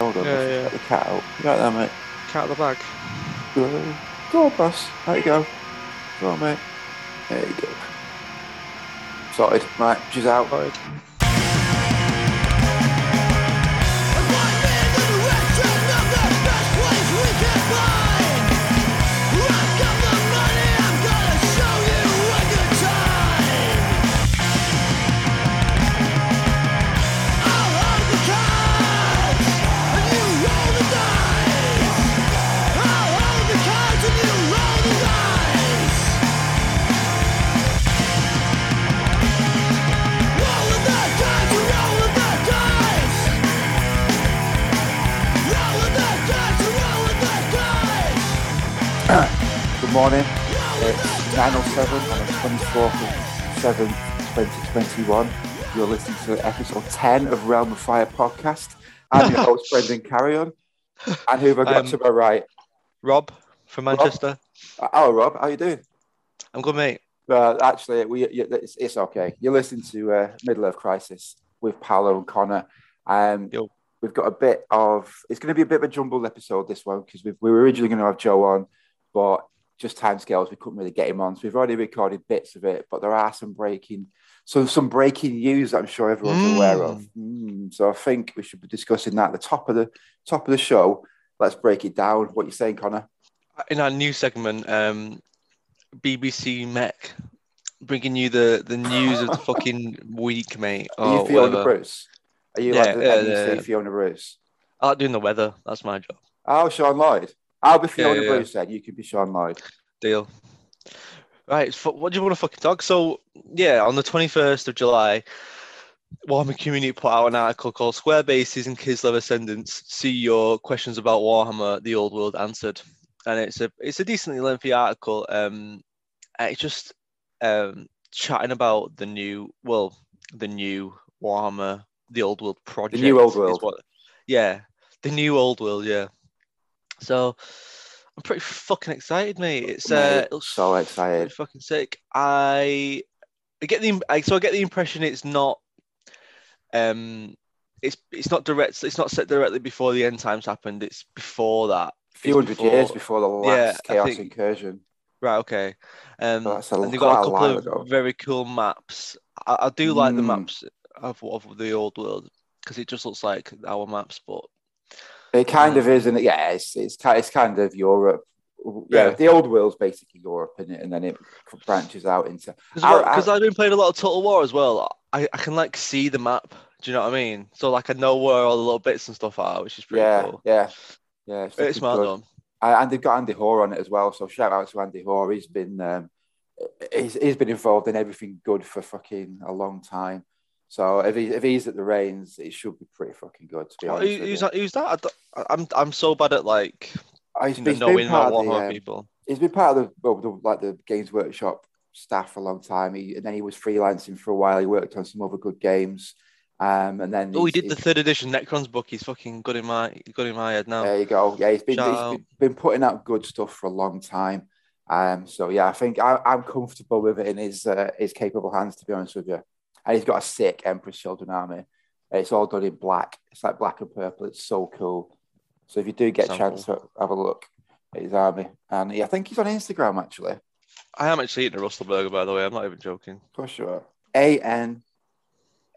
Hold on, Yeah, let's yeah. get the cat out. You got that, mate? Cat out of the bag. Go, go on, boss. There you go. Go on, mate. There you go. Sorted. Right, she's out. Right. Morning. It's 9.07 on the 24th of 7th, 2021. You're listening to episode 10 of Realm of Fire podcast. I'm your host, Brendan Carrion. And who have I got Um, to my right? Rob from Manchester. Oh, Rob, how you doing? I'm good, mate. Uh, actually, we, you, it's, it's okay. You're listening to uh, Middle Earth Crisis with Paolo and Connor. Um, Yo. we've got a bit of, it's going to be a bit of a jumbled episode this one because we were originally going to have Joe on, but just timescales, we couldn't really get him on. So we've already recorded bits of it, but there are some breaking, so some breaking news that I'm sure everyone's Mm. aware of. Mm, so I think we should be discussing that at the top of the top of the show. Let's break it down. What you saying, Connor? In our new segment, um, BBC Mech, bringing you the, the news of the fucking week, mate. Are Oh, you Fiona whatever. Bruce? Are you Yeah, like the yeah, NBC yeah. Fiona Bruce? I like doing the weather. That's my job. Oh, Sean Lloyd. I'll be Fiona yeah, yeah. Bruce then. You can be Sean Lloyd. Deal. Right. What do you want to fucking talk? So, yeah, on the 21st of July, Warhammer Community put out an article called Square Bases and Kislev Ascendants. See your questions about Warhammer, the old world answered. And it's a it's a decently lengthy article. Um, it's just um chatting about the new, well, the new Warhammer, the old world project. The new old world. what- yeah, the new old world. Yeah. So, I'm pretty fucking excited, mate. It's uh, Mate, it looks so excited. fucking sick. I, I get the I, so I get the impression it's not um it's it's not direct it's not set directly before the end times happened. It's before that. A few hundred before- years before the last Yeah, Chaos think- incursion. Right. Okay. Um, that's a, and they've got a couple of ago. very cool maps. I, I do like the Mm. maps of of the old world because it just looks like our maps, but It kind Mm. of is, and it? Yeah, it's it's kind it's kind of Europe. Yeah, Yeah. the old world's basically Europe, it? And then it branches out into. because I've been playing a lot of Total War as well. I, I can like see the map. Do you know what I mean? So like I know where all the little bits and stuff are, which is pretty Yeah, cool. yeah, yeah. It's, looking smart. Uh, and they've got Andy Hoare on it as well. So shout out to Andy Hoare. He's been um, he's, he's been involved in everything good for fucking a long time. So if he if he's at the reins, it should be pretty fucking good. To be Oh, honest, who- who's that? Who's that? I'm I'm so bad at like Oh, he's been, he's knowing been about part of the, um, people. he's been part of the, well, the like the Games Workshop staff for a long time. He, and then he was freelancing for a while. He worked on some other good games. Um, and then Oh, he did the third edition Necron's book. He's fucking good in my good in my head now. There you go. Yeah, he's been Shout he's been, been putting out good stuff for a long time. Um, so yeah, I think I, I'm comfortable with it in his uh, his capable hands. To be honest with you, and he's got a sick Emperor's Children army. It's all done in black. It's like black and purple. It's so cool. So if you do get a chance to have a look at his army, and yeah, I think he's on Instagram actually. I am actually eating a Russell burger, by the way. I'm not even joking. For sure. A N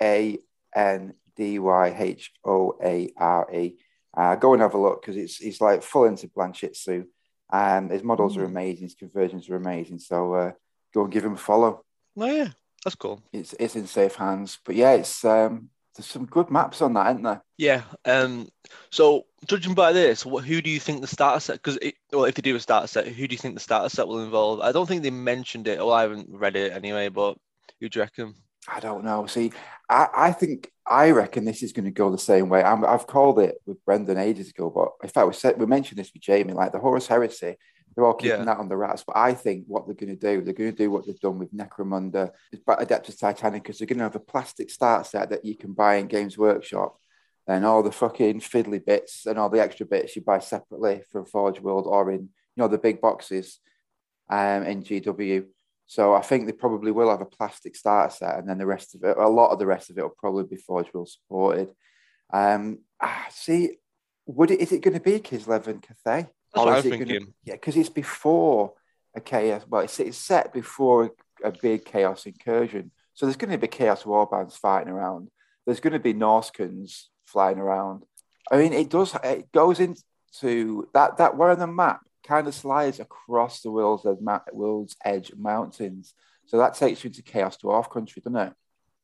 A N D Y H O A R E. Uh, go and have a look because it's it's like full into Blanchitsu. Um, his models are Mm. amazing, his conversions are amazing. So uh, go and give him a follow. Oh yeah, that's cool. It's it's in safe hands. But yeah, it's um, there's some good maps on that, isn't there? Yeah. Um. So judging by this, what, who do you think the starter set? Because well, if they do a starter set, who do you think the starter set will involve? I don't think they mentioned it. Well, I haven't read it anyway. But who do you reckon? I don't know. See, I, I think I reckon this is going to go the same way. I'm, I've called it with Brendan ages ago, but in fact, we said we mentioned this with Jamie, like the Horus Heresy. They're all keeping Yeah. that on the rats, but I think what they're going to do, they're going to do what they've done with Necromunda, Adeptus Titanicus. They're going to have a plastic start set that you can buy in Games Workshop, and all the fucking fiddly bits and all the extra bits you buy separately from Forge World or in you know the big boxes um, in GW. So I think they probably will have a plastic starter set, and then the rest of it, a lot of the rest of it, will probably be Forge World supported. Um, ah, see, would it? Is it going to be Kislev and Cathay? That's what is I'm it gonna- yeah, because it's before a chaos. Well, it's, it's set before a, a big chaos incursion. So there's going to be chaos warbands fighting around. There's going to be Norscans flying around. I mean, it does. It goes into that that where on the map kind of slides across the world's edge, world's edge mountains. So that takes you into chaos dwarf country, doesn't it?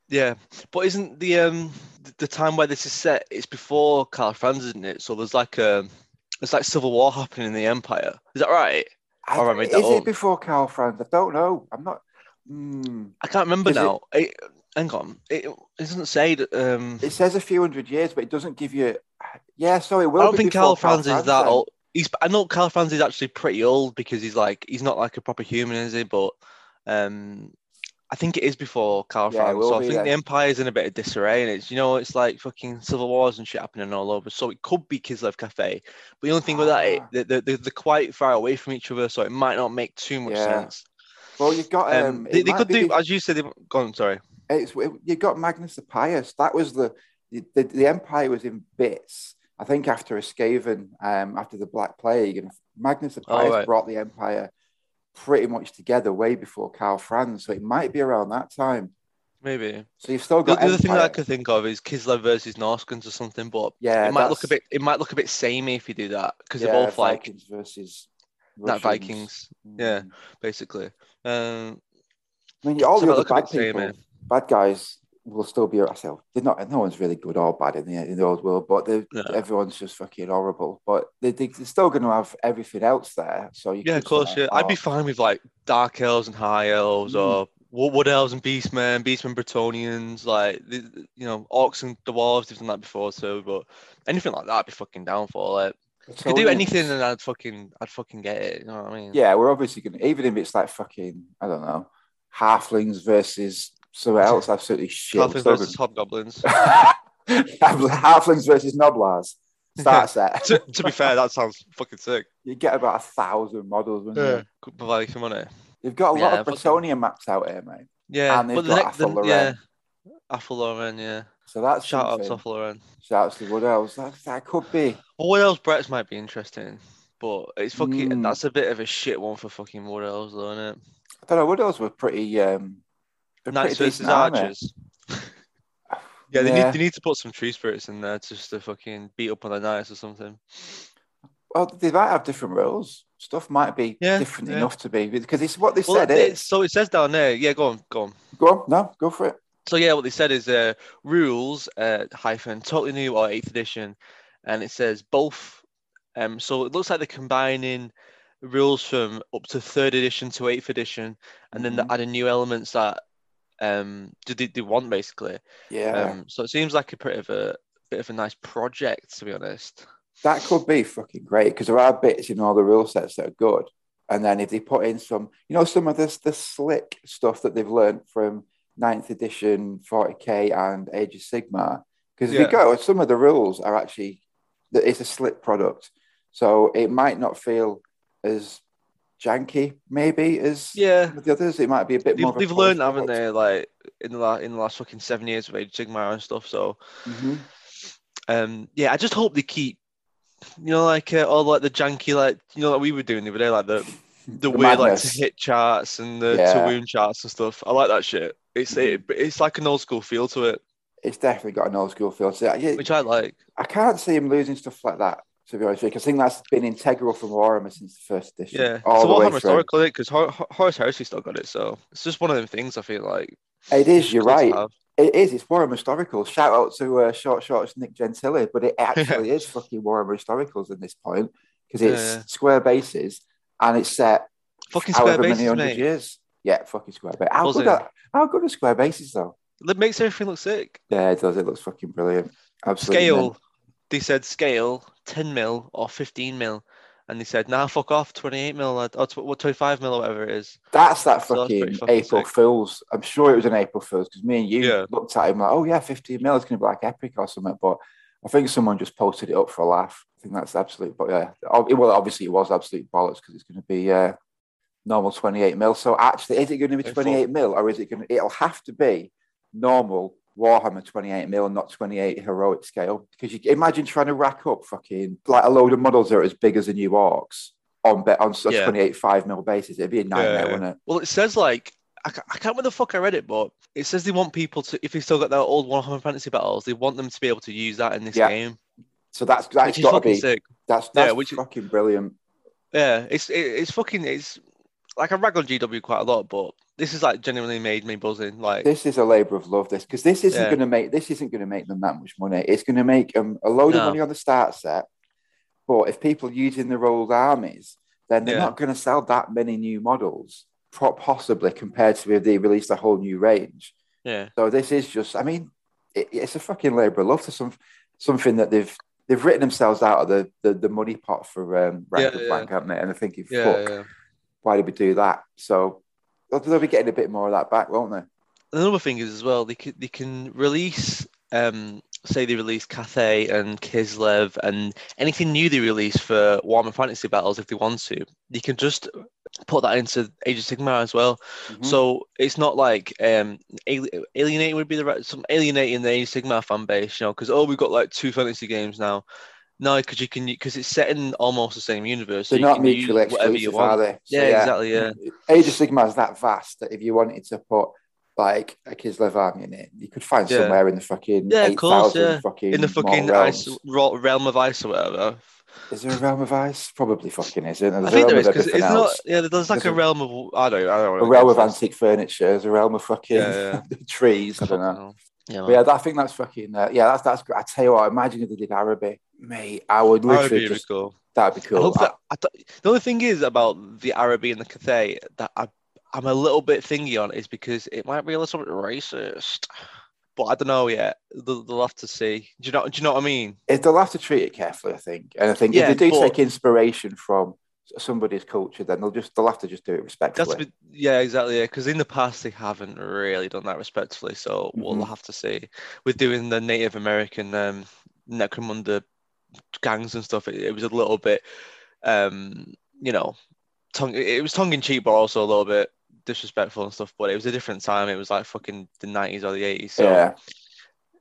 Yeah, but isn't the um the time where this is set? It's before Karl Franz, isn't it? So there's like a there's like civil war happening in the Empire. Is that right? I, I made that is it up. before Karl Franz? I don't know. I'm not. Hmm. I can't remember Is now. It, hang on, it, it doesn't say that. Um, It says a few hundred years, but it doesn't give you. Yeah, so it will. I don't think Franz is that old. He's I know Karl Franz is actually pretty old because he's like he's not like a proper human, is he? But um, I think it is before Karl Yeah, it. So I think the then. Empire's in a bit of disarray, and it's you know it's like fucking civil wars and shit happening all over. So it could be Kislev Cathay, but the only thing with that, it, Ah. they- they- they're, they're quite far away from each other, so it might not make too much Yeah. sense. Well, you've got. Um, Um, they, they could do, as you said. They, go on, sorry. It's you got Magnus the Pious. That was the the, the, the empire was in bits. I think after a Skaven, um, after the Black Plague, and Magnus the Oh, Pious right. brought the empire pretty much together way before Karl Franz. So it might be around that time. Maybe. So you've still got the other thing that I could think of is Kislev versus Norscans or something, but yeah, it might look a bit. It might look a bit samey if you do that because yeah, they're both like Vikings versus that. Vikings, yeah. Mm. basically. Um, I mean, all So the other bad samey. people, bad guys, will still be. ourselves. they're not. No one's really good or bad in the in the old world, but No. everyone's just fucking horrible. But they, they, they're still going to have everything else there. So you yeah, of course. Yeah, I'd be fine with like dark elves and high elves, Mm. or wood, elves and beastmen, beastmen Bretonnians, like you know orcs and dwarves. They've done that before too, but anything like that, I'd be fucking down for. Like, if you could do anything, and I'd fucking, I'd fucking get it. You know what I mean? Yeah, we're obviously going to, even if it's like fucking, I don't know, halflings versus something else, absolutely shit. Halflings Still versus hobgoblins. gonna- halflings versus noblars. Start set. to, to be fair, that sounds fucking sick. you get about a thousand models. wouldn't you? Could provide some money. You've got a lot Yeah, of fucking- Bretonnian maps out here, mate. Yeah, And they've but the got next, the, Athel yeah, Loren. Athel Loren, yeah. So that's Shout out to something. Athel Loren. Shout out to Wood Elves. That, that could be. Well, what else Brett's might be interesting, but it's fucking Mm. that's a bit of a shit one for fucking what else though, isn't it? I don't know. Wood Elves were pretty. Um, they're Knights versus they? archers. Yeah, they Yeah. need they need to put some tree spirits in there just to fucking beat up on the knights or something. Well, they might have different rules. Stuff might be Yeah, different yeah. enough to be because it's what they Well, said. it- Is so it says down there. Yeah, go on, go on. go on, no, go for it. So yeah, what they said is uh, rules uh, hyphen totally new or eighth edition, and it says both. Um, so it looks like they're combining rules from up to third edition to eighth edition, and then Mhm. they're adding new elements that um do they, they want basically. Yeah, Um, so it seems like a bit of a bit of a nice project to be honest. that could be fucking great because there are bits in all the rule sets that are good. And then if they put in some, you know, some of this the slick stuff that they've learned from 9th edition, 40k, and Age of Sigmar, Because if Yeah. you go, some of the rules are actually that it's a slick product, so it might not feel as janky, maybe as Yeah, the others. It might be a bit more. they've, they've learned, haven't they? Like in the last in the last fucking seven years of Age Sigmar and stuff. So hmm um, yeah, I just hope they keep. You know, like uh, all like the janky, like you know, like we were doing the other day, like the the, weird like to hit charts and the Yeah. to wound charts and stuff. I like that shit. It's it, it's like an old school feel to it, It's definitely got an old school feel. So yeah, which I like. I can't see him losing stuff like that. To be honest with you, 'cause I think that's been integral from Warhammer since the first edition. Yeah, all so the we'll way have through. historical because Horus Heresy still got it, so it's just one of them things. I feel like It is. You're right. It is. It's Warhammer historical. Shout out to uh, Short Shorts Nick Gentili, but it actually is fucking Warhammer Historicals at this point because it's Yeah, square bases and it's set Fucking square however many bases, hundred mate. years. Yeah, fucking square base. How good, are, how good are square bases though? It makes everything look sick. Yeah, it does. It looks fucking brilliant. Absolutely. Scale. They said scale 10 mil or 15 mil. And they said, nah, fuck off, 28 mil or what, 25 mil or whatever it is. That's that So that's fucking fucking April sick. Fools. I'm sure it was an April Fools because me and you Yeah. looked at him like, oh yeah, 15 mil is going to be like epic or something. But I think someone just posted it up for a laugh. I think that's absolute. But yeah, well, obviously it was absolute bollocks because it's going to be uh, normal 28 mil. So actually, is it going to be 28 mil or is it going to? It'll have to be normal Warhammer 28 mil, not 28 heroic scale. Because you imagine trying to rack up fucking like a load of models that are as big as the new orcs on be- on a Yeah. 28 5 mil basis. It'd be a nightmare, Yeah. wouldn't it? Well, it says like I, ca- I can't remember the fuck I read it, but it says they want people to if they still got their old Warhammer Fantasy battles, they want them to be able to use that in this Yeah. game, So that's that's which got to be sick. that's Yeah, that's which is- fucking brilliant. Yeah, it's it, it's fucking it's like I rag on GW quite a lot, but this is like genuinely made me buzzing. Like This is a labour of love. This because this isn't Yeah. going to make this isn't going to make them that much money. It's going to make them a load No. of money on the start set. But if people using their old armies, then they're Yeah. not going to sell that many new models, possibly compared to if they released a whole new range. yeah, So this is just, I mean, it, it's a fucking labour of love to some something that they've they've written themselves out of the the, the money pot for um, rank Yeah, and yeah. blank, haven't they? And they're thinking, fuck, yeah. Why did we do that? So they'll, be getting a bit more of that back, won't they? Another thing is as well, they can they can release um say they release Cathay and Kislev and anything new they release for Warhammer Fantasy battles if they want to, they can just put that into Age of Sigmar as well. Mhm. So it's not like um alienating would be the right some alienating the Age of Sigmar fan base, you know, because oh we've got like two fantasy games now. No, because you can because it's set in almost the same universe. so They're not mutually exclusive, are they? So, Yeah, exactly, yeah. Age of Sigmar is that vast that if you wanted to put like a Kislev army in it, you could find Yeah. somewhere in the fucking Yeah, of eight course, yeah. fucking In the fucking ice, realm of ice or whatever. Is there a realm of ice? Probably fucking isn't. I think there is because it's not. Yeah, there's like There's a a- realm of. I don't. I don't. A realm of antique furniture. There's a realm of fucking Yeah, trees. I don't know. Yeah, But yeah, I think that's fucking. Uh, yeah, that's that's. great. I tell you what, imagine if they did Arabic, mate. I would man. That would literally be just. cool. That'd be I cool. hope that, I th- the only thing is about the Arabic and the Cathay that I, I'm a little bit thingy on is because it might be a little bit racist. But I don't know yet. They'll, they'll have to see. Do you know? Do you know what I mean? if they'll have to treat it carefully, I think. And I think Yeah, if they do but- take inspiration from somebody's culture, then they'll just they'll have to just do it respectfully. yeah, exactly. Yeah, because in the past they haven't really done that respectfully. So we'll Mhm. have to see. With doing the Native American um, Necromunda gangs and stuff, it, it was a little bit, um, you know, tongue. It was tongue in cheek, but also a little bit disrespectful and stuff. But it was a different time. It was like fucking the nineties or the eighties. So yeah,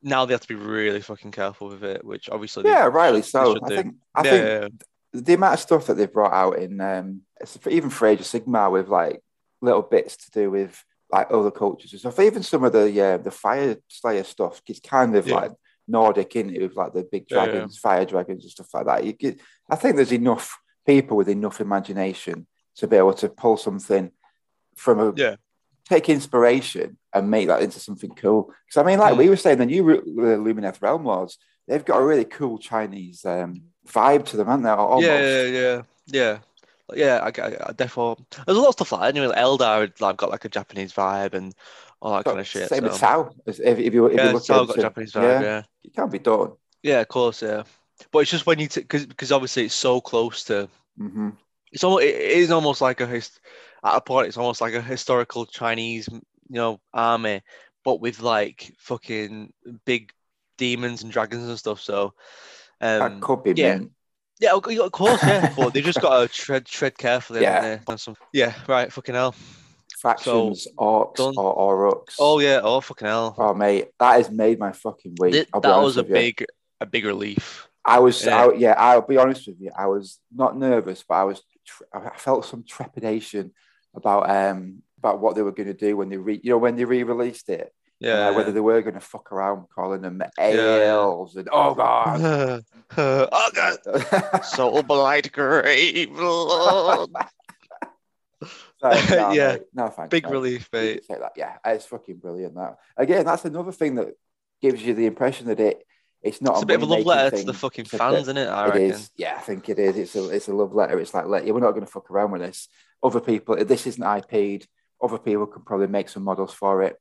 now they have to be really fucking careful with it, which obviously yeah, rightly so. I do. think I yeah, think. The amount of stuff that they've brought out in um, even for Age of Sigmar with like little bits to do with like other cultures and stuff. Even some of the uh, the Fire Slayer stuff, is kind of Yeah. like Nordic in it with like the big Yeah, yeah. dragons, fire dragons and stuff like that. You get, I think there's enough people with enough imagination to be able to pull something from a Yeah. take inspiration and make that into something cool. Because I mean, like we were saying, the new uh, Lumineth Realm Lords, they've got a really cool Chinese um, vibe to them, aren't they? Almost. Yeah, yeah, yeah, yeah. Yeah, I, I, I definitely. There's a lot of stuff like that. Anyway, like Eldar had like, got like a Japanese vibe and all that So, kind of shit. Same so. with Tau. If, if you if yeah, you look at got Japanese vibe. yeah, Yeah. it can't be done. yeah, of course, yeah. But it's just when you because because obviously it's so close to. hmm It's almost it is almost like a hist- at a point it's almost like a historical Chinese you know army, but with like fucking big demons and dragons and stuff. So. That Um, could be yeah. mint. Yeah, of course, yeah. but they just got to tread tread carefully. Yeah. haven't they? Some, yeah, right. Fucking hell. Factions, orcs, done. or orcs. Oh yeah. Oh fucking hell. Oh mate, that has made my fucking week. Th- that was a you. big a big relief. I was, Yeah. I, yeah, I'll be honest with you. I was not nervous, but I was, I felt some trepidation about um about what they were going to do when they re, you know, when they re-released it. Yeah. whether they were going to fuck around calling them yeah. and oh god. oh god. So blight grave. Lord. So, no, Yeah. mate, no thanks. Big mate. relief, mate. say that. Yeah, it's fucking brilliant. That again, that's another thing that gives you the impression that it it's not It's a bit of a love letter to the fucking fans, isn't it? I It reckon. is. Yeah, I think it is. It's a it's a love letter. It's like, let you, we're not going to fuck around with this. Other people, this isn't IP'd. Other people can probably make some models for it.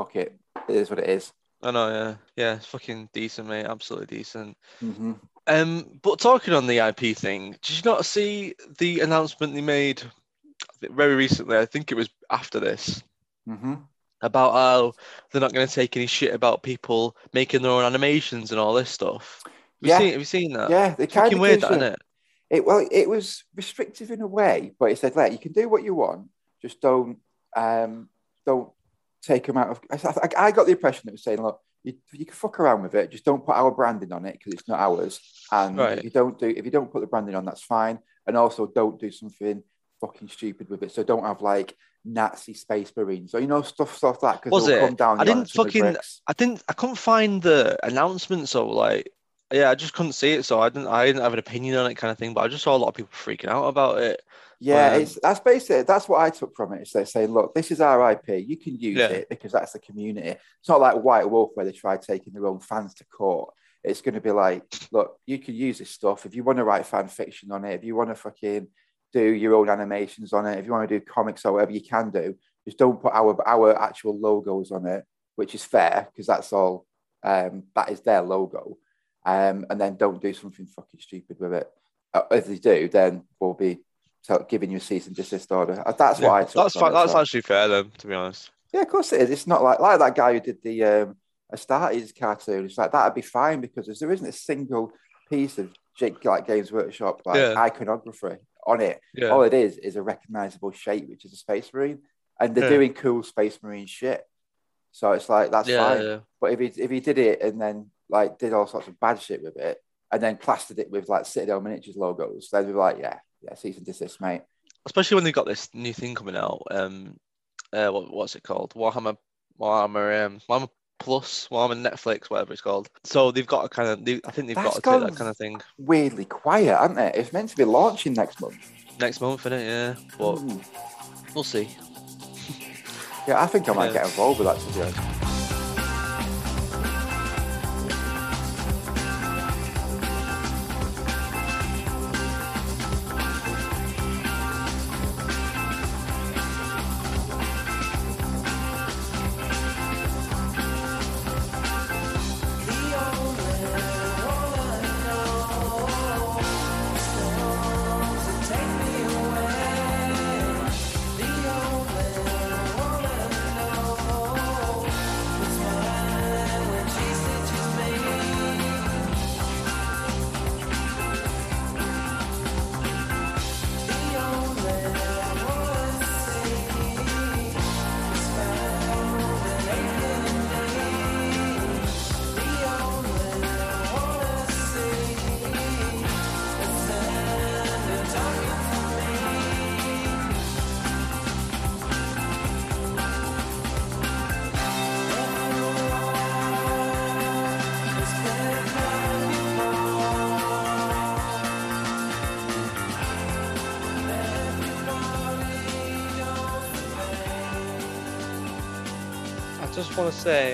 Fuck it. It is what it is. I know, yeah. Yeah, it's fucking decent, mate. Absolutely decent. Mm-hmm. Um, but talking on the IP thing, did you not see the announcement they made very recently? I think it was after this Mm-hmm. about how they're not going to take any shit about people making their own animations and all this stuff. Have you Yeah. seen, have you seen that? Yeah, they kind of weird, that, you- isn't it? It well, it was restrictive in a way, but it said, like, you can do what you want, just don't um, don't take them out of. I, I, I got the impression that it was saying, look, you, you can fuck around with it. Just don't put our branding on it because it's not ours. And Right. if you don't do, if you don't put the branding on, that's fine. And also, don't do something fucking stupid with it. So don't have like Nazi space marines or you know stuff, stuff like that. Because Was it'll it? come down. I didn't some of the fucking- I didn't. I couldn't find the announcement, so like, yeah, I just couldn't see it, so I didn't. I didn't have an opinion on it, kind of thing. But I just saw a lot of people freaking out about it. Yeah, Um, it's that's basically that's what I took from it. Is they say, look, this is our IP. You can use Yeah. it because that's the community. It's not like White Wolf where they try taking their own fans to court. It's going to be like, look, you can use this stuff if you want to write fan fiction on it. If you want to fucking do your own animations on it. If you want to do comics or whatever you can do, just don't put our our actual logos on it, which is fair because that's all. Um, that is their logo. Um, and then don't do something fucking stupid with it. Uh, if they do, then we'll be giving you a cease and desist order. Uh, That's why I that's fine. That's so- actually fair then, to be honest. yeah, of course it is. It's not like like that guy who did the um, Astartes cartoon. It's like that'd be fine because there isn't a single piece of like Games Workshop like Yeah. iconography on it. Yeah. All it is is a recognizable shape, which is a space marine, and they're doing cool space marine shit. So it's like that's fine. But if he if he did it and then like did all sorts of bad shit with it, and then plastered it with like Citadel Miniatures logos, then we'd be like, yeah, yeah, cease and desist, mate. Especially when they've got this new thing coming out. Um, uh, what, what's it called? Warhammer, Warhammer, um, Warhammer Plus, Warhammer Netflix, whatever it's called. So they've got a kind of. They, I think they've That's got to take that kind of thing Weirdly quiet, aren't it? It's meant to be launching next month. next month, innit? Yeah, but Ooh. we'll see. Yeah, I think I might Yeah. get involved with that to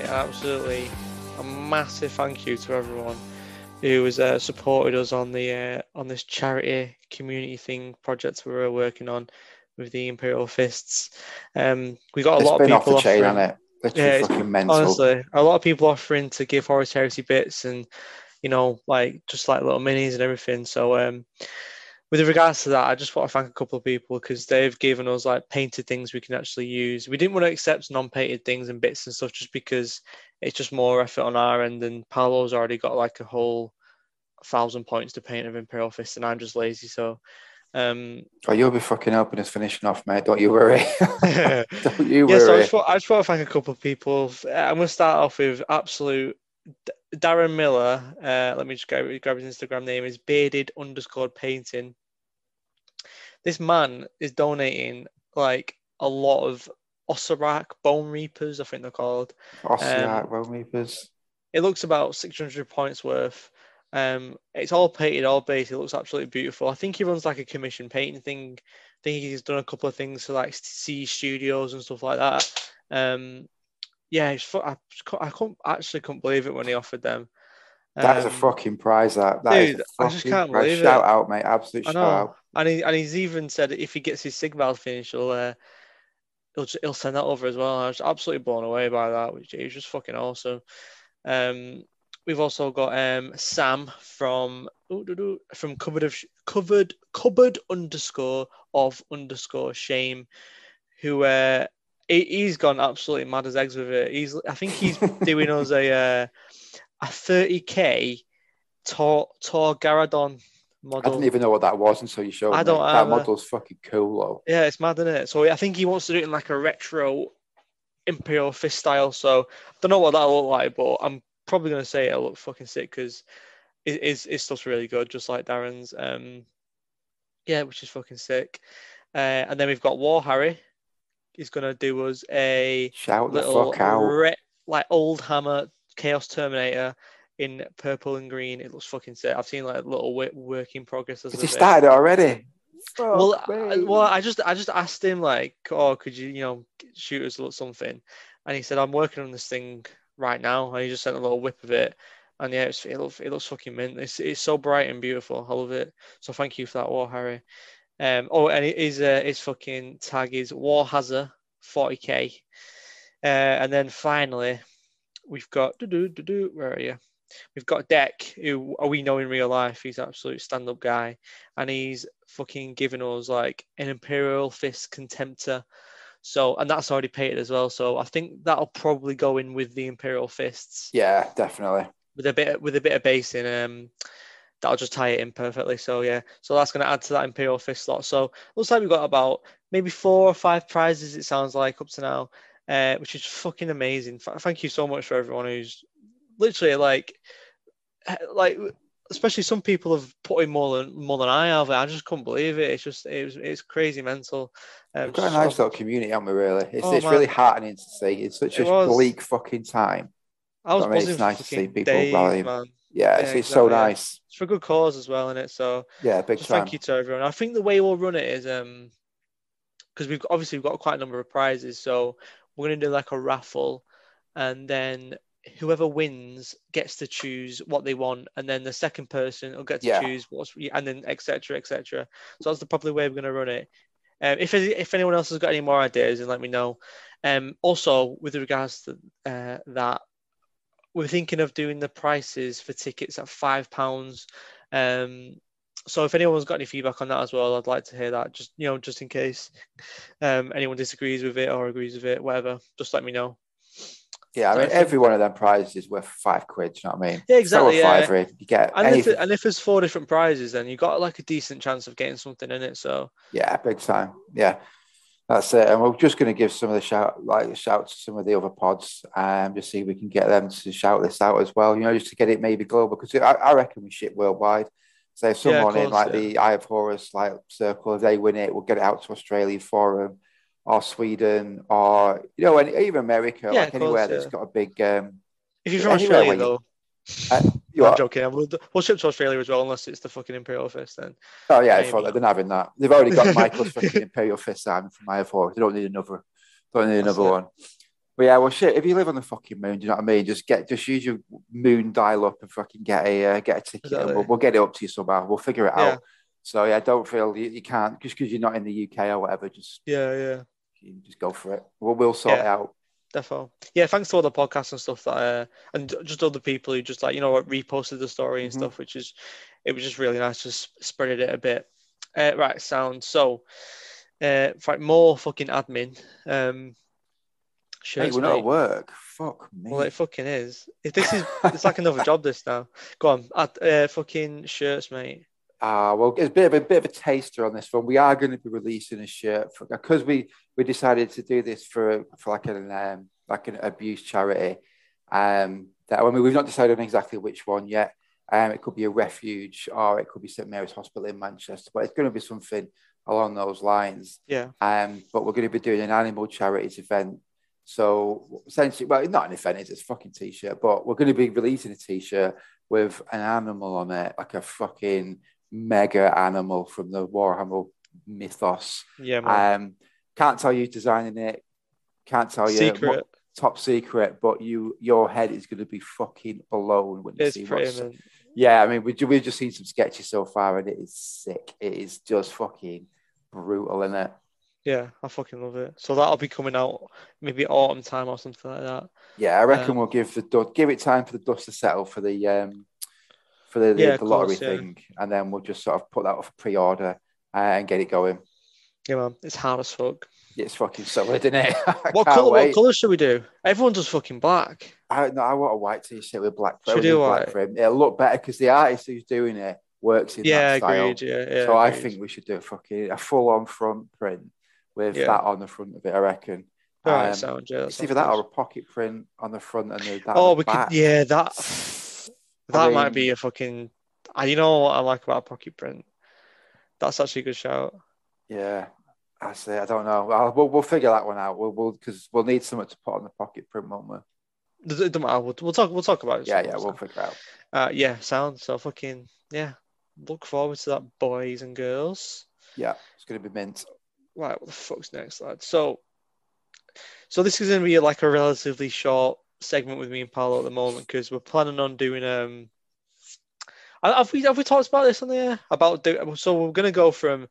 absolutely a massive thank you to everyone who has uh, supported us on the uh, on this charity community thing project we were working on with the Imperial Fists. Um, we got a It's lot of been off people the chain, offering, it? Yeah, it's- fucking mental. honestly, a lot of people offering to give Horus Heresy bits and you know like just like little minis and everything. So um, with regards to that, I just want to thank a couple of people because they've given us like painted things we can actually use. We didn't want to accept non-painted things and bits and stuff just because it's just more effort on our end. And Paolo's already got like a whole thousand points to paint of Imperial Fist, and I'm just lazy. So, um, Oh, you'll be fucking helping us finishing off, mate. Don't you worry. Don't you So I worry. just, want, I just want to thank a couple of people. I'm going to start off with absolute D- Darren Miller. Uh, let me just grab, grab his Instagram name. Is bearded underscore painting. This man is donating like a lot of Ossiarch Bone Reapers, I think they're called. Ossiarch, um, Bone Reapers. It looks about 600 points worth. Um, it's all painted, all base. It looks absolutely beautiful. I think he runs like a commission painting thing. I think he's done a couple of things for like C Studios and stuff like that. Um, yeah, it's, I, just I couldn't actually couldn't believe it when he offered them. That is a Um, fucking prize. That, that is dude, I just can't prize. believe Shout it. out, mate. Absolute shout out. And he and he's even said if he gets his Sigvald finish, he'll uh, he'll ju- he'll send that over as well. I was absolutely blown away by that, which is just fucking awesome. Um, we've also got um Sam from ooh, doo, doo, from covered of covered cupboard underscore of underscore shame, who uh he, he's gone absolutely mad as eggs with it. He's I think he's doing us a uh, a 30k Tor Tor Garadon I model. didn't even know what that was until you showed I me. don't that either. model's fucking cool, though. Yeah, it's mad, isn't it? So I think he wants to do it in like a retro Imperial Fist style. So I don't know what that'll look like, but I'm probably gonna say it'll look fucking sick because it is it stuff's really good, just like Darren's. Um, yeah, which is fucking sick. Uh, and then we've got War Harry. He's gonna do us a Shout the fuck out. re- like old hammer Chaos Terminator in purple and green. It looks fucking sick. I've seen like little work, work in progress. Has he started it already? Well, I, well, I just I just asked him like, oh, could you you know shoot us a little something? And he said, I'm working on this thing right now. And he just sent a little whip of it. And yeah, it's, it looks it looks fucking mint. It's it's so bright and beautiful. I love it. So thank you for that, War Harry. Um. Oh, and it is uh, his fucking tag is War Hazard 40k. Uh, and then finally, we've got do do do do. Where are you? We've got Deck, who we know in real life. He's an absolute stand-up guy, and he's fucking given us like an Imperial Fist Contemptor. So, and that's already painted as well. So I think that'll probably go in with the Imperial Fists Yeah, definitely. with a bit with a bit of base in. Um, that'll just tie it in perfectly. So yeah, so that's going to add to that Imperial Fist slot. So looks like we've got about maybe four or five prizes. It sounds like up to now, uh, which is fucking amazing. Th- thank you so much for everyone who's literally like, eh, like especially some people have put in more than more than I have. I just couldn't believe it. It's just it was it's crazy mental. Um, We've got a so- nice little community, haven't we, really? It's, Oh, it's man. really heartening to see. It's such It a was. bleak fucking time. I was I mean, it's nice to see people days, rallying. man. Yeah, it's, Yeah, it's so exactly, yeah. nice. It's for a good cause as well, isn't it? So Yeah, big time. thank you to everyone. I think the way we'll run it is um because we've obviously we've got quite a number of prizes, so we're gonna do like a raffle, and then whoever wins gets to choose what they want, and then the second person will get to Yeah. choose what's and then etc. etc. So that's the probably way we're gonna run it. Um, if if anyone else has got any more ideas, then let me know. Um, also with regards to uh, that, we're thinking of doing the prices for tickets at five pounds. Um, so if anyone's got any feedback on that as well, I'd like to hear that. Just you know, just in case um, anyone disagrees with it or agrees with it, whatever. Just let me know. Yeah, I mean, every one of them prizes is worth five quid. Do you know what I mean? Yeah, exactly, yeah. fiver in, you get And if, anything. it, and if there's four different prizes, then you got like a decent chance of getting something in it. So Yeah, big time. Yeah, that's it. And we're just going to give some of the shout, like shout to some of the other pods, and just see if we can get them to shout this out as well. You know, just to get it maybe global because I, I reckon we ship worldwide. So if Yeah, of someone in like yeah. the Eye of Horus like circle, if they win it, we'll get it out to Australia for them, or Sweden, or you know, and even America, Yeah, like anywhere course, that's yeah. got a big. um if you're from Australia, you- though, uh, you I'm are- joking. We'll, we'll ship to Australia as well, unless it's the fucking Imperial Fist. Then Oh yeah, I thought they're not having that. They've already got Michael's fucking Imperial Fist arm from of Horus. They don't need another. Don't need That's another it. one. But yeah, well, shit. If you live on the fucking moon, do you know what I mean? Just get, just use your moon dial up and fucking get a uh, get a ticket, and we'll, we'll get it up to you somehow. We'll figure it Yeah. out. So yeah, don't feel you, you can't just because you're not in the UK or whatever. Just yeah, yeah. you just go for it. We'll, we'll sort Yeah. it out. Defo. Yeah, thanks to all the podcasts and stuff that uh and just other people who just like, you know what, reposted the story and Mhm. stuff, which is it was just really nice, just spreaded it a bit. Uh, right, sound. So uh right, more fucking admin. Um Hey, we're not mate. at work. Fuck me. Well it fucking is. If this is it's like another job this now. Go on, uh, fucking shirts, mate. Ah, well, it's a bit of a bit of a taster on this one. We are going to be releasing a shirt because we we decided to do this for for like an um, like an abuse charity. Um, that I mean, we've not decided on exactly which one yet. Um, it could be a refuge or it could be St Mary's Hospital in Manchester, but it's going to be something along those lines. Yeah. Um, but we're going to be doing an animal charities event. So essentially, well, not an event, it's a fucking t-shirt, but we're going to be releasing a t-shirt with an animal on it, like a fucking mega animal from the Warhammer mythos. Yeah, man. Um, can't tell you designing it. Can't tell you Secret. what- top secret, but you your head is going to be fucking blown when you It's see what's. man. Yeah, I mean, we, we've just seen some sketches so far, and it is sick. It is just fucking brutal, isn't it? Yeah, I fucking love it. So that'll be coming out maybe autumn time or something like that. Yeah, I reckon Um, we'll give the give it time for the dust to settle for the um for the, the, Yeah, the lottery course, yeah. thing, and then we'll just sort of put that off pre-order uh, and get it going. Yeah, man. It's hard as fuck. It's fucking solid, isn't it? What color? wait. What color should we do? Everyone does fucking black. I, no, I want a white t-shirt with black. Should with do black white. frame. It'll look better because the artist who's doing it works in Yeah, that style. agreed. Yeah, yeah. so I think we should do a fucking a full-on front print with Yeah. that on the front of it. I reckon. Right, Um, sound yeah. It's either that or a pocket print on the front and the that Oh, we could. Yeah, that that might mean- be a fucking. You know what I like about pocket print? That's actually a good shout. Yeah, I say I don't know. Well, we'll, we'll figure that one out. We'll we'll because we'll need something to put on the pocket print, won't we? It doesn't matter. We'll, we'll talk. We'll talk about it. Yeah, yeah, we'll time. figure it out. Uh, yeah, sound. So fucking yeah. Look forward to that, boys and girls. Yeah, it's gonna be mint. Right, what the fuck's next, lad? So, so this is gonna be like a relatively short segment with me and Paolo at the moment because we're planning on doing um. Have we have we talked about this on the air about do, so we're gonna go from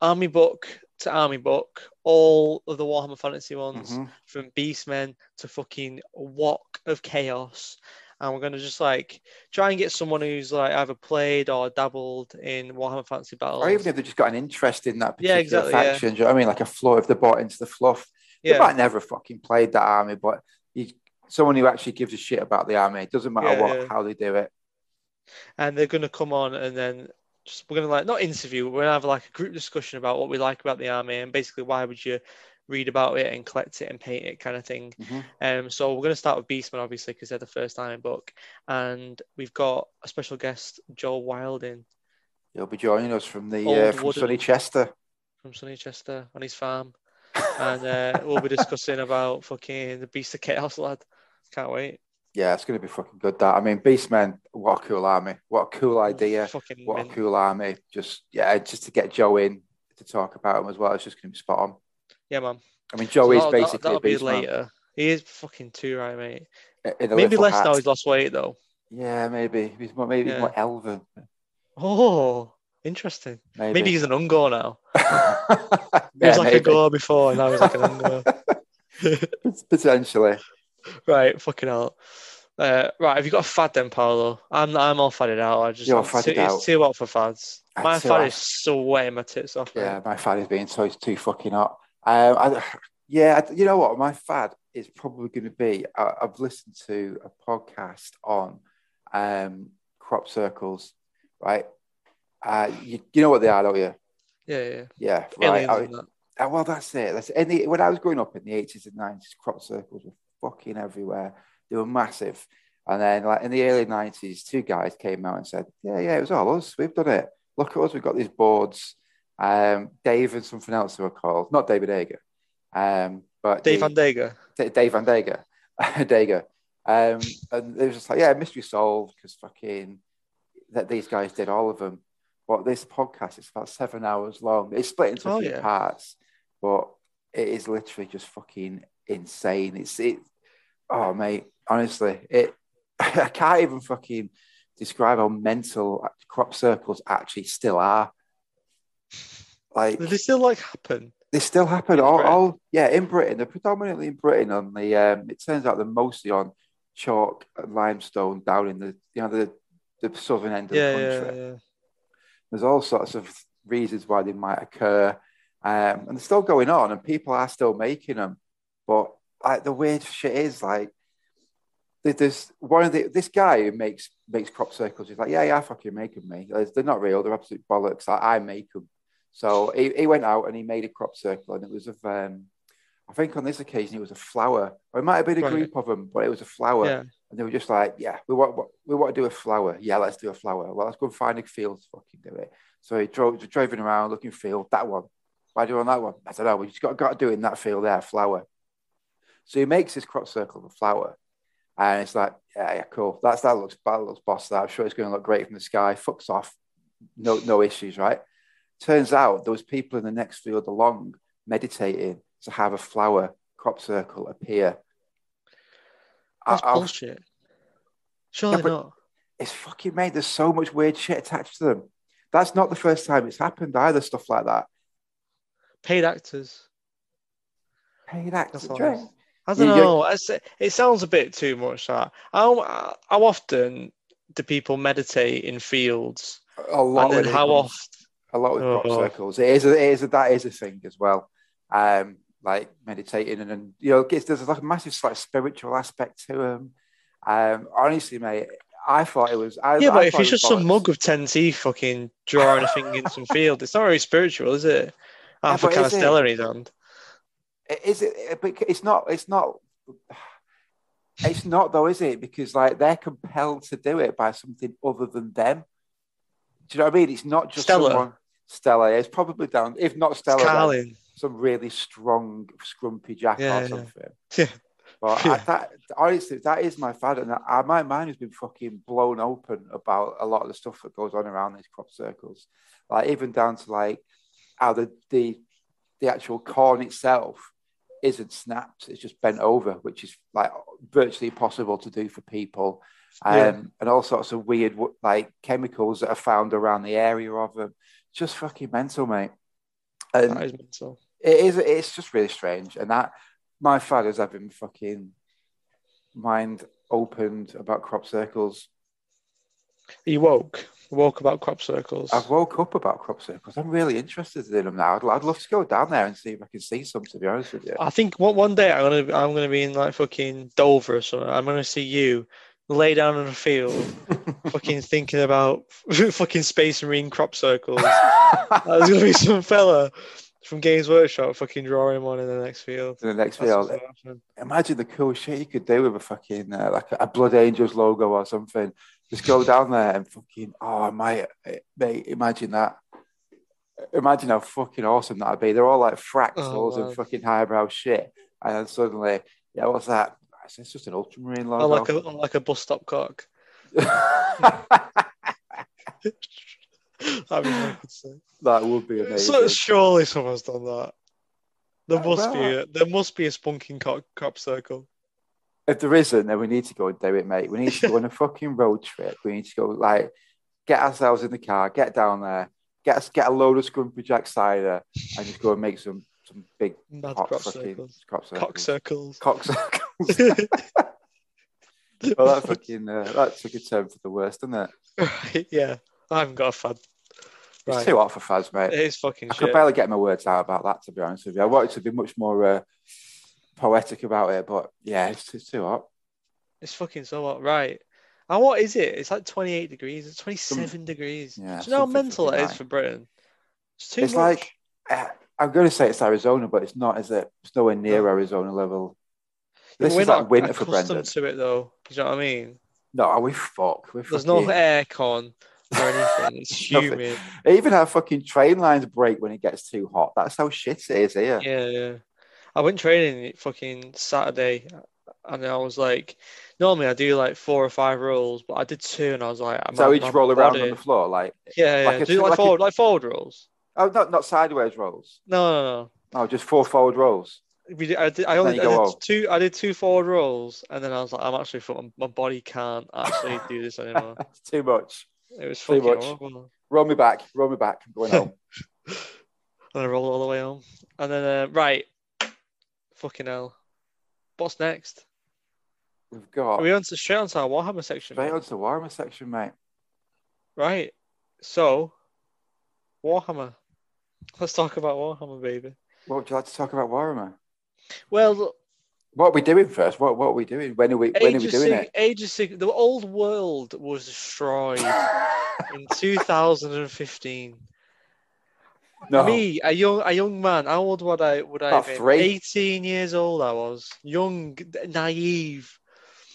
army book to army book, all of the Warhammer Fantasy ones, Mhm. from Beastmen to fucking Walk of Chaos. And we're gonna just like try and get someone who's like either played or dabbled in Warhammer Fantasy Battles. Or even if they've just got an interest in that Yeah, particular exactly, yeah. faction, do you know what I mean? Like a fluff, if they're bought into the fluff, they yeah, might never fucking played that army, but you, someone who actually gives a shit about the army, it doesn't matter Yeah, what yeah. how they do it. and they're gonna come on and then just we're gonna like not interview, we're gonna have like a group discussion about what we like about the army and basically why would you read about it and collect it and paint it kind of thing. Mhm. Um, so we're gonna start with Beastman, obviously because they're the first army book, and we've got a special guest, Joel Wilding He'll be joining us from the uh, from wooden- Sunny Chester. from Sunny Chester on his farm, and uh, we'll be discussing about fucking the Beast of Chaos, lad. Can't wait. Yeah, it's going to be fucking good. That I mean, Beastmen, what a cool army! What a cool idea! Fucking What a cool army! Just yeah, just to get Joe in to talk about him as well. It's just going to be spot on. Yeah, man. I mean, Joe So is that'll- basically that'll a be beast man later. He is fucking too right, mate. Maybe less hat. now. He's lost weight though. Yeah, maybe he's more maybe he's Yeah. more elven. Oh, interesting. Maybe, Maybe he's an Ungor now. yeah, He was like a gore before, and now he's like an Ungor. potentially. Right, fucking hell. Uh, right, have you got a fad then, Paolo? I'm I'm all fadded out. I just You're fadded too, out. It's too hot for fads. I My fad is sweating my tits off. Yeah, my fad is being so it's too fucking hot. Um, I, yeah, I- you know what? My fad is probably going to be. I, I've listened to a podcast on um, crop circles, right? Uh, you, you know what they are, don't you? yeah, yeah. Yeah, right. I- that. Uh, well, that's it. That's in the, when I was growing up in the eighties and nineties, crop circles were fucking everywhere. They were massive. And then, like in the early nineties, two guys came out and said, "Yeah, yeah, it was all us. We've done it. Look at us. We've got these boards." Um, Dave and something else they were called, not David Ager, um, but Dave the- Van Dega. D- Dave Van Dega, Dega. Um, and it was just like, yeah, mystery solved because fucking that these guys did all of them. But this podcast is about seven hours long. It's split into a Oh, few yeah. parts, but it is literally just fucking insane. It's it. Oh mate, honestly, it. I can't even fucking describe how mental crop circles actually still are. Like they still like happen? they still happen. All, all yeah, in Britain. They're predominantly in Britain. On the um, it turns out they're mostly on chalk and limestone down in the you know the the southern end of Yeah, the yeah, country. yeah. There's all sorts of reasons why they might occur, um, and they're still going on, and people are still making them. But like the weird shit is like. There's one of the this guy who makes makes crop circles. He's like, yeah, yeah, I fucking make them, mate. They're not real. They're absolute bollocks. I, I make them. So he, he went out and he made a crop circle, and it was of, um, I think on this occasion it was a flower, or it might have been a Right. group of them, but it was a flower. Yeah. And they were just like, yeah, we want we want to do a flower. Yeah, let's do a flower. Well, let's go and find a field to fucking do it. So he drove driving around looking field that one. Why do you want that one? I don't know. We just got got to do it in that field there, flower. So he makes his crop circle of a flower, and it's like, yeah, yeah, cool. That's that looks that looks boss. That I'm sure it's going to look great from the sky. Fucks off, no no issues, right? Turns out there was people in the next field along meditating to have a flower crop circle appear. That's I- bullshit. Surely but- not. it's fucking made. There's so much weird shit attached to them. That's not the first time it's happened either. Stuff like that. Paid actors. Paid actors. That's all. Drake. I don't You- you- know. It's, it sounds a bit too much. That how how often do people meditate in fields, A lot. and then how often? A lot with crop Oh. circles. It is. A, it is. A, that is a thing as well. Um, like meditating and, and you know, it's, there's like a massive like spiritual aspect to them. Um, honestly, mate, I thought it was. I, Yeah, I but if it's just some mug with ten teeth, fucking drawing a thing in some field, it's not very spiritual, is it? Half a but is it? Canastella in his hand. Is it? But it's not. It's not. It's not though, is it? Because like they're compelled to do it by something other than them. Do you know what I mean? It's not just Stella. someone. Stella. It's probably down. If not Stella, some really strong, scrumpy jack Yeah, or yeah. something. Yeah. But Yeah. I, that honestly, that is my fad, and I, my mind has been fucking blown open about a lot of the stuff that goes on around these crop circles. Like even down to like how the the the actual corn itself isn't snapped; it's just bent over, which is like virtually impossible to do for people. Um, Yeah. and all sorts of weird like chemicals that are found around the area of them. Just fucking mental, mate. And That is mental. it is. It's just really strange, and that my father's having fucking mind opened about crop circles. He woke. Woke about crop circles. I've woke up about crop circles. I'm really interested in them now. I'd, I'd love to go down there and see if I can see some. To be honest with you, I think one one day I'm gonna I'm gonna be in like fucking Dover or something. I'm gonna see you lay down in a field, fucking thinking about fucking space marine crop circles. There's gonna be some fella from Games Workshop fucking drawing one in the next field. in the next That's field. what's gonna happen. Imagine the cool shit you could do with a fucking uh, like a Blood Angels logo or something. Just go down there and fucking oh, I might, mate. Imagine that. Imagine how fucking awesome that'd be. They're all like fractals Oh, and fucking highbrow shit, and then suddenly, yeah, what's that? It's just an ultramarine logo. Or like a like a bus stop cock. Fucking sick. that would be amazing. So surely someone's done that. There must be a, there must be a spunking crop, crop circle. If there isn't, then we need to go and do it, mate. We need to go on a fucking road trip. We need to go like get ourselves in the car, get down there, get us get a load of Scrumpy Jack cider, and just go and make some some big Mad hot crop fucking circles. crop circles. Cock circles. Cock circles. well, that fucking uh, that took a turn for the worst, didn't it? right, yeah. I haven't got a fad. It's Right. too hot for Faz, mate. It is fucking I could barely get my words out about that, to be honest with you. I wanted to be much more uh, poetic about it, but yeah, it's, it's too hot. It's fucking so hot. Right. And what is it? It's like 28 degrees. It's 27 degrees. yeah, Do you know how mental it is for Britain? It's too it's much. like uh, I'm going to say it's Arizona, but it's not, is it? It's nowhere near No. Arizona level. This we're is not like winter for Brendan. to it though. Do you know what I mean? No, we fuck. We're There's no fucking- aircon or anything. It's humid. Even our fucking train lines break when it gets too hot. That's how shit it is here. Yeah, yeah. I went training fucking Saturday, and I was like, normally I do like four or five rolls, but I did two, and I was like, So we just roll around body- on the floor, like Yeah, yeah. like a- do like, like a- like forward rolls. oh, not not sideways rolls. No, no, no. Oh, just four forward rolls. We did, I did. I only I did two. I did two forward rolls, and then I was like, I'm actually my, my body can't actually do this anymore. It's too much. It was Too much. horrible. Roll me back. Roll me back. I'm going home. And I rolled all the way home, and then uh, right, fucking hell. What's next? We've got Are we on to straight onto our Warhammer section? straight mate? on to the Warhammer section, mate. Right. So, Warhammer. Let's talk about Warhammer, baby. What would you like to talk about Warhammer? Well, What are we doing first? What what are we doing? When are we when are we doing it? Age of Sig- the old world was destroyed in 2015. No. Me, a young a young man, how old would I would I About have been? 18 years old I was. Young, naive.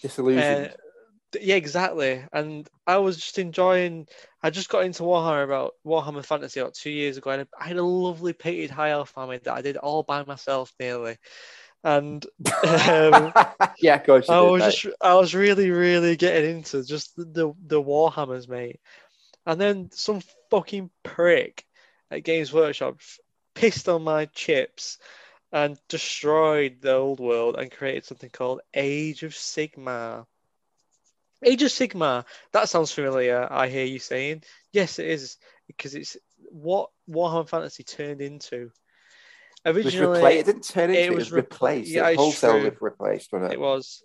Disillusioned. Uh, yeah, exactly. And I was just enjoying. I just got into Warhammer about Warhammer Fantasy about two years ago, and I had a lovely painted high elf army that I did all by myself nearly. And um, yeah, of course I did, was mate. just, I was really, really getting into just the, the the Warhammers, mate. And then some fucking prick at Games Workshop pissed on my chips and destroyed the old world and created something called Age of Sigmar. Age of Sigmar. that sounds familiar, I hear you saying. Yes, it is, because it's what Warhammer Fantasy turned into. It was Originally, replaced. It didn't turn into it it, it was was repla- replaced. yeah, it wholesale replaced, wasn't it? it was.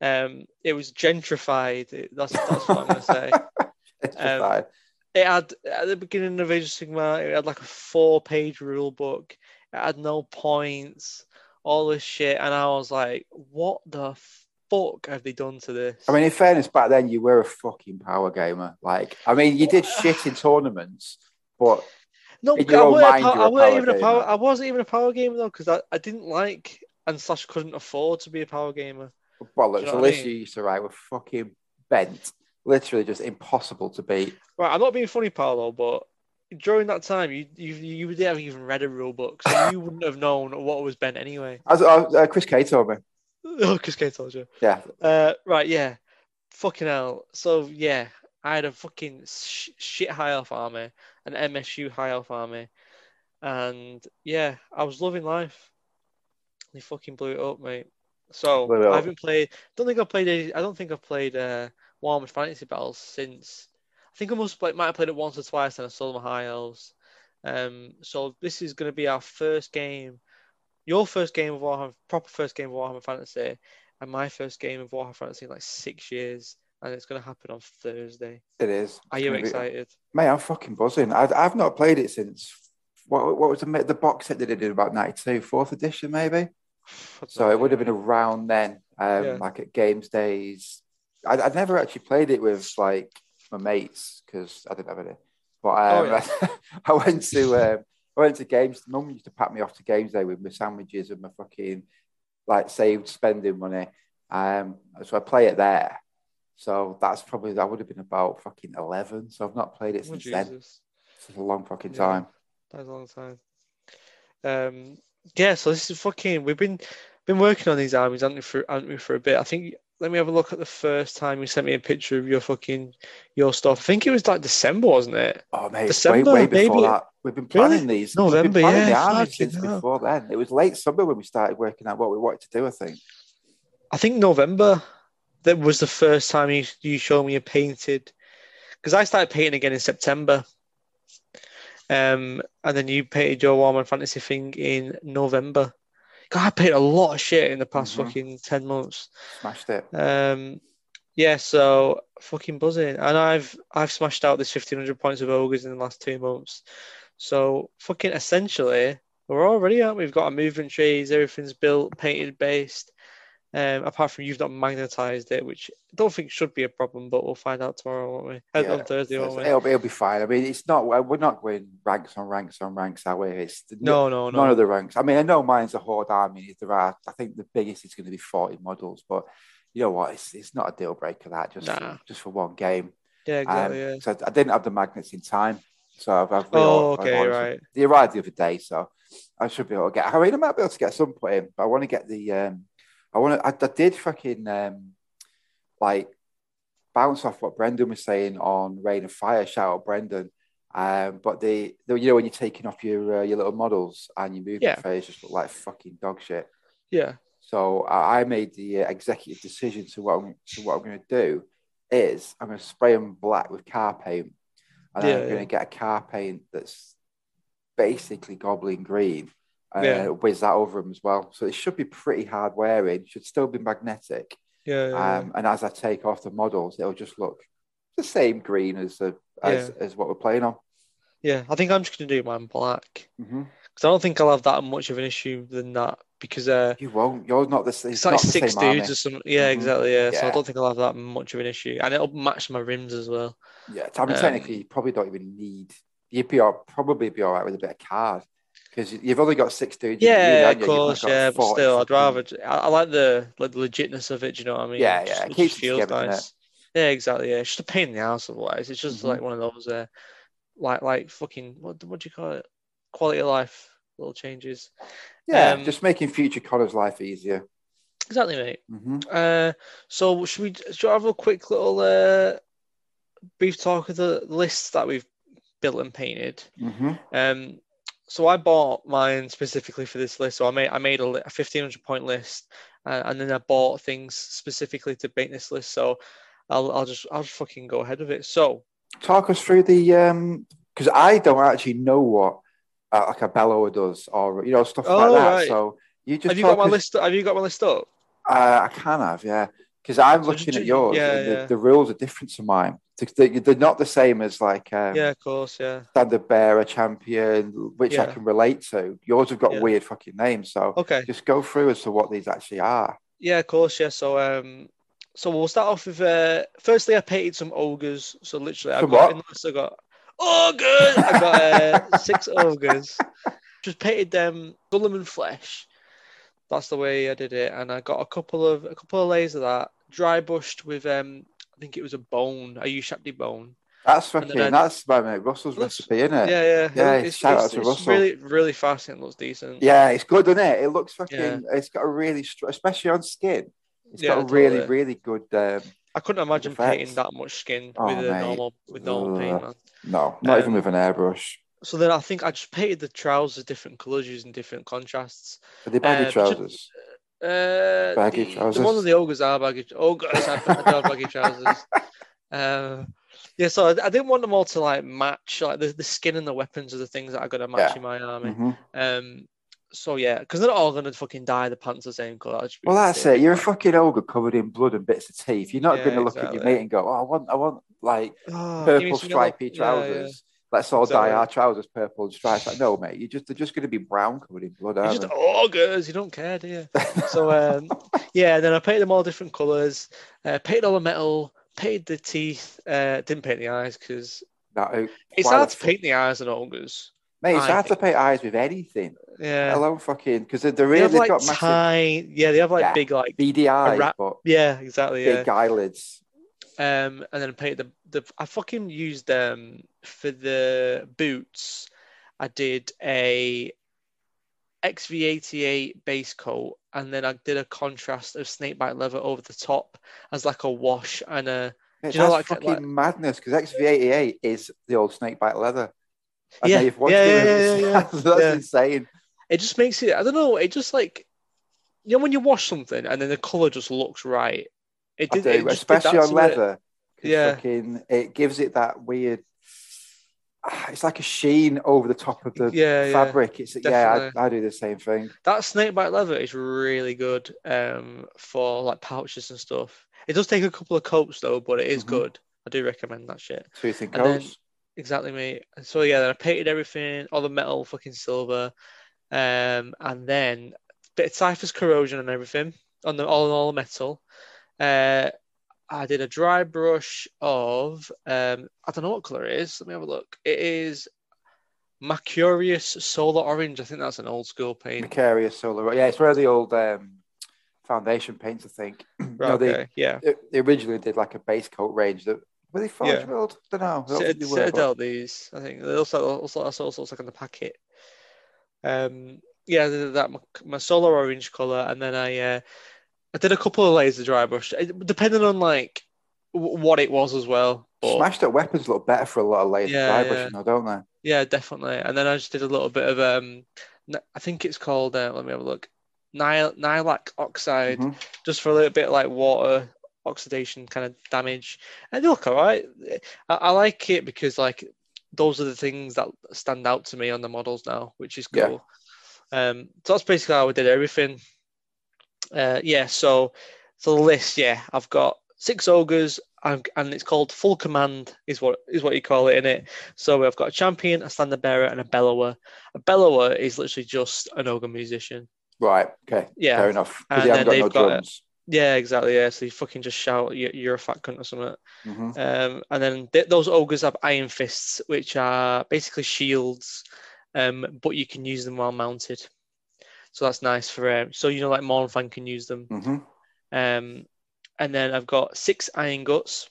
Um, it was gentrified. It- that's that's what I'm gonna say. Just um, It had at the beginning of Age of Sigmar, it had like a four-page rule book. It had no points, all this shit, and I was like, "What the fuck have they done to this?" I mean, in fairness, back then you were a fucking power gamer. Like, I mean, you did shit in tournaments, but No, I your own weren't, mind, pow- you're I a weren't power even a power. I wasn't even a power gamer though, because I, I didn't like and slash couldn't afford to be a power gamer. Bollocks. know The what I list mean? you used to write were fucking bent. Literally just impossible to beat. Right, I'm not being funny, Paolo, but during that time, you you you would have even read a rule book, so you wouldn't have known what was bent anyway. As uh, uh, Chris K told me. Oh, because Kate told you. Yeah. Uh, right, yeah. Fucking hell. So yeah, I had a fucking sh- shit high elf army, an MSU high elf army, and yeah, I was loving life. They fucking blew it up, mate. So Blew it up. I haven't played. Don't think I've played. I don't think I've played uh, Warhammer Fantasy Battles since. I think I must might have played it once or twice, and I sold my high elves. Um, so this is going to be our first game, your first game of Warhammer, proper first game of Warhammer Fantasy, and my first game of Warhammer Fantasy in like six years, and it's going to happen on Thursday. It is. Are It's you gonna be- excited? Mate, I'm fucking buzzing. I've, I've not played it since. What, what was the, the box set they did in about 92, fourth edition, maybe? So it would have been around then, um, Yeah. like at games days. I, I'd never actually played it with like my mates because I didn't have any. But um, Oh, I went to um, I went to games. Mum used to pack me off to games day with my sandwiches and my fucking like saved spending money. Um, so I play it there. So that's probably that would have been about fucking eleven. So I've not played it Oh, since then. Jesus. It's a long fucking Yeah. time. That's a long time. Um, yeah, so this is fucking. We've been been working on these armies, haven't we, for haven't we, for a bit? I think. Let me have a look at the first time you sent me a picture of your fucking your stuff. I think it was like December, wasn't it? Oh mate, December, way, way before maybe- that. We've been Really? planning these. November, We've been planning the yeah, fucking since hell. before then. It was late summer when we started working out what we wanted to do. I think. I think November. That was the first time you you showed me a painted. Because I started painting again in September. Um, and then you painted your Warhammer Fantasy thing in November. God, I painted a lot of shit in the past Mhm. fucking ten months. Smashed it. Um, yeah, so fucking buzzing, and I've I've smashed out this fifteen hundred points of ogres in the last two months. So fucking essentially, we're already out. We've got our movement trees, everything's built, painted, based. Um, apart from you've not magnetized it, which I don't think should be a problem, but we'll find out tomorrow, won't we? Uh, Yeah, on Thursday, won't we? it'll, it'll be fine. I mean, it's not. We're not going ranks on ranks on ranks, that way. It's No, no, no. none of the ranks. I mean, I know mine's a horde army. There are. I think the biggest is going to be forty models, but you know what? It's, it's not a deal breaker. That just Nah. for, just for one game. yeah, Um, yeah. So I didn't have the magnets in time, so I've. I've Oh, I've okay, right. They arrived the other day, so I should be able to get. I mean, I might be able to get some put in, but I want to get the. um I want to. I, I did fucking um like bounce off what Brendan was saying on Rain of Fire. Shout out Brendan. Um, but the, the you know when you're taking off your uh, your little models and your movement Yeah. phase just look like fucking dog shit. Yeah, So I I made the uh, executive decision to what I'm, to what I'm going to do is I'm going to spray them black with car paint, and Yeah, I'm yeah. going to get a car paint that's basically goblin green. Uh, Yeah. whiz that over them as well. So it should be pretty hard wearing. Should still be magnetic. yeah, yeah. Um, and as I take off the models, it'll just look the same green as the as, as what we're playing on. yeah. I think I'm just gonna do mine black because I don't think I'll have that much of an issue than that because uh, You won't. You're not the same. it's like six dudes or something. Yeah, Mhm. exactly. Yeah. so I don't think I'll have that much of an issue, and it'll match my rims as well. Yeah, I mean, Um, technically, you probably don't even need. You'd be all, probably be all right with a bit of card because you've only got six dudes. in the unit, Yeah, of you? You've not course. Yeah, but still, I'd rather. I, I like the like the legitness of it. Do you know what I mean? Yeah, It yeah, just- it keeps just it feels together, nice. Yeah, exactly. Yeah, it's just a pain in the ass otherwise. It's just Mhm. like one of those, uh, like like fucking what what do you call it? Quality of life little changes. Yeah, um, just making future Connor's life easier. Exactly, mate. hmm Uh, so should we should we have a quick little uh, brief talk of the lists that we've built and painted? hmm Um, so I bought mine specifically for this list. So I made I made a, a fifteen hundred point list, uh, and then I bought things specifically to paint this list. So I'll I'll just I'll just fucking go ahead of it. So Talk us through the um because I don't actually know what uh, like a bellower does or you know stuff Oh, like that. right. So you just have you got my us- list? Have you got my list up? Uh, I can have, yeah. Because I'm So looking at yours, yeah, and the, yeah. the rules are different to mine. They- They're not the same as like um, yeah, of course. Yeah. standard bearer champion, which I can relate to. Yours have got Yeah. weird fucking names, so Okay. just go through as to what these actually are. Yeah, of course. Yeah. So um, so we'll start off with uh, firstly I painted some ogres. So literally, I've got list I got ogres. I got uh, six ogres. Just painted them Guilliman flesh. That's the way I did it, and I got a couple of a couple of layers of that dry brushed with um I think it was a bone. I used Shapty bone. That's fucking. That's my mate Russell's Looks- recipe, isn't it? Yeah, yeah, Yeah, it's, shout out to Russell. really really fast and it looks decent. Yeah, it's good, isn't it? It looks fucking. Yeah. It's got a really, especially on skin. It's Yeah, got a really, totally. really good. Um, I couldn't imagine effects. painting that much skin Oh, with a mate. normal with normal paint, man. no, not even Um, with an airbrush. So then I think I just painted the trousers different colours using different contrasts. Are they baggy uh, ju- trousers? Uh, Baggy the, trousers? The one of the ogres are baggy. Ogres have have baggy trousers. Uh, yeah, so I, I didn't want them all to like match. Like the, the skin and the weapons are the things that are gonna match Yeah. in my army. Mhm. Um, so yeah, because they're not all gonna fucking dye the pants the same colour. That'd just be Well, that's it. You're a fucking ogre covered in blood and bits of teeth. You're not Yeah, going to look at your mate and go, "Oh, I want, I want like Oh, purple mean something like- stripy trousers. Let's all dye Exactly. our trousers purple and stripes." Like, no, mate. You just they're just going to be brown covered in blood, aren't just ogres. You don't care, do you? So um, yeah, then I painted them all different colours. Uh, painted all the metal. Painted the teeth. Uh, didn't paint the eyes because it's hard to paint the eyes on ogres. Mate, it's I hard to paint eyes with anything. Yeah. Hello, fucking because they're They really they've like got massive tiny, yeah, they have like Yeah. big, like beady eyes, but yeah, exactly, yeah. big eyelids. Um, and then I painted the the I fucking used um for the boots. I did a XV88 base coat, and then I did a contrast of snakebite leather over the top as like a wash and a It's you know, like- fucking like- madness because XV88 is the old snakebite leather. Yeah, know you've watched yeah, yeah, yeah, yeah, That's yeah. insane. it just makes it I don't know, it just like you know when you wash something and then the colour just looks right. It did, do, it especially on leather. it. Yeah. fucking, it gives it that weird. Ah, It's like a sheen over the top of the Yeah, yeah. fabric. It's yeah, definitely. I, I do the same thing. That snakebite leather is really good um, for like pouches and stuff. It does take a couple of coats though, but it is Mhm. good. I do recommend that shit. Tooth and And then- coats. Exactly, mate. So yeah, then I painted everything, all the metal, fucking silver, um, and then bit of typhus corrosion and everything on the all in all the metal. Uh, I did a dry brush of um, I don't know what color it is. Let me have a look. It is Macharius Solar Orange. I think that's an old school paint. Macharius Solar. Yeah, it's where the old um, foundation paints. I think. Right, no, they, okay, yeah. they they originally did like a base coat range that were they Forge Yeah. World? Don't know. I don't think Cit- they were, but- Citadel, these I think they also also also looks like on the packet. Um, yeah, that my, my solar orange color, and then I uh, I did a couple of layers of dry brush, depending on like w- what it was as well. But Smashed up weapons look better for a lot of layers Yeah, of dry yeah. brushing, though, don't they? yeah, definitely. And then I just did a little bit of um, I think it's called. Uh, let me have a look. Nil Nihilakh Oxide, Mhm. just for a little bit like water oxidation kind of damage. And they look all right. I, I like it because like those are the things that stand out to me on the models now, which is Yeah. cool. Um, so that's basically how I did everything. Uh, yeah, so so the list, yeah, I've got six ogres, and, and it's called full command, is what is what you call it in it. So I've got a champion, a standard bearer, and a bellower. A bellower is literally just an ogre musician. Right. Okay. Yeah, Fair enough. And Because you haven't got then no they've got a- yeah, exactly. Yeah, so you fucking just shout, "You- "You're a fat cunt" or something. Mhm. Um, and then th- those ogres have iron fists, which are basically shields, um, but you can use them while mounted. So that's nice for um, so you know like Mournfang can use them. Mhm. Um, and then I've got six iron guts.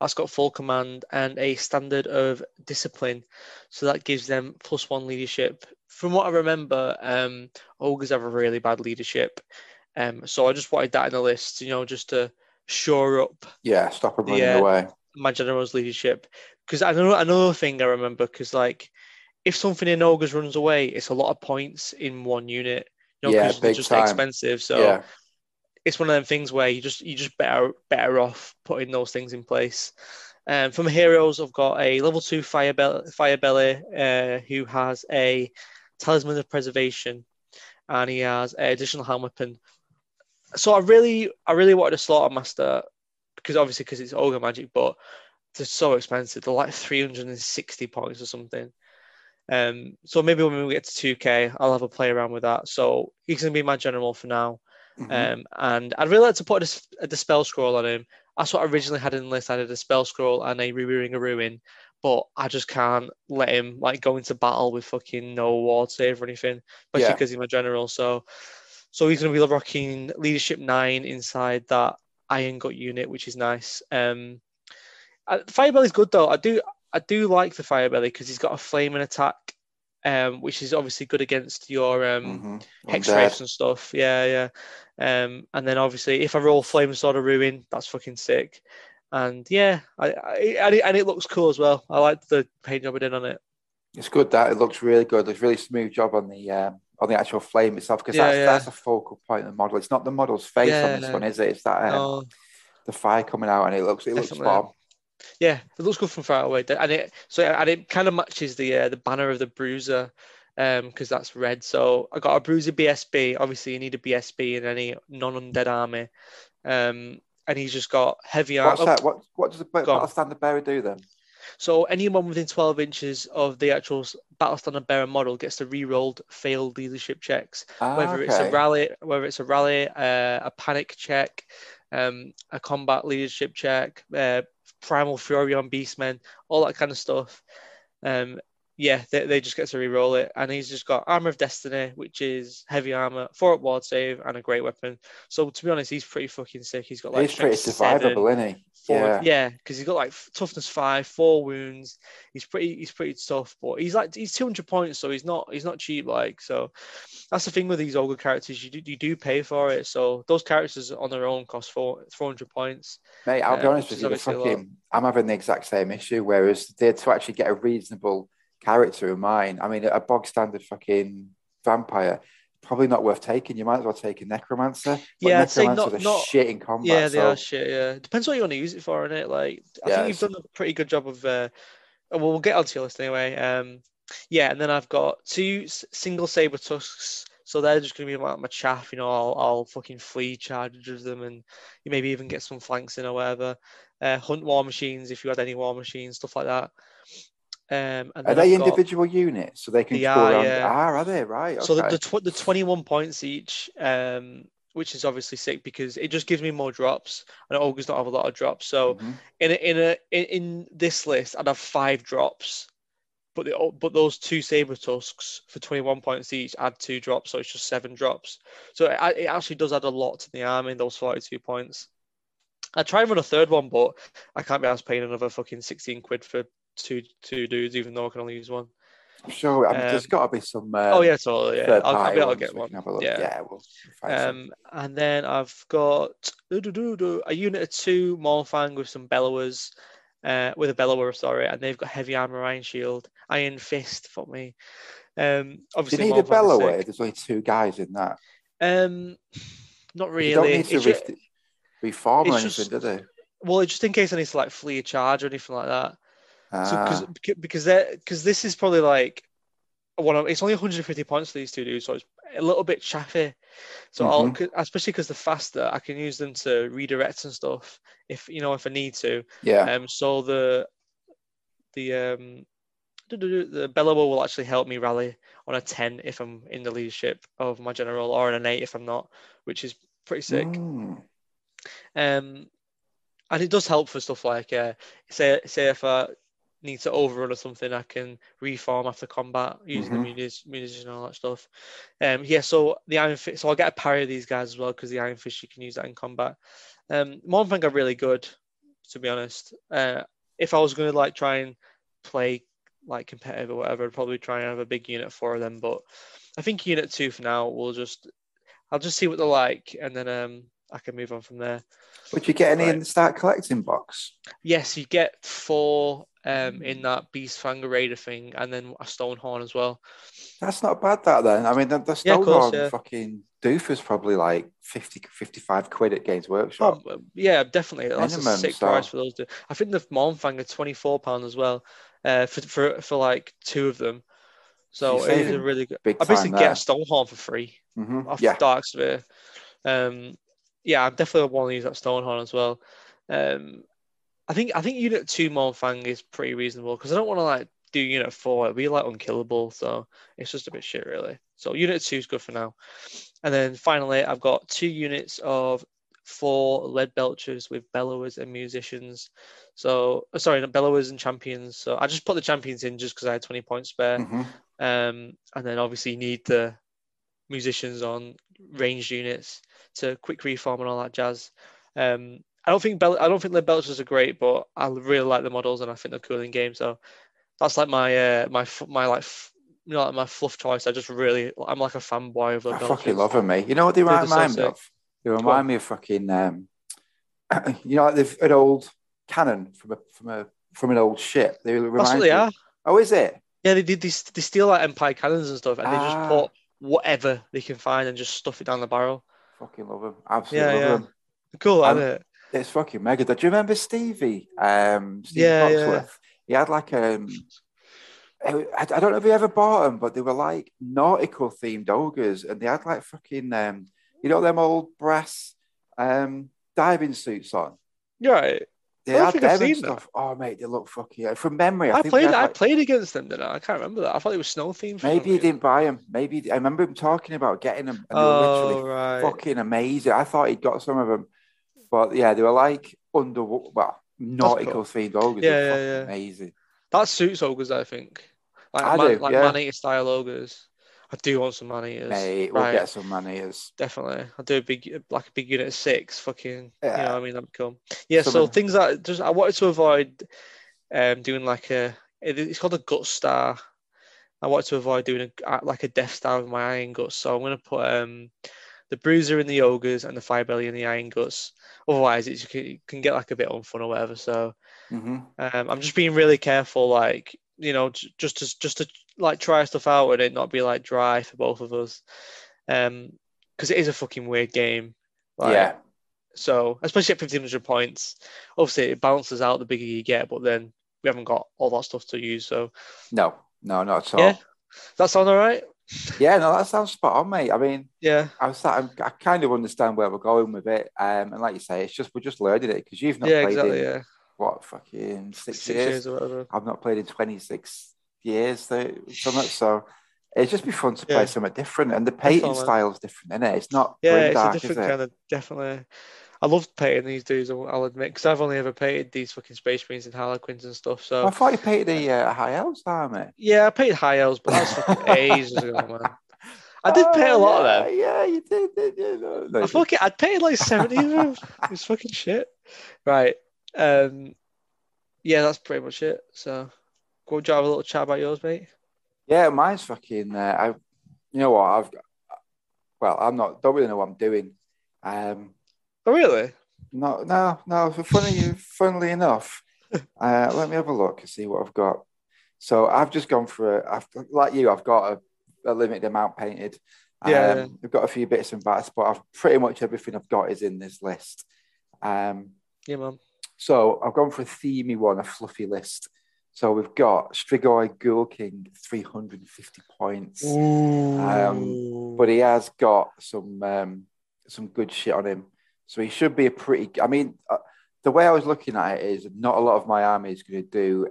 That's got full command and a standard of discipline, so that gives them plus one leadership. From what I remember, um, ogres have a really bad leadership, um, so I just wanted that in the list, you know, just to shore up Yeah. Stop them running Yeah. away. my general's leadership. Because I know another thing I remember, because like if something in ogres runs away, it's a lot of points in one unit. You know, Yeah, big just time. expensive. So yeah. it's one of them things where you just you just better better off putting those things in place. Um, from heroes, I've got a level two fire belly, fire belly uh, who has a talisman of preservation, and he has an additional hand weapon. So I really, I really wanted a slaughter master because obviously because it's ogre magic, but they're so expensive. They're like three hundred and sixty points or something. Um, so maybe when we get to two K, I'll have a play around with that. So he's gonna be my general for now. Mhm. Um, and I'd really like to put a, a dispel scroll on him. That's what I originally had in the list. I had a dispel scroll and a Ruby Ring of Ruin, but I just can't let him like go into battle with fucking no ward save or anything, especially Yeah. because he's my general. So, so he's going to be rocking leadership nine inside that iron gut unit, which is nice. Um, uh, Firebelly's good though. I do I do like the Firebelly because he's got a flaming attack, um, which is obviously good against your um Mhm. hex wraiths and stuff. Yeah, yeah. Um, and then obviously if I roll flame sword of ruin, that's fucking sick. And yeah, I, I and, it, and it looks cool as well. I like the paint job I did on it. It's good that it looks really good. There's really smooth job on the um, on the actual flame itself because Yeah, that's, yeah. that's a focal point of the model. It's not the model's face on this Yeah. one, is it? It's that um, No, the fire coming out and it looks it looks Definitely. spot on. Yeah, it looks good from far away. And it so and it kind of matches the uh, the banner of the bruiser, um, because that's red. So I got a bruiser BSB. Obviously, you need a BSB in any non-undead army. Um, and he's just got heavy armor. What's that? What what does the Go battle standard bearer do then? So anyone within 12 inches of the actual battle standard bearer model gets to re-rolled failed leadership checks, Ah, whether it's a rally, whether it's a rally, uh, a panic check, um, a combat leadership check, uh, primal fury on beastmen, all that kind of stuff. Um, yeah, they, they just get to re-roll it, and he's just got armor of destiny, which is heavy armor, four up ward save, and a great weapon. So to be honest, he's pretty fucking sick. He's got like He's pretty survivable, isn't he? Four, Yeah. yeah, because he's got like toughness five, four wounds. He's pretty, he's pretty tough, but he's like he's two hundred points, so he's not he's not cheap. Like so, that's the thing with these ogre characters. You do you do pay for it. So those characters on their own cost four four hundred points. Mate, I'll be honest which with is you, the obviously a lot. fucking, I'm having the exact same issue. Whereas they to actually get a reasonable character of mine, I mean, a bog standard fucking vampire, probably not worth taking. You might as well take a necromancer. Yeah, I'd say not- not- shit in combat. yeah, they so are shit. Yeah, depends what you want to use it for, innit? Like I Yeah, think you've done a pretty good job of. Uh, well, we'll get onto your list anyway. Um, yeah, and then I've got two single saber tusks. So they're just gonna be like my chaff, you know. I'll, I'll fucking flee charge of them, and you maybe even get some flanks in or whatever. Uh, hunt war machines if you had any war machines, stuff like that. Um, and Are they I've got- individual units? So they can They go are, around. yeah. Ah, are they? Right. Okay. So the the, tw- the 21 points each, um, which is obviously sick because it just gives me more drops, and ogres don't have a lot of drops. So Mhm. in a, in a in, in this list, I'd have five drops, but the but those two saber tusks for 21 points each add two drops, so it's just seven drops. So it, it actually does add a lot to the army. Those 42 points. I try and run a third one, but I can't be asked paying another fucking 16 quid for two two dudes, even though I can only use one. Sure. I mean, there's um, got to be some. Uh, oh yeah, totally. Yeah, I'll, I'll be to get one. can have a look. Yeah. Yeah, we'll find some. Um, and then I've got a unit of two Mournfang with some bellowers, uh, with a bellower, sorry, and they've got heavy armor, iron shield, iron fist for me. Um, Do you obviously, need a bellower? There's only two guys in that. Um, not really. You don't need to re- reform or anything, just- do they? well, just in case I need to like flee a charge or anything like that. So Ah, because because because this is probably like one of it's only 150 points for these two dudes, so it's a little bit chaffy. So I'll Mhm. 'cause- especially because they're faster, I can use them to redirect and stuff if you know if I need to. yeah. Um, so the the um the bellower will actually help me rally on a 10 if I'm in the leadership of my general, or on an 8 if I'm not, which is pretty sick. Mm. Um, and it does help for stuff like uh, say say if I need to overrun or something, I can reform after combat using Mhm. the munis, munitions and all that stuff. Um, yeah, so the iron fist, so I'll get a parry of these guys as well because the iron fist you can use that in combat. Um, Mournfang are really good, to be honest. Uh, if I was going to like try and play like competitive or whatever, I'd probably try and have a big unit for them. But I think unit two for now. We'll just I'll just see what they're like, and then um, I can move on from there. Would you get any Right. in the start collecting box? Yes, you get four um in that Beast Fang Raider thing, and then a Stone Horn as well. That's not bad, that then. I mean, the, the Yeah, of course, Stonehorn yeah. fucking doof is probably like 50, 55 quid at Games Workshop. Oh, yeah, definitely. That's Minimum, a sick so- price for those. Two. I think the Mournfang are twenty four pound as well, uh, for, for for like two of them. So You're it is a really good. Big I basically time get a Stone Horn for free Mhm. off Yeah, Dark Sphere. Um, yeah, I'm definitely want to use that Stone Horn as well. Um, I think I think Unit Two Mournfang is pretty reasonable because I don't want to like do Unit Four. It'd be like unkillable, so it's just a bit shit really. So Unit Two is good for now. And then finally, I've got two units of four lead belchers with bellowers and musicians. So uh, sorry, not bellowers and champions. So I just put the champions in just because I had 20 points spare. Mhm. Um, and then obviously you need the musicians on ranged units to quick reform and all that jazz. Um, I don't think Bel- I don't think the belchers are great, but I really like the models and I think they're cool in game. So that's like my uh, my my like you know like my fluff choice. I just really I'm like a fanboy of the I belchers. fucking love them, mate. You know what they Dude, they're so remind me sick. of? They remind me of fucking, um, you know, like they've an old cannon from a from a from an old ship. They remind That's what they are. Oh, is it? Yeah, they did. They, they steal like Empire cannons and stuff, and they Ah. just put whatever they can find and just stuff it down the barrel. Fucking love them. Absolutely Yeah, love yeah. them. Cool, isn't it? It's fucking mega. Do you remember Stevie? Um, Stevie Yeah, yeah. He had like um, I, I don't know if you ever bought them, but they were like nautical themed ogres, and they had like fucking um, you know, them old brass um diving suits on. Right. They I had think I've them that. stuff. Oh mate, they look fucking. From memory, I, I, played. I like- played against them, didn't I? I can't remember that. I thought it was snow themed. Maybe he didn't buy them. Maybe I remember him talking about getting them, and they were Oh literally right. fucking amazing. I thought he'd got some of them, but yeah, they were like under well nautical themed ogres. Yeah, Yeah, yeah, yeah. amazing. That suits ogres, I think. Like I man, do, like yeah. man-eater style ogres. I do want some man-eaters. Mate, we'll right. get some manias. Definitely. I'll do a big, like a big unit of six. Fucking, you Yeah. know, what I mean, that'd be cool. Yeah. So things that just I wanted to avoid, um, doing like a, it- it's called a gut star. I wanted to avoid doing a like a death star with my iron guts. So I'm gonna put um, the bruiser in the ogres and the fire belly in the iron guts. Otherwise, it's, you can, you can get like a bit unfun or whatever. So hmm um, I'm just being really careful, like you know, just to just to like try stuff out and it not be like dry for both of us, um, because it is a fucking weird game. Like, yeah, So especially at 1500 points, obviously it balances out the bigger you get, but then we haven't got all that stuff to use. So no, no, not at all. Yeah. That sound all right? Yeah, no, that sounds spot on, mate. I mean, Yeah. I was I, I kind of understand where we're going with it, um, and like you say, it's just we're just learning it because you've not yeah. played Exactly. in Yeah. what fucking six, Six years. years or whatever. I've not played in 26 years, so something. So it'd just be fun to play Yeah. something different. And the painting style is different, isn't it? It's not Yeah, it's dark, a different it? kind of definitely. I love painting these dudes. I'll admit, because I've only ever painted these fucking space marines and harlequins and stuff. So I thought you painted the uh, High Elves army. Yeah, I paid high elves, but that was fucking ages ago, man. I did pay a Oh, lot yeah, of them. Yeah, you did, did you? No, no, I you fucking, I'd paid like 70 of them. It's fucking shit. Right. Um, yeah, that's pretty much it. So, go and have a little chat about yours, mate. Yeah, mine's fucking. Uh, I, you know what? I've. Well, I'm not. Don't really know what I'm doing. Um, Oh, really? no, no, no. Funny, funnily enough, uh, let me have a look and see what I've got. So I've just gone for a. I've, like you, I've got a, a limited amount painted. Yeah, um. I've got a few bits and bats, but I've pretty much everything I've got is in this list. Um, Yeah, man. so I've gone for a themey one, a fluffy list. So we've got Strigoi Ghoul King, 350 points. Um, but he has got some um, some good shit on him. So he should be a pretty. I mean, uh, the way I was looking at it is not a lot of my army is going to do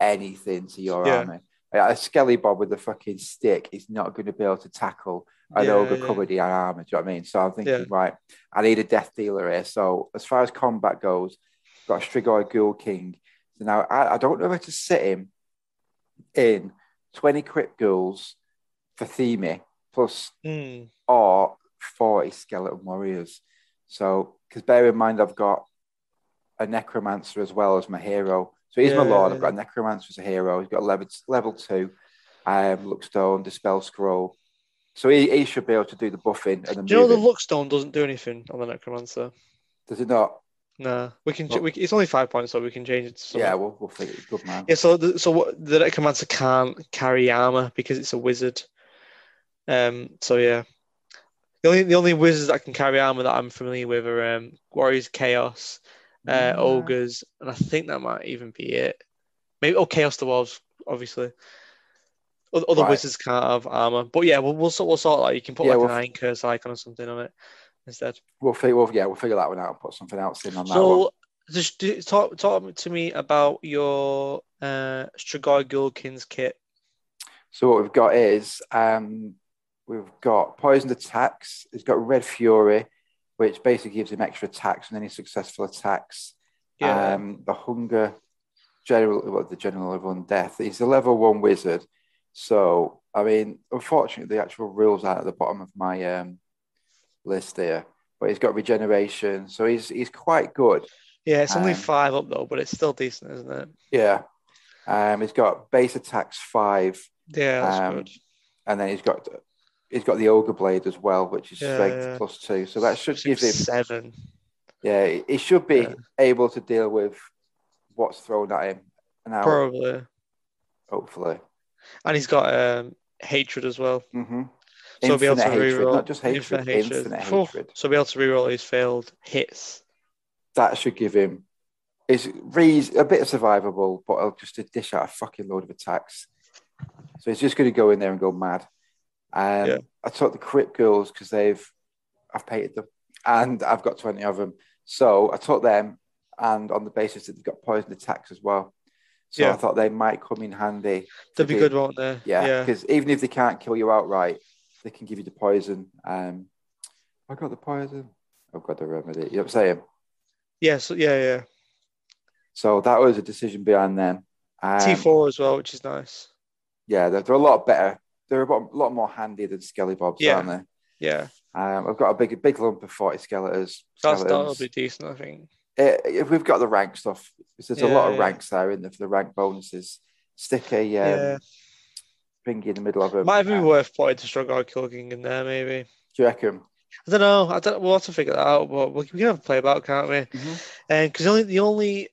anything to your Yeah. army. A Skelly Bob with a fucking stick is not going to be able to tackle an Yeah, ogre yeah. covered in armor. Do you know what I mean? So I'm thinking, Yeah. right, I need a death dealer here. So as far as combat goes, got a Strigoi Ghoul King. Now I, I don't know where to sit him in 20 crypt ghouls for Theme plus Hmm. or 40 skeleton warriors. So, because bear in mind, I've got a necromancer as well as my hero. So he's my lord. yeah, I've got a necromancer as a hero. He's got a level, level two, um, Luckstone, Dispel Scroll. So he, he should be able to do the buffing and the Do you know the moving. Luckstone doesn't do anything on the Necromancer? Does it not? Nah, we can. Well- we, it's only five points, so we can change it to something. Yeah, we'll, we'll figure it. Good man. Yeah, so the, so what the Necromancer can't carry armor because it's a wizard. Um. So yeah, the only the only wizards that can carry armor that I'm familiar with are um, Warriors, Chaos, uh, Yeah. Ogres, and I think that might even be it. Maybe oh, Chaos Dwarves, obviously. Other Right. wizards can't have armor, but yeah, we'll we'll sort we'll sort that. You can put Yeah, like we'll an Iron Curse icon or something on it instead. We'll figure. We'll, yeah, we'll figure that one out and put something else in on that one. So, just do, talk talk to me about your uh, Strigoi Ghoul King's kit. So what we've got is um, we've got poisoned attacks. It's got red fury which basically gives him extra attacks and any successful attacks. Yeah. Um, the hunger, general, what the general level on death. He's a level one wizard. So, I mean, unfortunately, the actual rules aren't at the bottom of my um, list here, but he's got regeneration. So he's he's quite good. Yeah, it's only Um, five up though, but it's still decent, isn't it? Yeah. Um, he's got base attacks five, Yeah, that's Um, good. and then he's got he's got the ogre blade as well, which is Yeah, strength yeah. plus two. So that should give him seven. yeah, he- should be Yeah. able to deal with what's thrown at him. Now, Probably. hopefully. And he's got um, hatred as well. hmm So he'll be able to hatred, reroll not just hatred, infinite infinite hatred. Phew. hatred. So be able to reroll his failed hits. That should give him. Reas- a bit survivable, but I'll just to dish out a fucking load of attacks. So he's just going to go in there and go mad. Um, Yeah. I took the Crypt Ghouls because they've, I've painted them, and I've got twenty of them. So I took them, and on the basis that they've got poison attacks as well. So Yeah. I thought they might come in handy. They'd be do- good, won't they? Yeah, Yeah. because even if they can't kill you outright, they can give you the poison. Um, I got the poison. I've got the remedy. You know what I'm saying? Yeah, so yeah, yeah. So that was a decision behind them. Um, T4 as well, which is nice. Yeah, they're, they're a lot better. They're a lot, lot more handy than Skelly Bobs, Yeah. aren't they? Yeah. Um, I've got a big, big lump of 40 skeletons. That's, that'll be decent, I think. Eh, if we've got the rank stuff, there's a lot of yeah. ranks there in there for the rank bonuses. Stick a um, Yeah. Thingy in the middle of them. Might even Um, be worth putting to Strigoi Ghoul King in there, maybe. do you reckon? I don't know. I don't. We'll have to figure that out. But we can have a play about, can't we? Mhm. And because only the only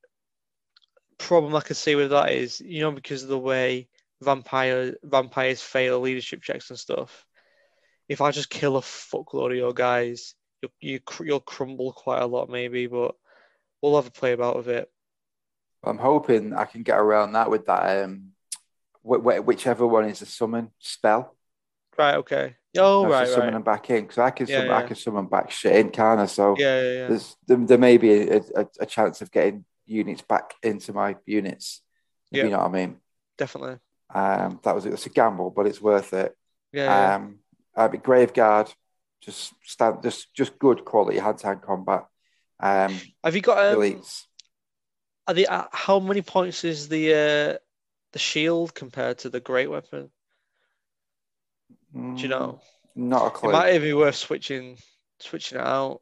problem I can see with that is, you know, because of the way vampire vampires fail leadership checks and stuff. If I just kill a fuckload of your guys, you you cr- you'll crumble quite a lot, maybe. But we'll have a play about with it. I'm hoping I can get around that with that. Um, wh- wh- whichever one is a summon spell. Right. Okay. Oh, I right. summon Right. them back in because I can Yeah, summon, I can summon back shit in, can I? So Yeah. Yeah. Yeah. there's there, there may be a, a, a chance of getting units back into my units. Yeah. You know what I mean? Definitely. Um, that was it's a gamble, but it's worth it. Yeah. yeah. Um, uh, but Graveguard, just stand, just just good quality hand to hand combat. Um, have you got um, elites. Are the uh, how many points is the uh, the shield compared to the great weapon? Do you know? Mm, Not a It might even be worth switching switching it out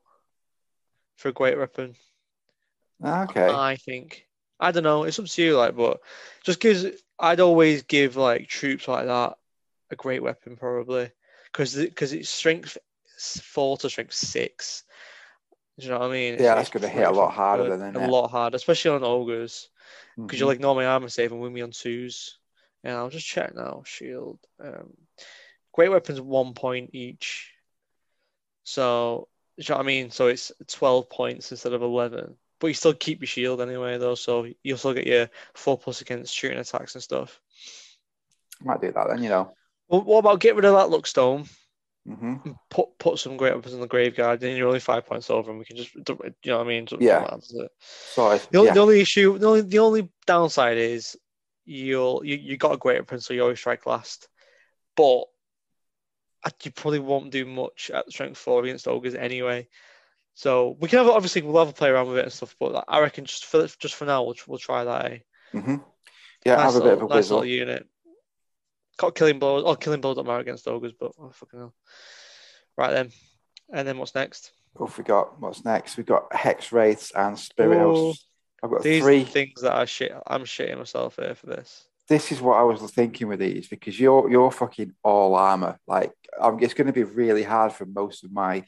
for a great weapon. Okay. I think. I don't know. It's up to you, like, but just gives. I'd always give like troops like that a great weapon probably because because it's strength four to strength six. Do you know what I mean? Yeah, It's- that's gonna hit a lot harder good. then, a it? lot harder, especially on ogres because Mhm. you'll ignore my armor save and win me on twos. And I'll just check now. Shield. Um, great weapons one point each. So you know what I mean? So it's twelve points instead of eleven. But you still keep your shield anyway though, so you'll still get your four plus against shooting attacks and stuff. Might do that then, you know. Well, what about get rid of that luckstone? hmm Put put some great weapons in the Grave Guard, then you're only five points over, and we can just you know what I mean? Yeah. does The only, yeah. the only issue, the only, the only downside is you'll you, you got a great weapon, so you always strike last. But you probably won't do much at strength four against ogres anyway. So we can have obviously we'll have a play around with it and stuff. But I reckon just for just for now we'll we'll try that. Eh? hmm Yeah, nice have a bit of a little, nice little unit. Got killing blows. Oh, killing blows don't matter against ogres, but oh, fucking hell. Right then, and then what's next? Oh, we got what's next. We've got Hex Wraiths and Spirit Oh, Hosts. I've got These three. things that I shit. I'm shitting myself here for this. This is what I was thinking with these because you're you're fucking all armor. Like um, it's going to be really hard for most of my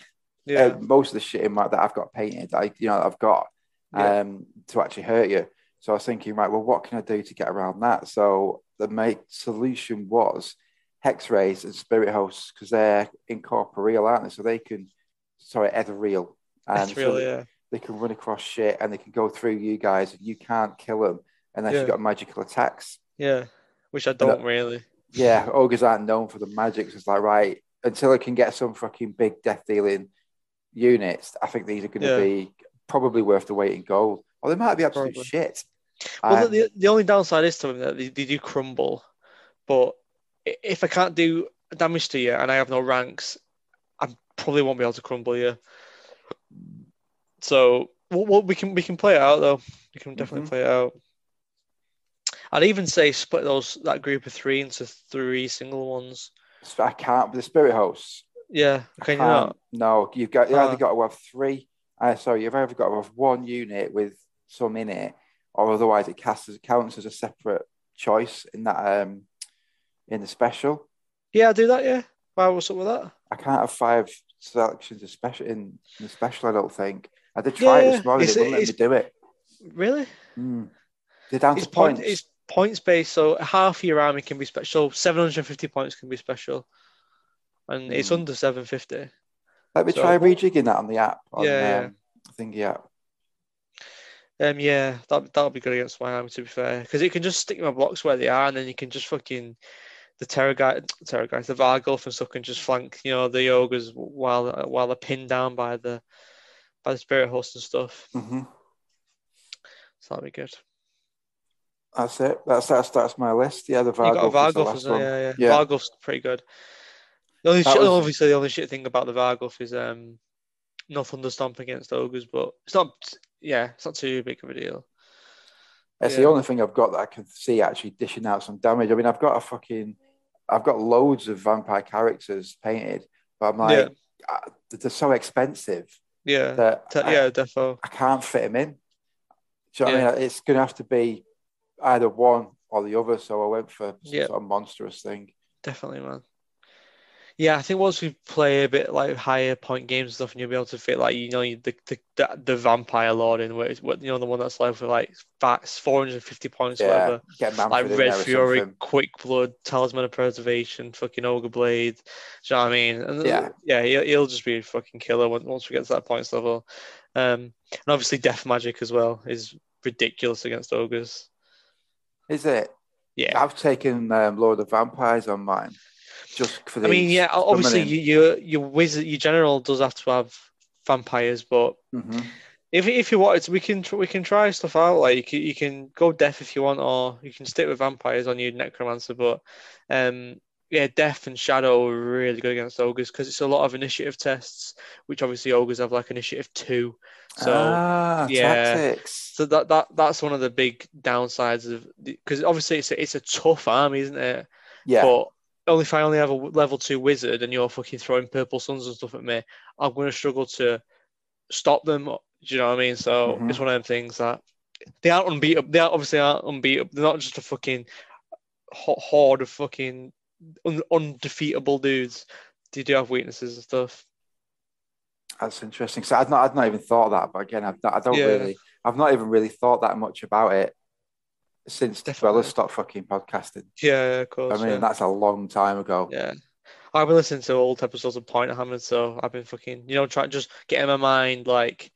Yeah, uh, most of the shit in my that I've got painted. I you know I've got Yeah. um to actually hurt you. So I was thinking, right, well, what can I do to get around that? So the main solution was Hex Wraiths and Spirit Hosts because they're incorporeal, aren't they? So they can, sorry, ethereal. that's Um, real. so yeah, they can run across shit and they can go through you guys and you can't kill them unless Yeah. you've got magical attacks. yeah. Which I don't really. Yeah, ogres aren't known for the magic. So it's like, right, until I can get some fucking big death dealing units, I think these are going to Yeah. be probably worth the weight in gold. Or they might be absolute Probably. shit. Well, Um, the, the only downside is to them that they, they do crumble. But if I can't do damage to you and I have no ranks, I probably won't be able to crumble you. So well, well, we can we can play it out though. We can definitely Mhm. play it out. I'd even say split those that group of three into three single ones. I can't. The Spirit Hosts. Yeah, can you can't- No, you've got you Ah. either got to have three. Uh, sorry, you've either got to have one unit with some in it, or otherwise it casts as, counts as a separate choice in that um in the special. Yeah, I'll do that. Yeah. Why? What's up with that? I can't have five selections of special in, the special. I don't think. I did try it Yeah, this morning. it's- They wouldn't let me do it. Really? Mm. They're down It's to point. points. It's points based. So half your army can be special. Seven hundred and fifty points can be special, and it's Hmm. under seven fifty. Let me so- try rejigging that on the app. On, Yeah, um, thingy app. Um, yeah, that that'll be good against my army to be fair, because it can just stick my blocks where they are, and then you can just fucking the terror guy, terror guys, the Vargulf and stuff can just flank, you know, the ogres while while they're pinned down by the by the spirit Horse and stuff. hmm So that'll be good. That's it. That's that's that's my list. Yeah, the you got a Vargulf is the Vargulf last one. yeah, yeah. Yeah. Vargulf's pretty good. The only shit, was- obviously the only shit thing about the Vargulf is um no thunderstomp against ogres, but it's not yeah, it's not too big of a deal. It's Yeah. the only thing I've got that I can see actually dishing out some damage. I mean, I've got a fucking, I've got loads of vampire characters painted, but I'm like, Yeah. uh, they're so expensive Yeah, that Te- I, yeah, defo. I can't fit them in. Do you know what Yeah. I mean? It's going to have to be either one or the other. So I went for some Yeah. sort of monstrous thing. Definitely, man. Yeah, I think once we play a bit like higher point games and stuff, and you'll be able to fit like you know the the, the, vampire lord in, where what you know the one that's left with like facts, 450 points, Yeah, whatever. Like Red Fury. Quick Blood, Talisman of Preservation, fucking Ogre Blade. Do you know what I mean? And Yeah. yeah, he'll, he'll just be a fucking killer once once we get to that points level. Um, and obviously Death Magic as well is ridiculous against ogres. Is it? Yeah. I've taken um, Lord of Vampires on mine just for the. I mean, yeah, obviously you, your your wizard, your general does have to have vampires, but hmm if if you wanted to, we can we can try stuff out. Like you can, you can go death if you want, or you can stick with vampires on your necromancer. But um, yeah, death and shadow are really good against ogres because it's a lot of initiative tests, which obviously ogres have like initiative two. So ah, yeah. tactics. so that that that's one of the big downsides of because obviously it's a, it's a tough army, isn't it? Yeah, But only if I only have a level two wizard and you're fucking throwing purple suns and stuff at me, I'm going to struggle to stop them. Do you know what I mean? So Mhm. it's one of them things that they aren't unbeatable. They are obviously aren't unbeatable. They're not just a fucking horde of fucking un- undefeatable dudes. They do have weaknesses and stuff. that's interesting. So I've not, I've not even thought of that. But again, I've not, I don't Yeah. really, I've not even really thought that much about it since. Dweller stopped fucking podcasting. Yeah, of course. I mean, yeah. that's a long time ago. Yeah. I've been listening to old episodes of Point Hammered, so I've been fucking, you know, trying just getting my mind like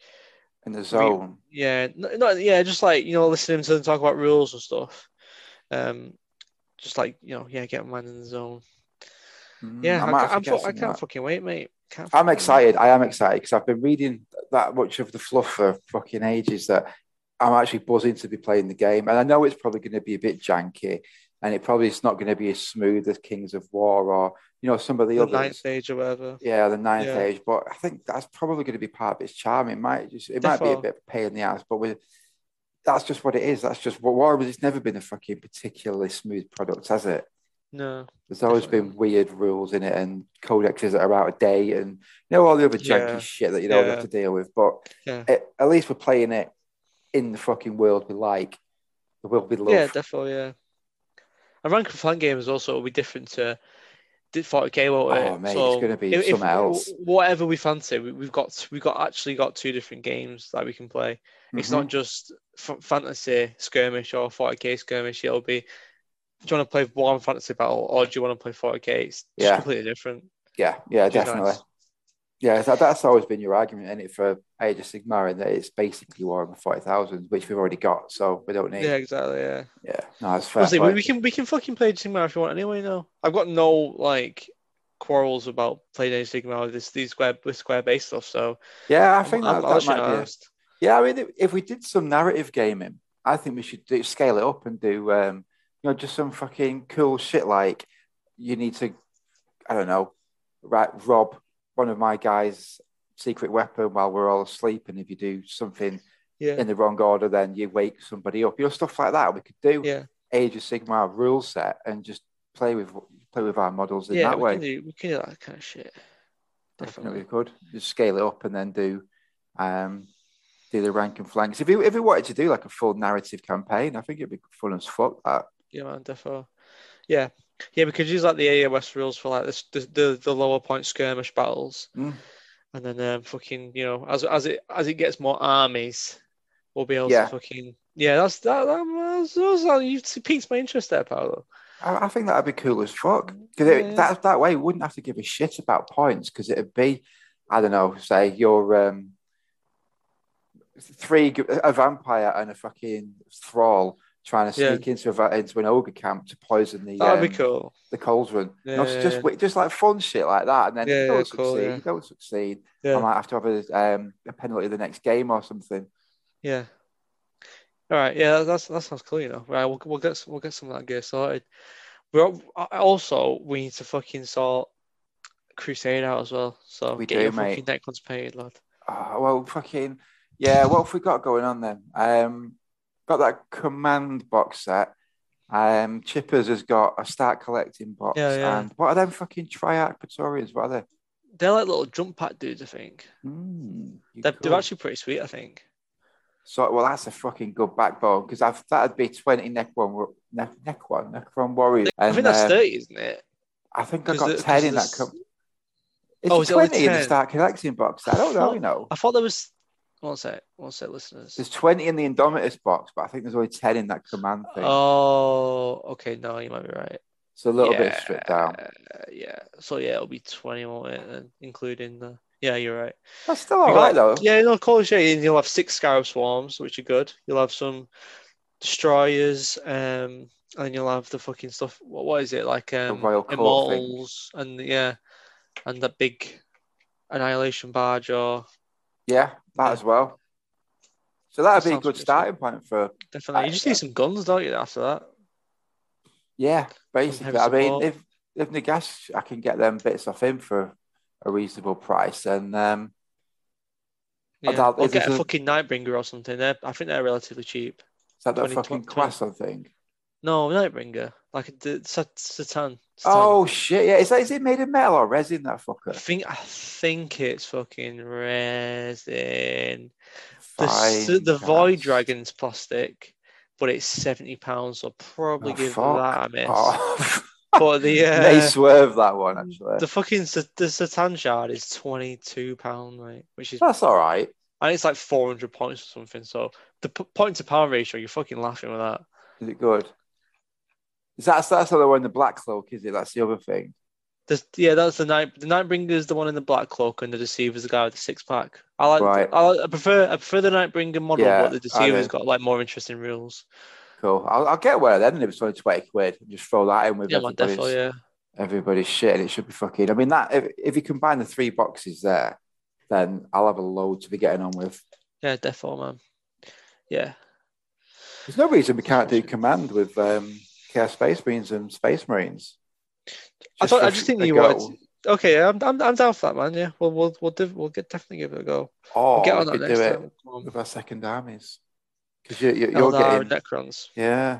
In the zone. Yeah, no, no, yeah, just like you know, listening to them talk about rules and stuff. Um, just like you know, yeah, get my mind in the zone. Mm, Yeah, I I, might ca- have to I'm, fu- I can't that. fucking wait, mate. Can't I'm wait. excited. I am excited because I've been reading that much of the fluff for fucking ages that I'm actually buzzing to be playing the game. And I know it's probably going to be a bit janky and it probably is not going to be as smooth as Kings of War or, you know, some of the, The others. Ninth Age or whatever. Yeah, the ninth Yeah. age. But I think that's probably going to be part of its charm. It might just, it might be a bit of a pain in the ass, but with, that's just what it is. That's just what War It's never been a fucking particularly smooth product, has it? No. There's always Definitely. been weird rules in it and codexes that are out of date and you know all the other janky Yeah. shit that you don't Yeah. have to deal with. But Yeah. at, at least we're playing it in the fucking world we like, the world we love. Yeah, definitely. Yeah. And rank and flank games also will be different to di- 40k, won't it? Oh, mate, it's gonna be if- if something else. Whatever we fancy, we, we've got we've got actually got two different games that we can play. It's Mhm. not just f- fantasy skirmish or 40k skirmish. It'll be, do you want to play one fantasy battle or do you want to play 40k? It's Yeah. completely different. yeah, yeah, definitely. nice. Yeah, that, that's always been your argument, in it for Age of Sigmar, and that it's basically Warhammer Forty Thousand, which we've already got, so we don't need. Yeah, exactly. Yeah. Yeah, no, that's fair. Honestly, we, we can we can fucking play Sigmar if you want anyway. No, I've got no like quarrels about playing any Sigmar with this these square with square based stuff. So yeah, I think I'm, that, I'll that you might be. Honest. Yeah, I mean, if- if we did some narrative gaming, I think we should do, scale it up and do, um, you know, just some fucking cool shit like you need to, I don't know, right, rob one of my guys' secret weapon while we're all asleep, and if you do something Yeah. in the wrong order, then you wake somebody up. You know, stuff like that. We could do Yeah. Age of Sigmar rule set and just play with play with our models in Yeah, that we way. can, do, we can do that kind of shit. Definitely. we could just scale it up and then do um do the rank and flanks. If you if you wanted to do like a full narrative campaign, I think it'd be fun as fuck. That Yeah, man, defo. Yeah, yeah, we could use like the AOS rules for like this, the, the the lower point skirmish battles, Mm. and then um, fucking you know as as it as it gets more armies, we'll be able Yeah. to fucking yeah. That's that. that that's, that's, you've piqued my interest there, Paolo. I, I think that'd be cool as fuck. Because Yeah, that that way, you wouldn't have to give a shit about points because it'd be, I don't know, say you're um, three a vampire and a fucking thrall trying to Yeah. sneak into a, into an ogre camp to poison the That'd um, be cool. the cauldron. You know, Yeah, just yeah. just like fun shit like that, and then Yeah, you don't yeah, succeed. cool, yeah. You don't succeed. I might have to have a um, a penalty the next game or something. yeah. All right, yeah, that's that sounds cool. You know, right? We'll we'll get some, we'll get some of that gear sorted. We're also we need to fucking sort Crusade out as well. So We get do, your mate. fucking Necrons paid, lad. Oh, well, fucking yeah. What have we got going on then? Um, got that command box set. Um, Chippers has got a start collecting box. Yeah, yeah. And what are them fucking Triarch Praetorians? What are they? They're like little jump pack dudes, I think. Mm, They're, they're actually pretty sweet, I think. So well, that's a fucking good backbone because I've that'd be twenty Necron neck, Necron neck one warrior. I And, think that's uh, 30, isn't it? I think I got the- ten 'cause in that. Com- is Oh, it only twenty in the 10? start collecting box? I don't know. thought- You know, I thought there was. One sec, one sec, listeners. there's twenty in the Indomitus box, but I think there's only ten in that command thing. Oh, okay, no, you might be right. so a little bit yeah, stripped down. Yeah, so yeah, it'll be 20 won't it? And including the. Yeah, you're right. That's still You all got- right though. Yeah, no, Call Shade, and you'll have six Scarab Swarms, which are good. You'll have some Destroyers, um, and you'll have the fucking stuff. What, what is it like? Um, Immortals, and yeah, and that big Annihilation Barge, or Yeah, that Yeah. as well. So that'd That be a good good, starting point for definitely. You just need some guns, don't you? After that, yeah, basically. I mean, support. if if Nagash, I can get them bits off him for a reasonable price, and um, I yeah. doubt or if get a a- fucking Nightbringer or something. They're, I think they're relatively cheap. is that that 20, fucking 20. Quasson thing? No, Nightbringer, like the Satan. Satan. Oh shit! Yeah, is that is it made of metal or resin? That fucker. I think I think it's fucking resin. The, Fine, the Void guys. Dragon's plastic, but it's seventy pounds. So I'll probably Oh, give that a miss. Oh. But the uh, they swerve that one actually. the fucking the C'tan Shard is twenty two pound, right? Which is That's all right. and it's like four hundred points or something. So the p- point to pound ratio, you're fucking laughing with that. Is it good? Is that that's the other one? The black cloak, is it? That's the other thing. Yeah, that's the night. The Nightbringer is the one in the black cloak, and the Deceiver's the guy with the six pack. I like. Right. I, like, I prefer. I prefer the Nightbringer model, Yeah, but the Deceiver's got like more interesting rules. Cool. I'll, I'll get one of them, and if it's only twenty quid, and just throw that in with Yeah, everybody's, definitely. Yeah. everybody's shit, and it should be fucking. I mean, that if, if you combine the three boxes there, then I'll have a load to be getting on with. Yeah, defo man. Yeah. There's no reason we can't do command with um, Chaos Space Marines and Space Marines. I thought. I just think you wanted. Okay, I'm, I'm, I'm down for that, man. Yeah, we'll, we'll, we'll, we'll get definitely give it a go. Oh, We'll get on we that next do it time. With our second armies because you, you, you're Eldar getting Necrons yeah.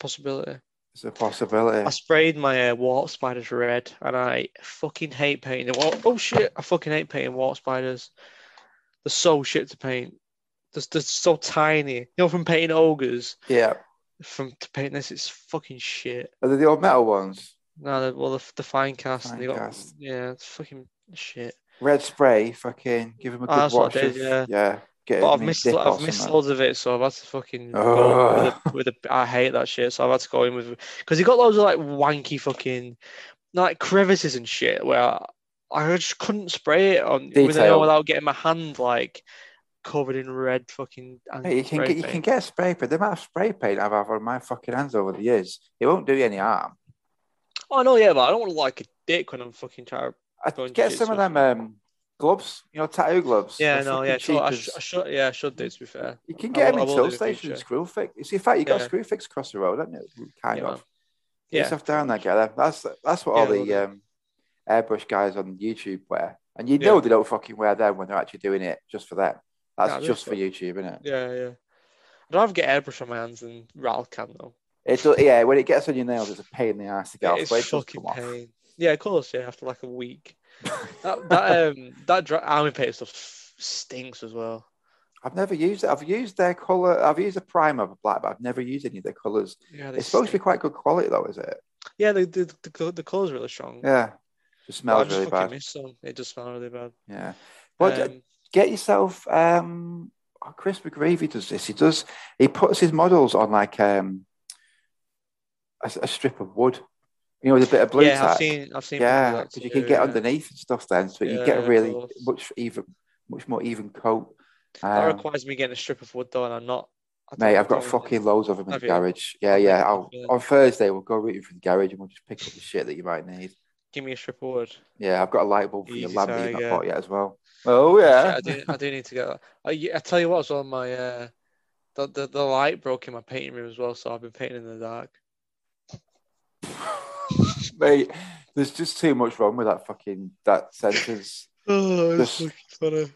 possibility. It's a possibility. I sprayed my uh, warp spiders red, and I fucking hate painting them. Oh, oh shit! I fucking hate painting warp spiders. They're so shit to paint. They're, they're so tiny. You know, from painting ogres, Yeah. From to paint this, it's fucking shit. Are they the old metal ones? No, the, well, the, the Finecast, and they got Finecast. yeah, it's fucking shit. Red spray, fucking give him a Oh, good that's what wash. I did, yeah. yeah. Get But I've missed I've missed loads eh? of it, so I've had to fucking go with, a, with a. I hate that shit, so I've had to go in with because he got loads of like wanky fucking like crevices and shit where I, I just couldn't spray it on with it without getting my hand like covered in red fucking. Hey, you can get you can get spray paint. The amount of spray paint I've had on my fucking hands over the years, it won't do you any harm. Oh no, yeah, but I don't want to like a dick when I'm fucking trying. I get some of them um, gloves, you know, tattoo gloves. Yeah, They're no, yeah, so I, sh- I should, yeah, I should do to be fair. You can get will- them I in tow do station Screwfix. You see, in fact, you got Yeah. screw fix across the road, haven't you? Kind Yeah, of. man. Get Yeah. yourself down there, get them. That's that's what Yeah, all the um, airbrush guys on YouTube wear. And you know they don't fucking wear them when they're actually doing it just for them. That's Nah, just for. YouTube, isn't it? Yeah, yeah. I'd rather get airbrush on my hands than rattle can though. It do, yeah, when it gets on your nails, it's a pain in the ass to get off. It's it fucking come off. pain. Yeah, of course. Yeah, after like a week. that that um that dry, army paint stuff stinks as well. I've never used it. I've used their color. I've used a primer of black, but I've never used any of their colors. Yeah, It's supposed to be quite good quality, though, is it? Yeah, the the the, the color's really strong. Yeah, just smells really bad. It just smells really bad. Yeah, but uh, Um, get yourself. Um, oh, Chris McGravy does this. He does. He puts his models on like um, a, a strip of wood. You know, with a bit of blue yeah, I've seen I've seen. Yeah, because you can get yeah. underneath and stuff then, so you get a really much even, much more even coat. That Um, requires me getting a strip of wood though, and I'm not. Mate, I've got fucking loads of them in the garage. Yeah, yeah. I'll, on Thursday, we'll go rooting for the garage and we'll just pick up the shit that you might need. Give me a strip of wood. Yeah, I've got a light bulb for your Easy lamp that tag, you've not yeah. bought yet as well. Oh, yeah. I do. I do need to get that. I, I tell you what, as well, my uh, the, the the light broke in my painting room as well, so I've been painting in the dark. Mate, there's just too much wrong with that fucking that sentence. Oh, it's Just- funny.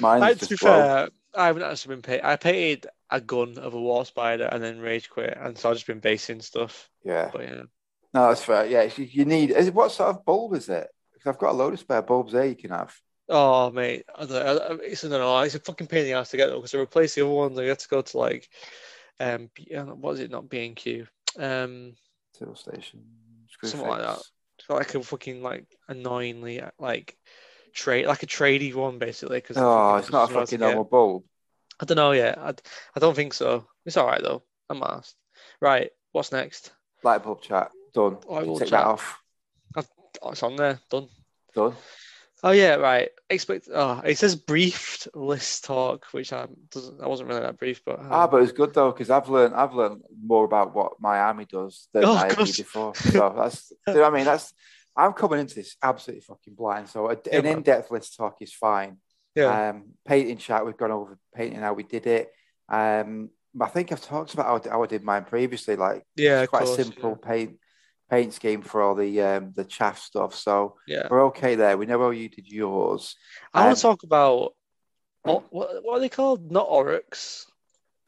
Mine's I, just to be blown. fair, I haven't actually been painting. I painted a gun of a warp spider and then rage quit, and so I've just been basing stuff. Yeah, But yeah, no, that's fair. Yeah, you, you need. Is it, what sort of bulb is it? Because I've got a load of spare bulbs there you can have. oh mate, I don't, I, it's I don't. It's a fucking pain in the ass to get though, because to replace the other ones, I had to go to like, um, uh, what is it? Not B and Q. Um, Toolstation. Something like that. It's like a fucking like annoyingly like trade like a tradie one basically. Because Oh, it's not a fucking normal bulb. I don't know yet. I, I don't think so. It's all right though. I'm asked. Right. What's next? Light bulb chat. Done. Light bulb Take chat. that off. Oh, it's on there. Done. Done. Oh yeah. Right. Expect. Oh, it says briefed list talk, which I doesn't. I wasn't really that brief, but um, Ah, but it's good though because I've learned I've learned more about what my army does than Oh, I did before. So that's you know what I mean. That's I'm coming into this absolutely fucking blind. So a, Yeah, an in-depth list talk is fine. yeah. Um, painting chat we've gone over painting how we did it. Um, I think I've talked about how, how I did mine previously. Like yeah. it's quite course, a simple paint paint scheme for all the um the chaff stuff. So Yeah. we're okay there. We know how you did yours. I want Um, to talk about. What, what are they called? Not oryx.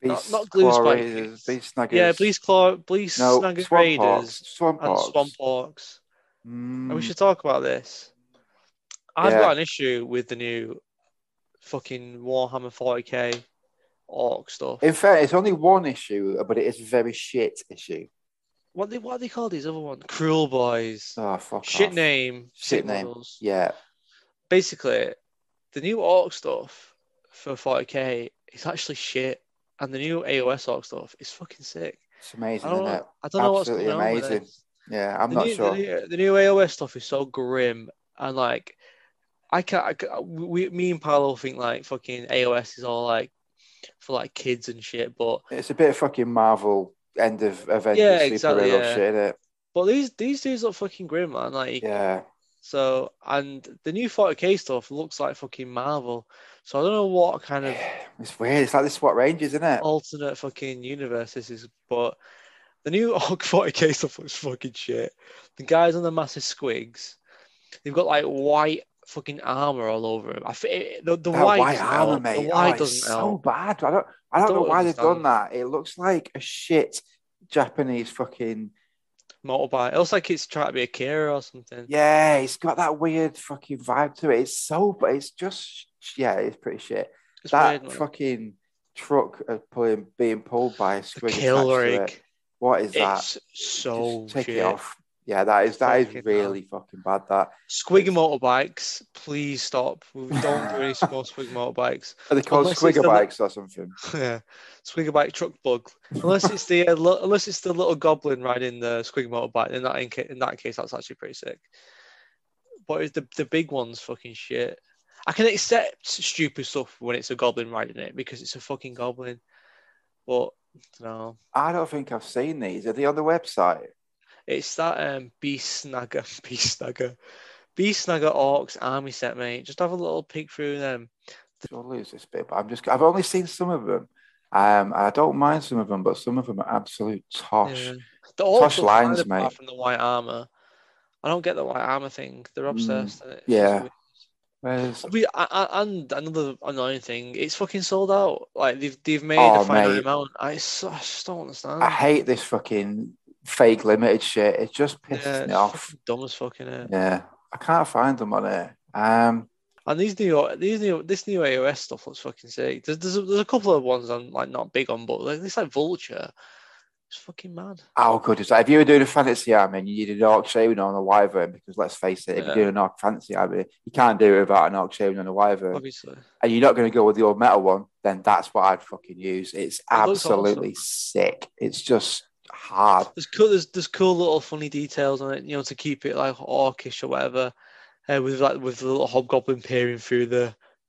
Not- Beast not glue spike raiders, things. beast snaggas. Yeah, please claw, please No, snagger swamp raiders hawks. Swamp and hawks. swamp orcs. Mm, And we should talk about this. I've Yeah. got an issue with the new fucking Warhammer 40k orc stuff. In fact, it's only one issue, but it is a very shit issue. What they what are they called these other ones? Kruleboyz. Oh fuck Shit off. name. Shit Shit name. models. Yeah, Basically, the new orc stuff for 40k is actually shit, and the new AOS orc stuff is fucking sick. it's amazing, I don't isn't know. it? I don't know what's going on with amazing. this. Yeah, I'm the not new, sure. The new, the new AOS stuff is so grim and like I can't. I ca- we, me and Paolo think like fucking AOS is all like for like kids and shit, but It's a bit of fucking Marvel end of Avengers Yeah, exactly, yeah. shit, isn't it? but these these dudes look fucking grim, man. Like Yeah. so, and the new 40k stuff looks like fucking Marvel. So I don't know what kind of It's weird. It's like the SWAT Rangers, isn't it? alternate fucking universe this is, but the new Orc 40k stuff looks fucking shit. The guys on the massive squigs, they've got like white fucking armor all over them. I think the, the white, white armor, help. mate. The white oh, doesn't so help. bad. I don't. I don't, know don't why they've done that. It looks like a shit Japanese fucking. Motorbike. It looks like it's trying to be a Kira or something. Yeah, it's got that weird fucking vibe to it. It's so, but it's just yeah, it's pretty shit. It's that weird, fucking truck uh, pulling, being pulled by a The kill rig. What is that? It's so Just take shit. it off. Yeah, that is that is really fucking bad. That Squig motorbikes, please stop. We don't do any small squig motorbikes. are they called Unless squigger the- bikes or something? yeah, squigger bike truck bug. Unless it's the uh, unless it's the little goblin riding the squig motorbike. In that in, ca- in that case, that's actually pretty sick. But it's the the big ones fucking shit. I can accept stupid stuff when it's a goblin riding it because it's a fucking goblin. But no, I don't think I've seen these. Are they on the website? It's that um beast snagga, beast snagga, beast snagga orcs army set, mate. Just have a little peek through them. I'll lose this bit, but I'm just. I've only seen some of them. Um, I don't mind some of them, but some of them are absolute tosh. Yeah. The orcs Tosh lines, mate. from the white armor. I don't get the white armor thing. They're obsessed. and it's yeah. Where's We, I, I- and another annoying thing, it's fucking sold out. Like they've they've made Oh, a finite mate. amount i just don't understand. I hate this fucking fake limited shit. It just pisses yeah, me off. dumb as fucking it. Yeah, I can't find them on it. Um, And these new these new this new AOS stuff looks fucking sick. There's there's a, there's a couple of ones I'm like not big on, but like it's like Vulture. It's fucking mad. how good is that? If you were doing a fantasy army and you needed an orc shaving on a wyvern, because let's face it, if Yeah. you're doing an orc fantasy army, you can't do it without an orc shaving on a wyvern. Obviously. and you're not going to go with the old metal one, then that's what I'd fucking use. It's It absolutely sick. It's just hard. There's cool. There's there's cool little funny details on it. You know, to keep it like orcish or whatever, uh, with like with the little hobgoblin peering through the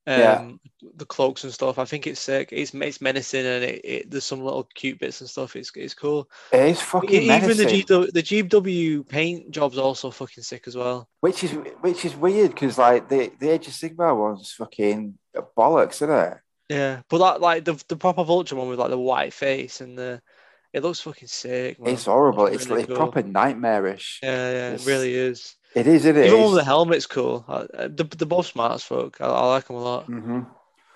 um Yeah. the cloaks and stuff. I think it's sick. It's it's menacing and it, it there's some little cute bits and stuff. It's it's cool. It is fucking E- Even the GW, the GW paint job's also fucking sick as well. which is which is weird because like the the Age of Sigmar one's fucking bollocks, isn't it? Yeah, but that like the the proper vulture one with like the white face and the it looks fucking sick. Man. It's horrible. It's really like cool. proper nightmarish. Yeah, yeah, it really is. It is. It is. Even with the helmet's cool. The the both smart as fuck. I, I like them a lot. hmm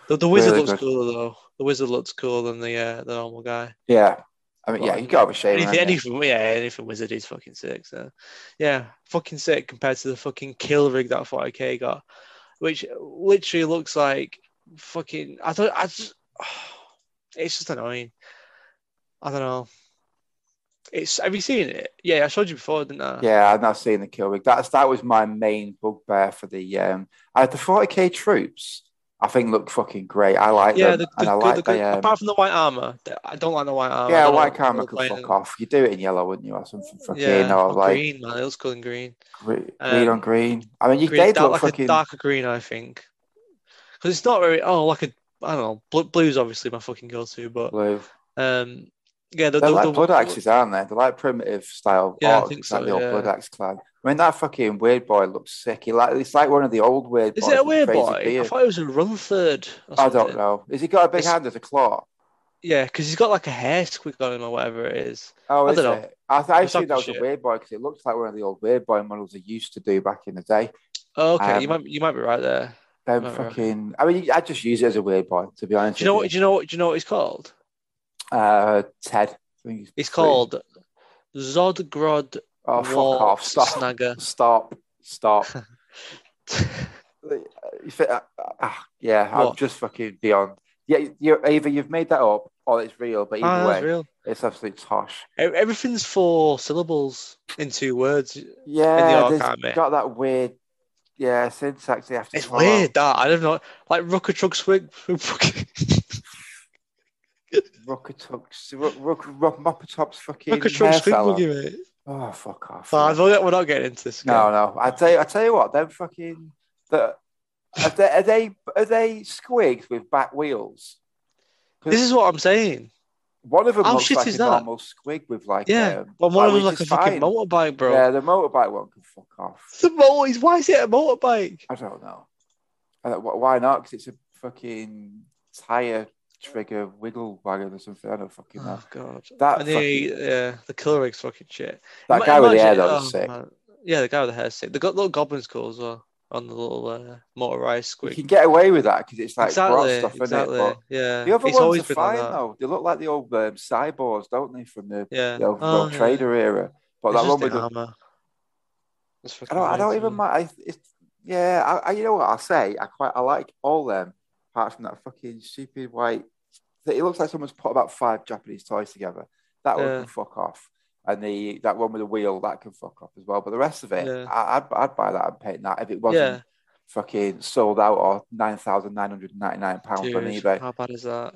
The, the wizard Really looks good. cooler though. The wizard looks cooler than the uh, the normal guy. Yeah. I mean, yeah, Well, you got to a shame. Anything, anything, yeah, anything wizard is fucking sick. So, yeah, fucking sick compared to the fucking kill rig that 40k got, which literally looks like fucking. I don't. I just. It's just annoying. I don't know. It's. Have you seen it? Yeah, I showed you before, didn't I? Yeah, I've not seen the kill rig. That's that was my main bugbear for the um. I the 40k troops. I think look fucking great. I like Yeah, them, the, and the, I the- like the- the, um, apart from the white armor, I don't like the white armor. Yeah, white know karma what could fuck playing. off. You do it in yellow, wouldn't you, or something fucking, Yeah, or or like green, man. It looks cool in green. gre- green Um, on green. I mean, you green did dark, look like fucking. a darker green, I think. Because it's not very. Oh, like a. I don't know. Bl- blue's obviously my fucking go-to, but blue. um, yeah, the, They're the, like the- blood axes, aren't they? They're like primitive style. Yeah, I orcs, think like the old yeah. blood axe clan. I mean, that fucking weird boy looks sick. He like it's like one of the old weird. Is boys it a weird boy? I thought it was a Runtherd. I don't know. Has he got a big It's- hand as a claw? Yeah, because he's got like a hair squig on him or whatever it is. Oh, I is don't know. it? I, th- I assumed that was a weird boy because it looks like one of the old weird boy models they used to do back in the day. Oh, okay, you Um, might you might be right there. Them Right, right. fucking. I mean, I just use it as a weird boy to be honest. Do you know what? Do you know what? Do you know what he's called? Uh, Ted. He's It's called Zodgrod Oh, fuck off! Stop! Snagger. Stop! Stop! Thi- uh, uh, yeah, I'm What? just fucking beyond. Yeah, you either you've made that up or it's real, but either Ah, way, real. it's absolute tosh. Everything's four syllables in two words. Yeah, army. got that weird, yeah, syntax they have to It's weird that I don't know. Like Rucker Truck Swig. Ruckatux, Ruck, Ruck, Ruck, Moppatop's fucking Rucker Truck hair Swig salon. buggy, mate. Oh, fuck off. Nah, we're not getting into this. No, again. no. I tell you, I tell you what, them fucking the are they are they, are they squigs with back wheels? This is what I'm saying. one of them how looks shit like is a that? normal squig with like Yeah. um, Well, one of which them's like a is fucking fine. motorbike, bro. Yeah, the motorbike one can fuck off. The motor, why is it a motorbike? I don't know. I don't, why not? Because it's a fucking tire trigger wiggle wagon or something. I don't fucking know. Oh god. That and the yeah, the killer rig's fucking shit. That guy with the hair imagine- though oh, sick. man. Yeah, the guy with the hair sick. The got little goblin's cool as well on the little uh, motorized squid. You can get away with that because it's like exactly, stuff, exactly. it? yeah, the other it's ones are like fine though. They look like the old um, cyborgs, don't they, from the, Yeah. the old Oh, yeah. Trader era? But It's that one the with the, armor. It's I don't, I don't even mind. I, it's, yeah, I, I, you know what I'll say? I quite, I like all them, apart from that fucking stupid white. It looks like someone's put about five Japanese toys together. That one Yeah. can fuck off, and the that one with the wheel that can fuck off as well. But the rest of it, Yeah. I, I'd, I'd buy that and paint that if it wasn't Yeah. fucking sold out or nine thousand nine hundred ninety nine pounds on eBay. how bad is that?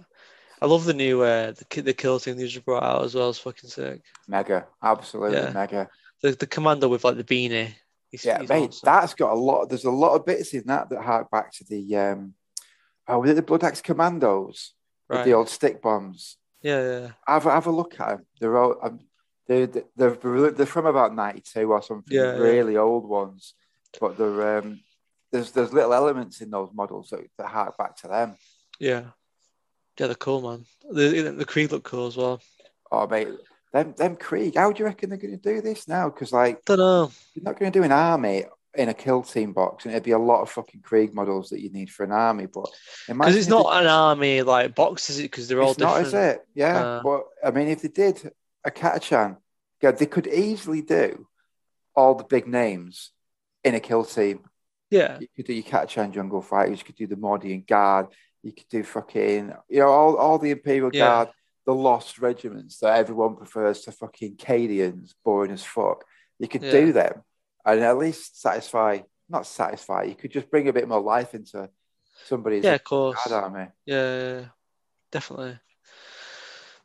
I love the new uh the the kill team they just brought out as well. It's fucking sick. Mega, absolutely mega. The the commander with like the beanie. He's, Yeah, he's mate, awesome. that's got a lot. There's a lot of bits in that that hark back to the um, oh, was it the Blood Axe Commandos with right. the old stick bombs? Yeah, yeah. Have a, have a look at them. They're all, um, they're, they're they're from about ninety two or something. Yeah, yeah. really old ones, but they're um, there's there's little elements in those models that, that hark back to them. Yeah. Yeah, they're cool, man. The the Krieg look cool as well. Oh, mate, them them Krieg. How do you reckon they're going to do this now? Because like Don't know. you're not going to do an army in a kill team box, and it'd be a lot of fucking Krieg models that you need for an army. But Because it's not they- an army like box, is it? Because they're all it's not, different. is it? Yeah. Uh, but I mean, if they did a Catachan, yeah, they could easily do all the big names in a kill team. Yeah, You could do your Catachan Jungle Fighters, you could do the Mordian Guard, you could do fucking, you know, all, all the Imperial Yeah. Guard, the lost regiments that everyone prefers to fucking Cadians, boring as fuck. You could Yeah. do them and at least satisfy, not satisfy, you could just bring a bit more life into somebody's yeah, of course. Yeah, definitely.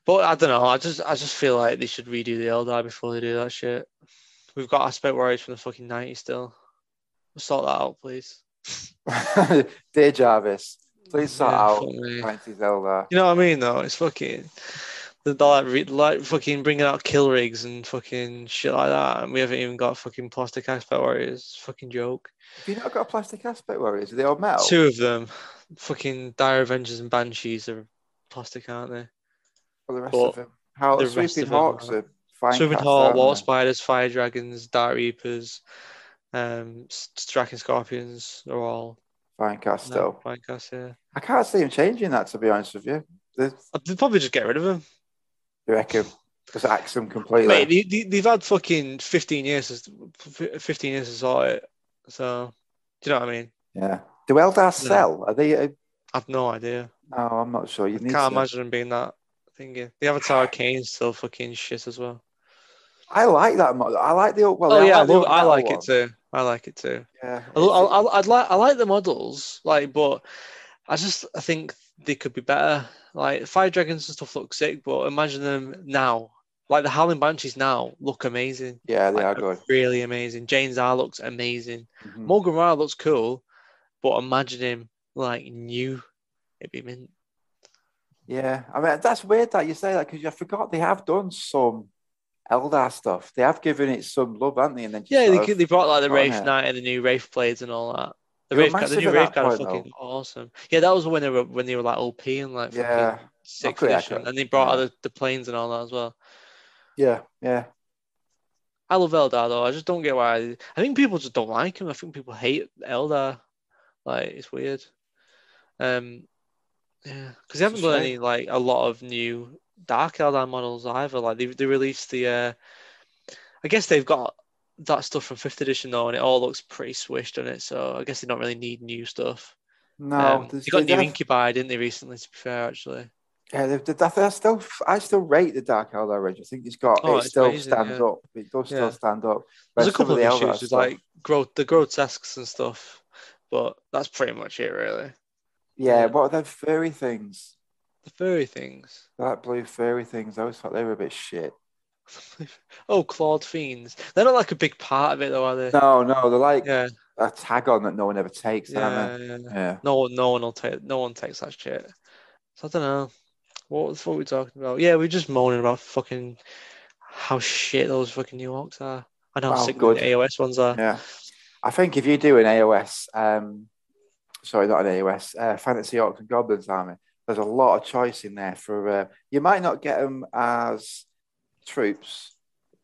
But I don't know. I just, I just feel like they should redo the Eldar before they do that shit. We've got aspect warriors from the fucking '90s still. Sort that out, please. Dear Jarvis, please sort Yeah, out. 20 Zelda. You know what I mean, though? It's fucking. They're like, re- like fucking bringing out kill rigs and fucking shit like that, and we haven't even got fucking plastic aspect warriors. Fucking joke. Have you not got a plastic aspect warriors? Are they all metal? Two of them, fucking Dire Avengers and Banshees are plastic, aren't they? Or the rest but of them? How the swooping hawks are. fine. Swimming aren't Water? Spiders, Fire Dragons, Dark Reapers, um, Striking Scorpions are all Finecast no, still. Finecast, yeah. I can't see him changing that, to be honest with you. The, I'd probably just get rid of them. You reckon? Just axe them completely. Mate, they, they, they've had fucking 15 years, to, 15 years to sort it. So, do you know what I mean? Yeah. Do Eldar sell? Are they? Uh, I've no idea. no, I'm not sure. You can't to. imagine them being that thingy. The Avatar Khaine's still fucking shit as well. I like that model. I like the. Well, oh I yeah, I, like, love, I like one. it too. I like it too. Yeah. I, I, I'd like I like the models, like, but I just I think they could be better. Like fire dragons and stuff look sick, but imagine them now. Like the Howling Banshees now look amazing, yeah, they like, are good. really amazing. Jain Zar looks amazing. Mhm. Maugan Ra looks cool, but imagine him like new. It'd be mint. Yeah, I mean that's weird that you say that because I forgot they have done some Eldar stuff. They have given it some love, haven't they? And then Yeah, they, they brought like the Wraith. Knight and the new Wraith blades and all that. The were the new that Guard are fucking awesome. Yeah, that was when they were when they were like OP and like fucking Yeah, sixth edition, and they brought Yeah. out the, planes and all that as well. yeah, yeah. I love Eldar though. I just don't get why. I think people just don't like him. I think people hate Eldar. Like it's weird. Um, yeah, because they haven't got any like a lot of new Dark Eldar models either. Like they they released the. Uh, I guess they've got that stuff from fifth edition though, and it all looks pretty swished on it. So I guess they don't really need new stuff. No, um, they got new Incubi, didn't they, recently? To be fair, actually. Yeah, they've, they I still, I still rate the Dark Eldar Range. I think it's got, Oh, it still amazing, stands yeah. up. It does Yeah. still stand up. There's a couple of the issues with like growth, the grotesques and stuff, but that's pretty much it, really. yeah, yeah. what are them furry things? The furry things. That blue furry things. I always thought they were a bit shit. oh, clawed fiends. They're not like a big part of it, though, are they? No, no, they're like Yeah, a tag on that no one ever takes, yeah, yeah. Yeah. No one, no one will take. No one takes that shit. So I don't know. What was what we talking about? Yeah, we're just moaning about fucking how shit those fucking New Hawks are. and how Wow, sick good. the AOS ones are. Yeah. I think if you do an AOS, um, sorry, not an AOS, uh, Fantasy Orcs and Goblins army, there's a lot of choice in there for. Uh, you might not get them as troops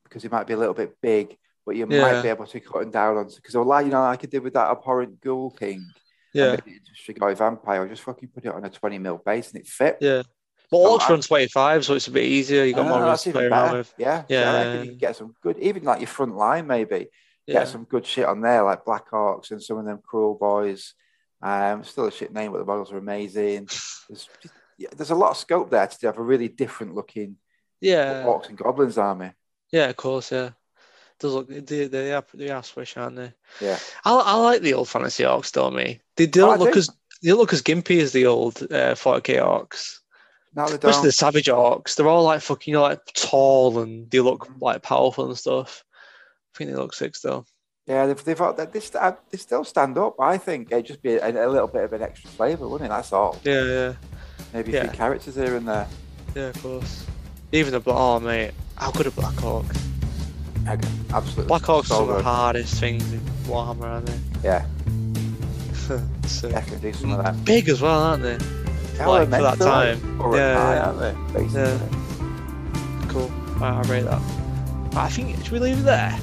because they might be a little bit big, but you Yeah. might be able to cut them down on because, like you know, like I did with that Abhorrant Ghoul King. I Yeah, into Strigoi Vampire. I just fucking put it on a 20 mil base and it fit. yeah. But Orcs run 25, so it's a bit easier. You got Ah, more rounds to play around with. Yeah, Yeah. Reckon you can get some good, even like your front line, maybe Yeah. get some good shit on there, like Black Orcs and some of them Kruleboyz. Um, still a shit name, but the models are amazing. There's, yeah, there's a lot of scope there to have a really different looking Yeah, Orcs and Goblins army. yeah, of course, yeah. Does look they, they are they are swish, aren't they? Yeah. I, I like the old fantasy orcs, though, me. They Oh, don't I look do. as they look as gimpy as the old uh, 40k orcs. Now they don't. the savage orcs. They're all like fucking, you know, like tall and they look Mm. like powerful and stuff. I think they look sick still. Yeah, they've, they've they, they, st- they still stand up. I think it'd just be a, a little bit of an extra flavour, wouldn't it? That's all. Yeah, yeah, Maybe a Yeah. few characters here and there. yeah, of course. Even the black, oh mate, how good a Black Orc? Okay, absolutely. Black Orc's So some of the hardest things in Warhammer, aren't they? Yeah, so, definitely do some of that. big as well, aren't they? How Like, for that like, time. current Yeah, high, yeah. aren't they? Basically. Yeah. Cool. Right, I rate that. I think should we leave it there?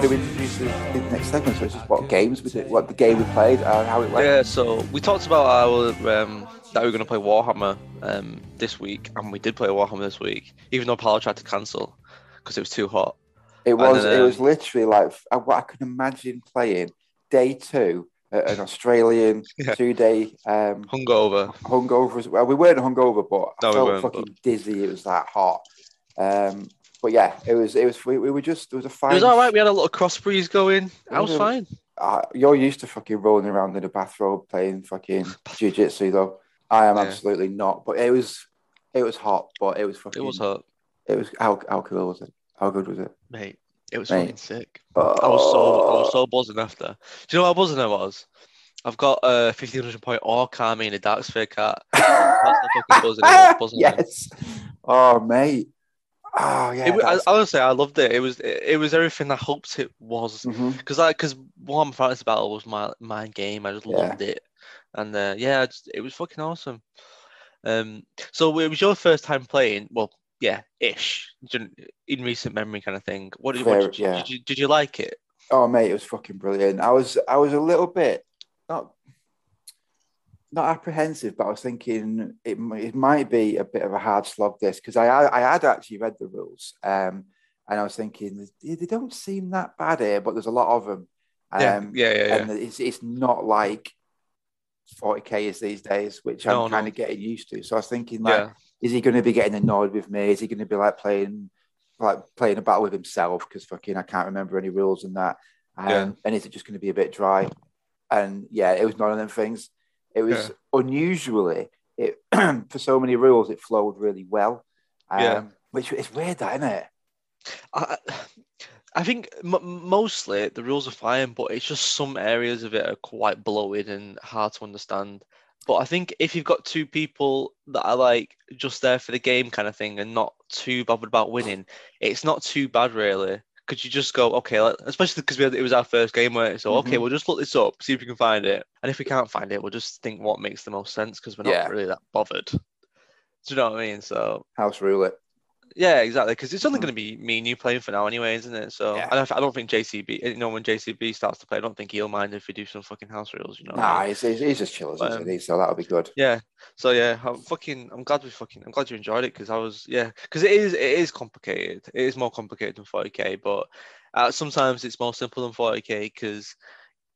Do to introduce the, next segment? So it's just what games we did, what the game we played, and how it went. Yeah, so we talked about our um, that we were going to play Warhammer um, this week, and we did play Warhammer this week, even though Paolo tried to cancel because it was too hot. It was then, it was um, literally like uh, what I could imagine playing day two at an Australian Yeah. two day um, Hungover. hungover. as- Well, we weren't hungover, but No, I we felt weren't, fucking dizzy. It was that hot. Um, but yeah, it was it was we, we were just it was a fine. It was all right. We had a little cross breeze going. I was fine. uh, you're used to fucking rolling around in a bathrobe playing fucking jiu-jitsu though. I am Yeah. absolutely not. But it was it was hot, but it was fucking It was hot, It was how how cool was it? How good was it? mate. It was Mate. fucking sick. I was so I was so buzzing after. Do you know how buzzing I was? I've got a fifteen hundred point orc army in a dark sphere cat. That's the fucking buzzing I was buzzing. yes. Oh mate. Oh yeah. It, I, honestly, I loved it. It was it, it was everything I hoped it was. Because I because Warhammer Fantasy Battle was my my game. I just Yeah. loved it, and uh, yeah, just, it was fucking awesome. Um, so it was your first time playing. Well, yeah, ish, in recent memory, kind of thing. What did, what did, you, yeah. did you did you like it? Oh mate, it was fucking brilliant. I was I was a little bit not not apprehensive, but I was thinking it, it might be a bit of a hard slog this because I I had actually read the rules, um, and I was thinking they, don't seem that bad here, but there's a lot of them. Um, Yeah, yeah, yeah, yeah. and it's it's not like 40k is these days, which I'm No, no. kind of getting used to. So I was thinking like, yeah. is he going to be getting annoyed with me? Is he going to be like playing like playing a battle with himself because fucking I can't remember any rules and that. Um, Yeah. And is it just going to be a bit dry? And yeah, it was none of them things. It was Yeah. unusually it for so many rules it flowed really well. Um, Yeah. which is weird, that isn't it? I, I think m- mostly the rules are fine, but it's just some areas of it are quite bloated and hard to understand. But I think if you've got two people that are like just there for the game kind of thing and not too bothered about winning, it's not too bad really. Could you just go, okay, let, especially because it was our first game where so okay, Mhm. we'll just look this up, see if we can find it, and if we can't find it, we'll just think what makes the most sense because we're not Yeah. really that bothered. Do you know what I mean? So House rule it. Yeah, exactly. Because it's only Mhm. going to be me and you playing for now, anyway, isn't it? So Yeah. I, don't, I don't think JCB. You know, when JCB starts to play, I don't think he'll mind if we do some fucking house rules. You know. I Nah, mean? he's, he's, just chill as Um, he? So that'll be good. Yeah. So yeah, I'm fucking. I'm glad we fucking. I'm glad you enjoyed it because I was. Yeah. Because it is. It is complicated. It is more complicated than 40k, but uh, sometimes it's more simple than 40k because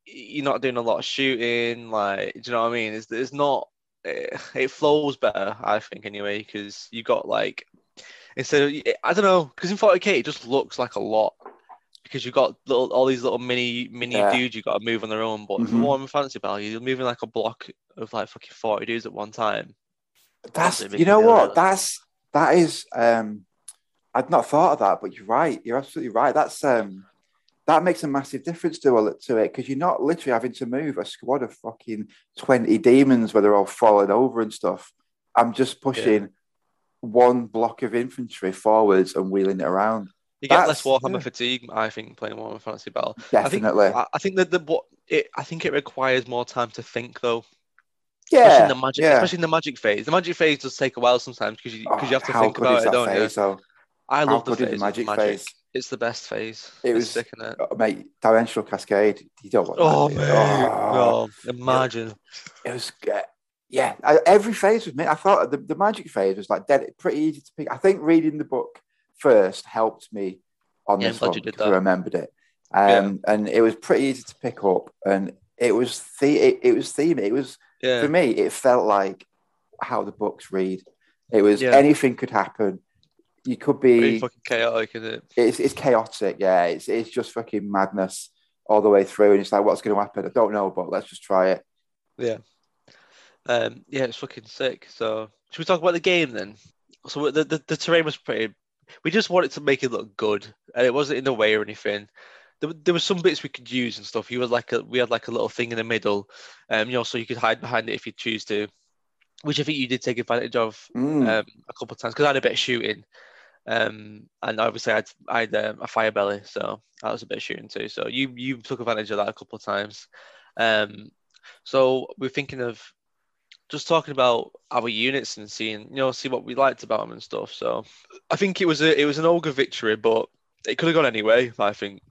you're not doing a lot of shooting. Like, do you know what I mean? It's. It's not. It, it flows better, I think, anyway, because you got like instead of I don't know, because in 40k it just looks like a lot because you've got little all these little mini mini Yeah. dudes you've got to move on their own. But Mhm. for Warhammer Fantasy Battle, you're moving like a block of like fucking 40 dudes at one time. That's Something you know what? That's that is um I'd not thought of that, but you're right. You're absolutely right. That's um that makes a massive difference to a to it because you're not literally having to move a squad of fucking 20 demons where they're all falling over and stuff. I'm just pushing one block of infantry forwards and wheeling it around. You get less Warhammer yeah. fatigue, I think, playing Warhammer Fantasy Battle. I think Definitely. I, think that the what it I think it requires more time to think though. Especially yeah. in the magic, yeah. especially in the magic phase. The magic phase does take a while sometimes because you because you have to Oh, think about it, don't you? though? I How love the phase. the magic magic. phase? It's the best phase. It was- sick in it. Oh, mate, Torrential Cascade. You don't want Oh that. you? Oh. no, imagine. it was uh, yeah. I, every phase was me i thought the, the magic phase was like dead pretty easy to pick. I think reading the book first helped me on Yeah, this one because i remembered it. Um and it was pretty easy to pick up and it was the it, it was theme it was Yeah, for me it felt like how the books read. It was Yeah. anything could happen. You could pretty be fucking chaotic, isn't it? it's, it's chaotic yeah. It's, it's just fucking madness all the way through and it's like what's going to happen? I don't know but let's just try it Um, yeah, it's fucking sick. So, should we talk about the game then? So the, the the terrain was pretty. We just wanted to make it look good, and it wasn't in the way or anything. There, there were some bits we could use and stuff. You had like a we had like a little thing in the middle, um, you know, so you could hide behind it if you choose to. which I think you did take advantage of Mm. um, a couple of times because I had a bit of shooting, um, and obviously I had, I had um, a fire belly, so that was a bit of shooting too. So you you took advantage of that a couple of times. Um, so we're thinking of just talking about our units and seeing you know see what we liked about them and stuff. So I think it was a it was an ogre victory, but it could have gone anyway. I think.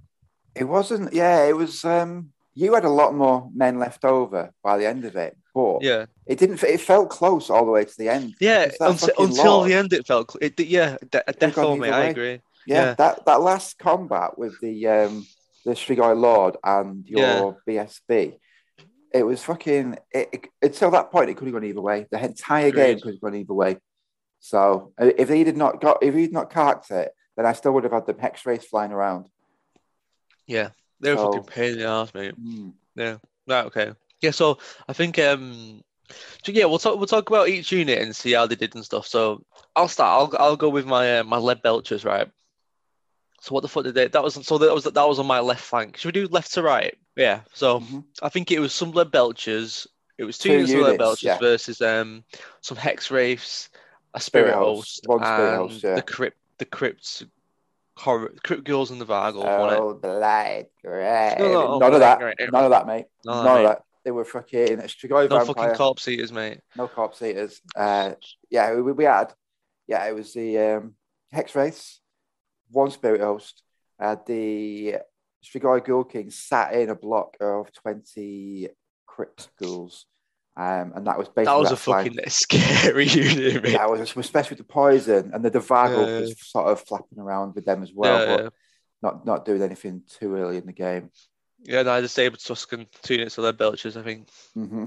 It wasn't. Yeah, it was. Um, you had a lot more men left over by the end of it, but Yeah, it didn't. It felt close all the way to the end. yeah. Until, until lot. the end, it felt. It, yeah, de- Could've gone mate. I way. agree. Yeah, Yeah. that that last combat with the um the Strigoi Lord and your BSB, it was fucking. It, it- until that point, it could have gone either way. The entire game could have gone either way. So uh, if he did not got, if he'd not carked it, then I still would have had the hex wraiths flying around. Yeah, they were So- fucking pain in the ass, mate. Mm. Yeah. Right. Okay. Yeah. So I think um, so yeah, we'll talk. We'll talk about each unit and see how they did and stuff. So I'll start. I'll I'll go with my uh, my lead belchers, right? So what the fuck did they? That was so that was that was on my left flank. Should we do left to right? Yeah. So Mhm. I think it was some lead belchers. It was two, Two units of lead belchers yeah. versus um some hex wraiths, a spirit, Spirit host, one spirit host, yeah. the crypt the crypts horror crypt girls and the vargles. Oh, blood, great. No, no, None of that. great. None of that, mate. No, None mate. of that. They were fucking Strigoi No vampire. fucking corpse eaters, mate. no corpse eaters. Uh, yeah, we, we had, yeah, it was the um, Hex Wraiths, one Spirit Host, uh, the Strigoi Ghoul King sat in a block of 20 Crypt Ghouls. Um, and that was basically That was a flank. fucking scary unit, mate. Yeah, it was especially with the poison and the Devago Yeah. was sort of flapping around with them as well, yeah, but yeah. not not doing anything too early in the game. Yeah, no, I disabled Tuscan two units of their belchers, I think. hmm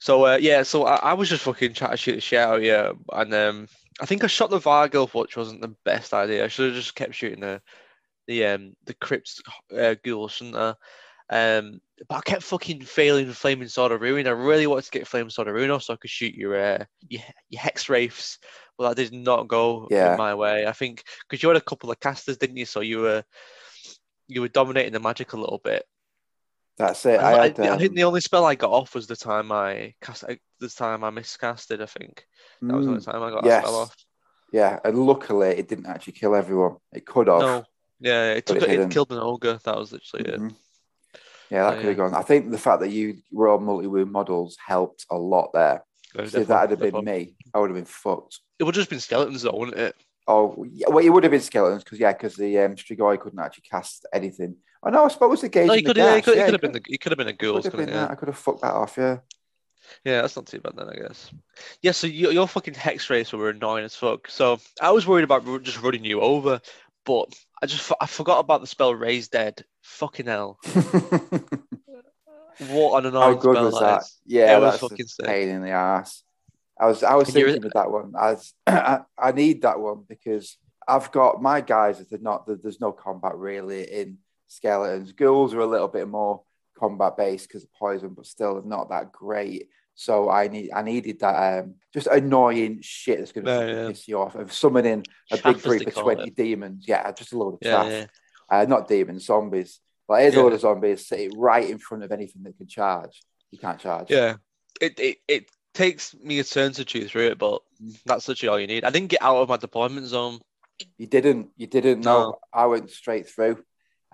So uh, yeah, so I, I was just fucking trying to shoot the shit out, yeah, and um, I think I shot the Vargul, which wasn't the best idea. I should have just kept shooting the the um the crypts uh, ghouls, shouldn't I? Um, but I kept fucking failing Flaming Sword of Rhuin. I really wanted to get Flaming Sword of Rhuin off so I could shoot your uh, your, your hex wraiths, Well, that did not go Yeah. in my way. I think because you had a couple of casters, didn't you? So you were you were dominating the magic a little bit. That's it. I, I, had, I think um, the only spell I got off was the time I cast. I- The time I miscasted, I think that was the only mm, time I got yes. that spell off. yeah, and luckily it didn't actually kill everyone. It could have. No, yeah, it took it it, killed an ogre. That was literally it. Mhm. Yeah, that So, could have gone. I think the fact that you were all multi wound models helped a lot there. Very So if that had been me, I would have been fucked. It would have just been skeletons, though, wouldn't it? Oh, yeah, well, it would have been skeletons because yeah, because the um, Strigoi couldn't actually cast anything. Oh know. I suppose the gauge. No, he the could have. He could, yeah, have been. The, he could have been a could ghouls, have been he? that. I could have fucked that off. Yeah. Yeah, that's not too bad then, I guess. Yeah, so your, your fucking hex wraiths were annoying as fuck. So I was worried about just running you over, but I just I forgot about the spell Raise Dead. Fucking hell! What an How annoying good spell was that. Yeah, It was fucking sick. pain in the ass. I was I was And thinking with that one as I, I need that one because I've got my guys that are not there's no combat really in skeletons. Ghouls are a little bit more combat based because of poison, but still not that great. So I need I needed that um just annoying shit that's gonna Yeah, fucking yeah. piss you off of summoning a Chaff, big group of 20 it. demons. Yeah, just a load of Yeah, chaff. yeah. Uh, not demons, zombies. But here's Yeah. load of zombies sitting right in front of anything that can charge. You can't charge. Yeah, it, it it takes me a turn to chew through it, but Mm. that's literally all you need. I didn't get out of my deployment zone, You didn't. You didn't. No, No. I went straight through.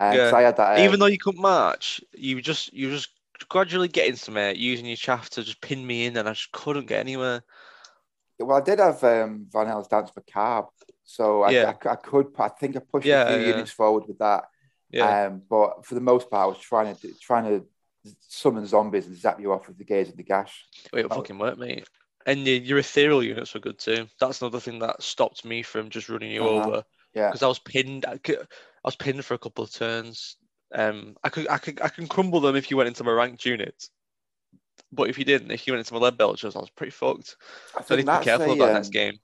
Uh, Yeah. I had that. um, even though you couldn't march. You just you just gradually getting somewhere using your chaff to just pin me in, and I just couldn't get anywhere. well, I did have um, Vanhel's Danse Macabre, so I, Yeah. I, I could. I think I pushed Yeah, a few yeah. units forward with that. Yeah, Um, but for the most part, I was trying to trying to summon zombies and zap you off with the Gaze of Nagash. Wait, it fucking worked, mate. And your, your ethereal units were good too. That's another thing that stopped me from just running you Uh-huh. over Yeah. because I was pinned. I, was pinned for a couple of turns. Um, I could I could I can crumble them if you went into my ranked units. But if you didn't, if you went into my lead belchers, I was pretty fucked. I So I need to be careful a, about um, next game.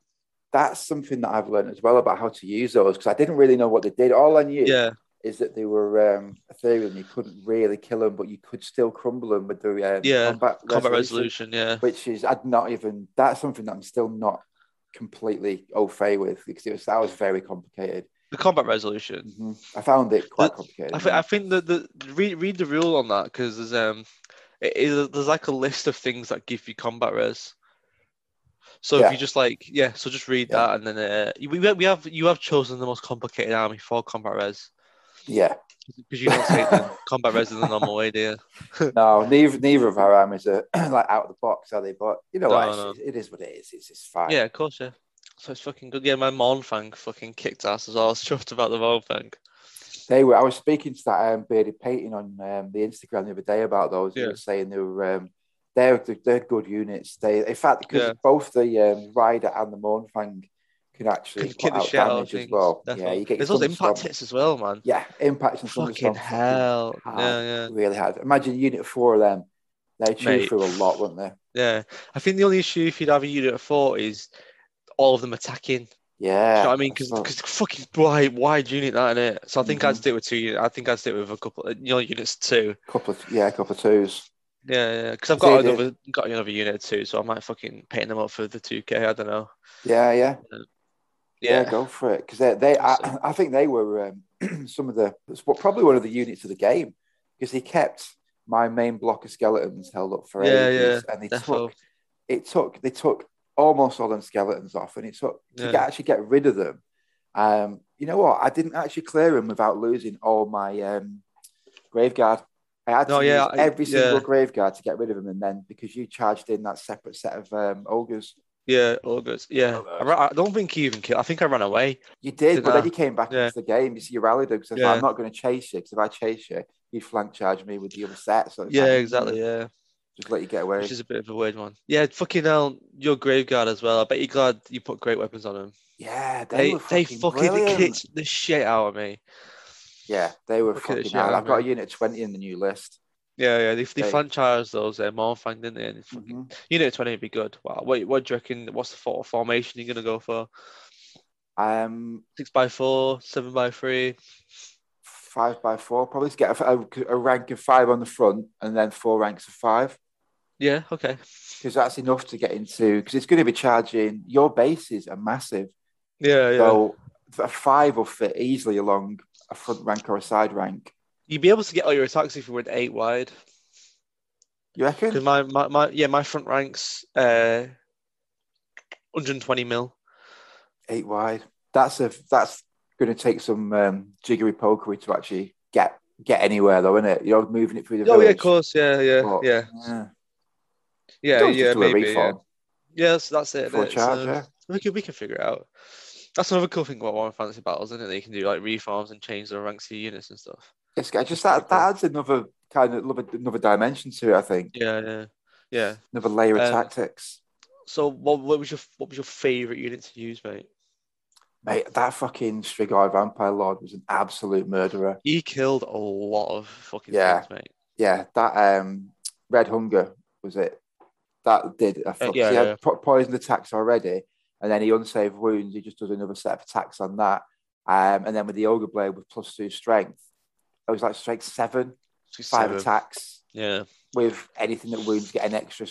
That's something that I've learned as well about how to use those because I didn't really know what they did. All I knew Yeah, is that they were um, ethereal and you couldn't really kill them, but you could still crumble them with the um, Yeah, combat, combat resolution. resolution. Yeah, which is I'd not even that's something that I'm still not completely au fait with because it was that was very complicated. The combat resolution. Mhm. I found it quite The- complicated. I, th- I think that the read read the rule on that because there's um it is there's like a list of things that give you combat res. So Yeah. if you just like, yeah, so just read Yeah. that, and then uh, we we have you have chosen the most complicated army for combat res Yeah. because you don't take the combat res in the normal way, do you? No, neither neither of our armies are like out of the box, are they? But you know No, what? no. It is what it is. It's, it's fine. Yeah, of course, yeah. So it's fucking good. Yeah, my Mournfang fucking kicked ass as well. I was chuffed about the Mournfang. They were. I was speaking to that um, bearded painting on um, the Instagram the other day about those. They Yeah. were saying they were um, they're they're good units. They in fact because Yeah. both the um, rider and the Mournfang can actually Can put kick the out shit out of damage as well. Yeah, you get There's those impact hits as well, man. Yeah, impact and Fucking hell. Yeah, yeah. really hard. Imagine a unit of four of them. They chew through a lot, wouldn't they? Yeah. I think the only issue if you'd have a unit of four is all of them attacking. Yeah. You know I mean? Because what- fucking wide, wide unit that in it. So I think I'd Mhm. stick with two. I think I'd stick with a couple. You know, units two. couple of yeah, a couple of twos. Yeah, yeah. Because I've got the- another got another unit too, so I might fucking paint them up for the two K. I don't know. Yeah, yeah. Yeah, Yeah. go for it because they, they I, I think they were um, some of the probably one of the units of the game because he kept my main block of skeletons held up for Yeah, ages, and they defo. took it took they took almost all them skeletons off, and it took to Yeah. get, actually get rid of them. Um, you know what? I didn't actually clear them without losing all my um, graveguard. I had to No, yeah, use I- every single yeah. graveguard to get rid of them, and then because you charged in that separate set of um, ogres, Yeah, August. Yeah. August. I, I don't think he even killed. I think I ran away. You did, Did but I? then you came back Yeah. into the game. You see, you rallied him because Yeah. I'm not going to chase you. Because if I chase you, you'd flank charge me with the other set. So it's Yeah, like, exactly. Yeah. Just let you get away. Which is a bit of a weird one. Yeah, fucking hell, your graveguard as well. I bet you're glad you put great weapons on them. yeah, they, They were they fucking, fucking kicked the shit out of me. Yeah, they were fucking hard. yeah, I've got a unit 20 in the new list. Yeah, yeah. They, they They- franchised those uh, Mournfang, didn't they? And fucking, Mhm. Unit 20 would be good. Wow. What, what do you reckon? What's the for- formation you're going to go for? Um, Six by four, seven by three. five by four, probably to get a, a, a rank of five on the front and then four ranks of five. Yeah, okay. Because that's enough to get into. Because it's going to be charging. Your bases are massive. Yeah, yeah. So a five will fit easily along a front rank or a side rank. You'd be able to get all your attacks if you went eight wide. You reckon? Because my, my, my, yeah, my front ranks, uh, 120 mil. eight wide. That's a that's going to take some um, jiggery pokery to actually get get anywhere, though, isn't it? You're moving it through the Oh, yeah, of course. Yeah, yeah, but, yeah. yeah. Yeah, Don't yeah, maybe. Yeah. Yes, that's it. for charge. So- yeah. We can we can figure it out. That's another cool thing about Warhammer Fantasy Battles, isn't it? They can do like reforms and change the ranks of your units and stuff. It's just that that adds another kind of another, another dimension to it. I think Yeah, yeah, yeah. another layer of Um, tactics. So what what was your what was your favorite unit to use, mate? Mate, that fucking Strigoi Vampire Lord was an absolute murderer. He killed a lot of fucking Yeah. things, mate. Yeah, that um, Red Hunger was it. That did. I thought, 'cause yeah, he had yeah. po- poison attacks already, and then he unsaved wounds. He just does another set of attacks on that. Um, and then with the Ogre Blade with plus two strength, it was like strength seven, five seven. attacks Yeah, with anything that wounds get an extra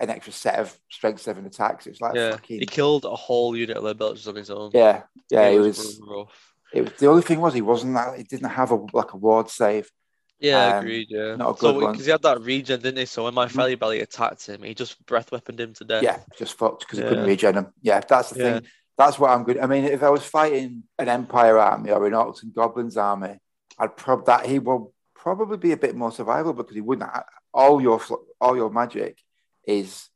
an extra set of strength seven attacks. It's like yeah. fucking He killed a whole unit of lead belchers on his own. yeah, yeah. It It was. rough. It was the only thing was he wasn't that. He didn't have a like a ward save. Yeah, Um, agreed. Yeah. not a so one. because he had that regen, didn't he? So when my. Felly Belly attacked him, he just breath weaponed him to death. Yeah, just fucked because he couldn't regen him. Yeah, that's the Yeah. thing. That's what I'm good. I mean, if I was fighting an Empire army or an Orcs and Goblins army, I'd prob that he will probably be a bit more survivable because he wouldn't. All your all your magic is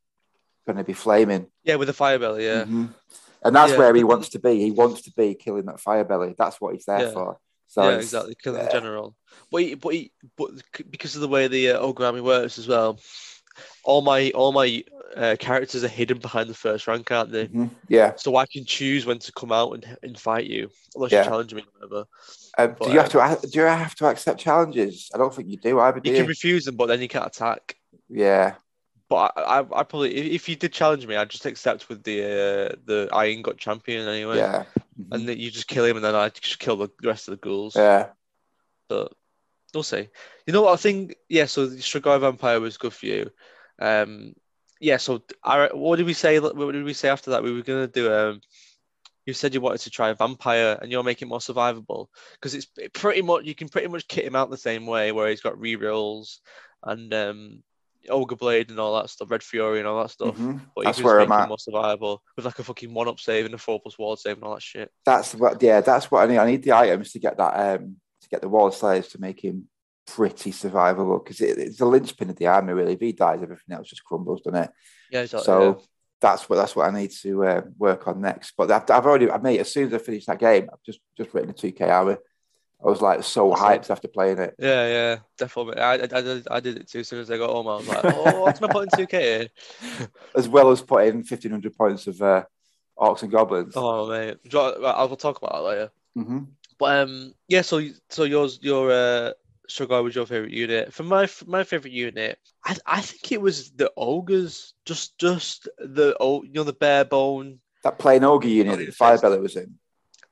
going to be flaming. Yeah, with the fire belly. Yeah. Mhm. and that's Yeah. where he wants to be. He wants to be killing that fire belly. That's what he's there Yeah. for. So yeah, exactly. Killing yeah. the general. But he, but he, but because of the way the uh, ogre army works as well, all my all my uh, characters are hidden behind the first rank, aren't they? Mhm. Yeah. So I can choose when to come out and, and fight you, unless Yeah. you challenge me, or whatever. Um, But, do you have to? Do you have to accept challenges? I don't think you do. Either do You you? can refuse them, but then you can't attack. yeah. But I, I, I probably, if, you did challenge me, I'd just accept with the uh, the Iron Gut champion anyway, Yeah. Mhm. and then you just kill him, and then I just kill the rest of the ghouls. Yeah. but we'll see. You know what I think? Yeah, so the Strigoi Vampire was good for you. Um, yeah. So I, what did we say? What did we say after that? We were gonna do. Um, you said you wanted to try a vampire, and you're making it more survivable because it's pretty much you can pretty much kit him out the same way, where he's got rerolls and um, Ogre Blade and all that stuff, Red Fury and all that stuff. Mhm. But That's where I'm at. more survivable with like a fucking one up save and a four plus ward save and all that shit. That's what. Yeah, that's what I need. I need the items to get that. Um, to get the wall slayers to make him pretty survivable because it, it's the linchpin of the army. Really, if he dies, everything else just crumbles, doesn't it? Yeah, exactly. So that's what that's what I need to uh, work on next. But I've, I've already, I made as soon as I finish that game, I've just just written a two K hour. I was like so hyped after playing it. yeah, yeah, definitely. I, I, I, did, I did it too. As soon as I got home, I was like, oh, my putting 2K here? as well as putting fifteen hundred points of uh, orcs and goblins. Oh, mate. I will talk about that later. hmm But um, yeah. So so yours your uh, Sugar was your favorite unit. For my my favorite unit, I I think it was the ogres. Just just the oh you know the bare bone. That plain ogre unit that the yes, fire yes. belly was in.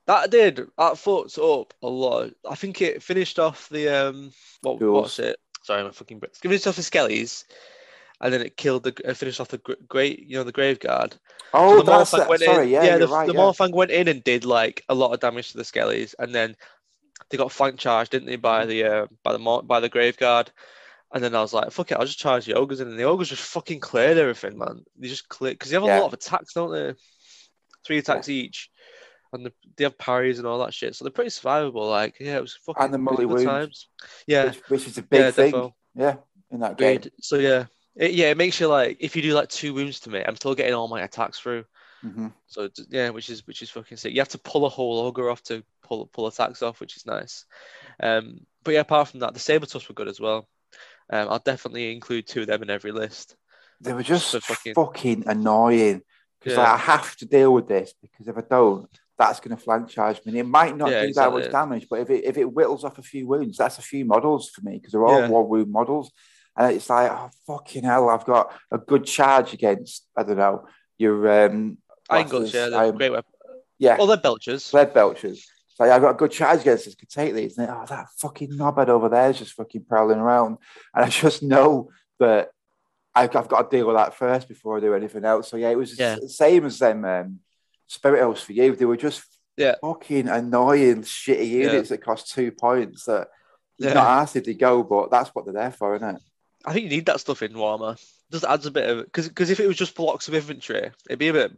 That did that fucked up a lot. I think it finished off the um what Ghouls. what's it? Sorry, my fucking Brits. Finished off the skellies, and then it killed the uh, finished off the gr- great you know the grave guard. Oh, So the that's Mournfang it. went sorry. in, Yeah, yeah, the, right. the yeah. Mournfang went in and did like a lot of damage to the Skellies, and then they got flank charged, didn't they, by the uh, by the Mor- by the Grave Guard. And then I was like, "Fuck it, I'll just charge the ogres in," and the ogres just fucking cleared everything, man. They just clear because they have a Yeah. lot of attacks, don't they? Three attacks each, and the, they have parries and all that shit, so they're pretty survivable. Like, yeah, it was fucking And the good wounds. times. Yeah, which, which is a big yeah, thing. defo. Yeah, in that game. So yeah, it, yeah, it makes you like if you do like two wounds to me, I'm still getting all my attacks through. hmm So yeah, which is which is fucking sick. You have to pull a whole ogre off to pull pull attacks off, which is nice. Um, but yeah, apart from that, the saber tusk were good as well. Um, I'll definitely include two of them in every list. They were just So fucking- fucking, annoying because Yeah. I have to deal with this because if I don't, that's going to flank charge me. And it might not Yeah, do that much damage, but if it if it whittles off a few wounds, that's a few models for me because they're all Yeah. one wound models. And it's like, oh fucking hell, I've got a good charge against I don't know your um I can go what's yeah, they're Um, great weapon. yeah Oh, they're belchers. Sled Belchers. So yeah, I've got a good charge against this. Could take these. And then, oh, that fucking knobhead over there is just fucking prowling around. And I just know that I've, I've got to deal with that first before I do anything else. So yeah, it was Yeah. the same as them um, Spirit Elves for you. They were just Yeah. fucking annoying, shitty Yeah. units that cost two points that Yeah. not asked if they go, but that's what they're there for, isn't it? I think you need that stuff in Warhammer. Just adds a bit of because because if it was just blocks of infantry, it'd be a bit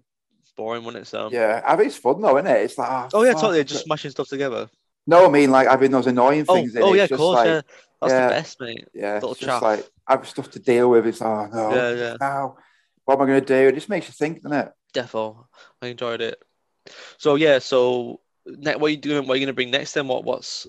boring, wouldn't it? So Yeah, I mean, it's fun though, isn't it? It's like, oh, Oh yeah, totally. Just smashing stuff together. No, I mean, like having those annoying Oh, things in oh yeah, It's of course. like, yeah, that's yeah. the best, mate. Yeah, Little it's just like I have stuff to deal with. It's oh no, Yeah, yeah. now what am I going to do? It just makes you think, doesn't it? Defo. I enjoyed it. So yeah, so ne- what are you doing? What are you gonna bring next then? What what's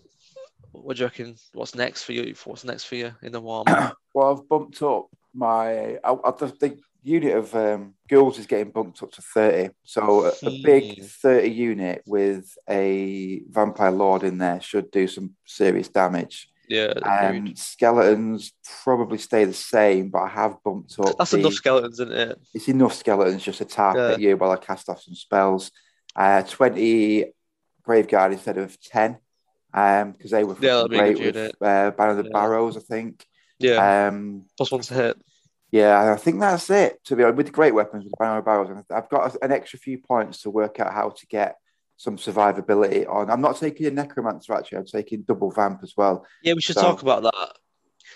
what do you reckon? What's next for you? What's next for you in the warm? Well, I've bumped up my I, I, the, the unit of um, ghouls is getting bumped up to thirty. So a, a big Hmm. thirty unit with a vampire lord in there should do some serious damage. Yeah. Um, skeletons probably stay the same, but I have bumped up. that's the- enough skeletons, isn't it? It's enough skeletons just to tap Yeah. at you while I cast off some spells. Uh, 20 Graveguard instead of 10, because they were Yeah, great with unit. uh, Banner of the Yeah. Barrows, I think. Yeah, Um, plus one to hit. yeah, I think that's it. To be honest, with the great weapons with Banner of the Barrows, and I've got an extra few points to work out how to get some survivability on. I'm not taking a Necromancer actually, I'm taking double Vamp as well. Yeah, we should So- talk about that.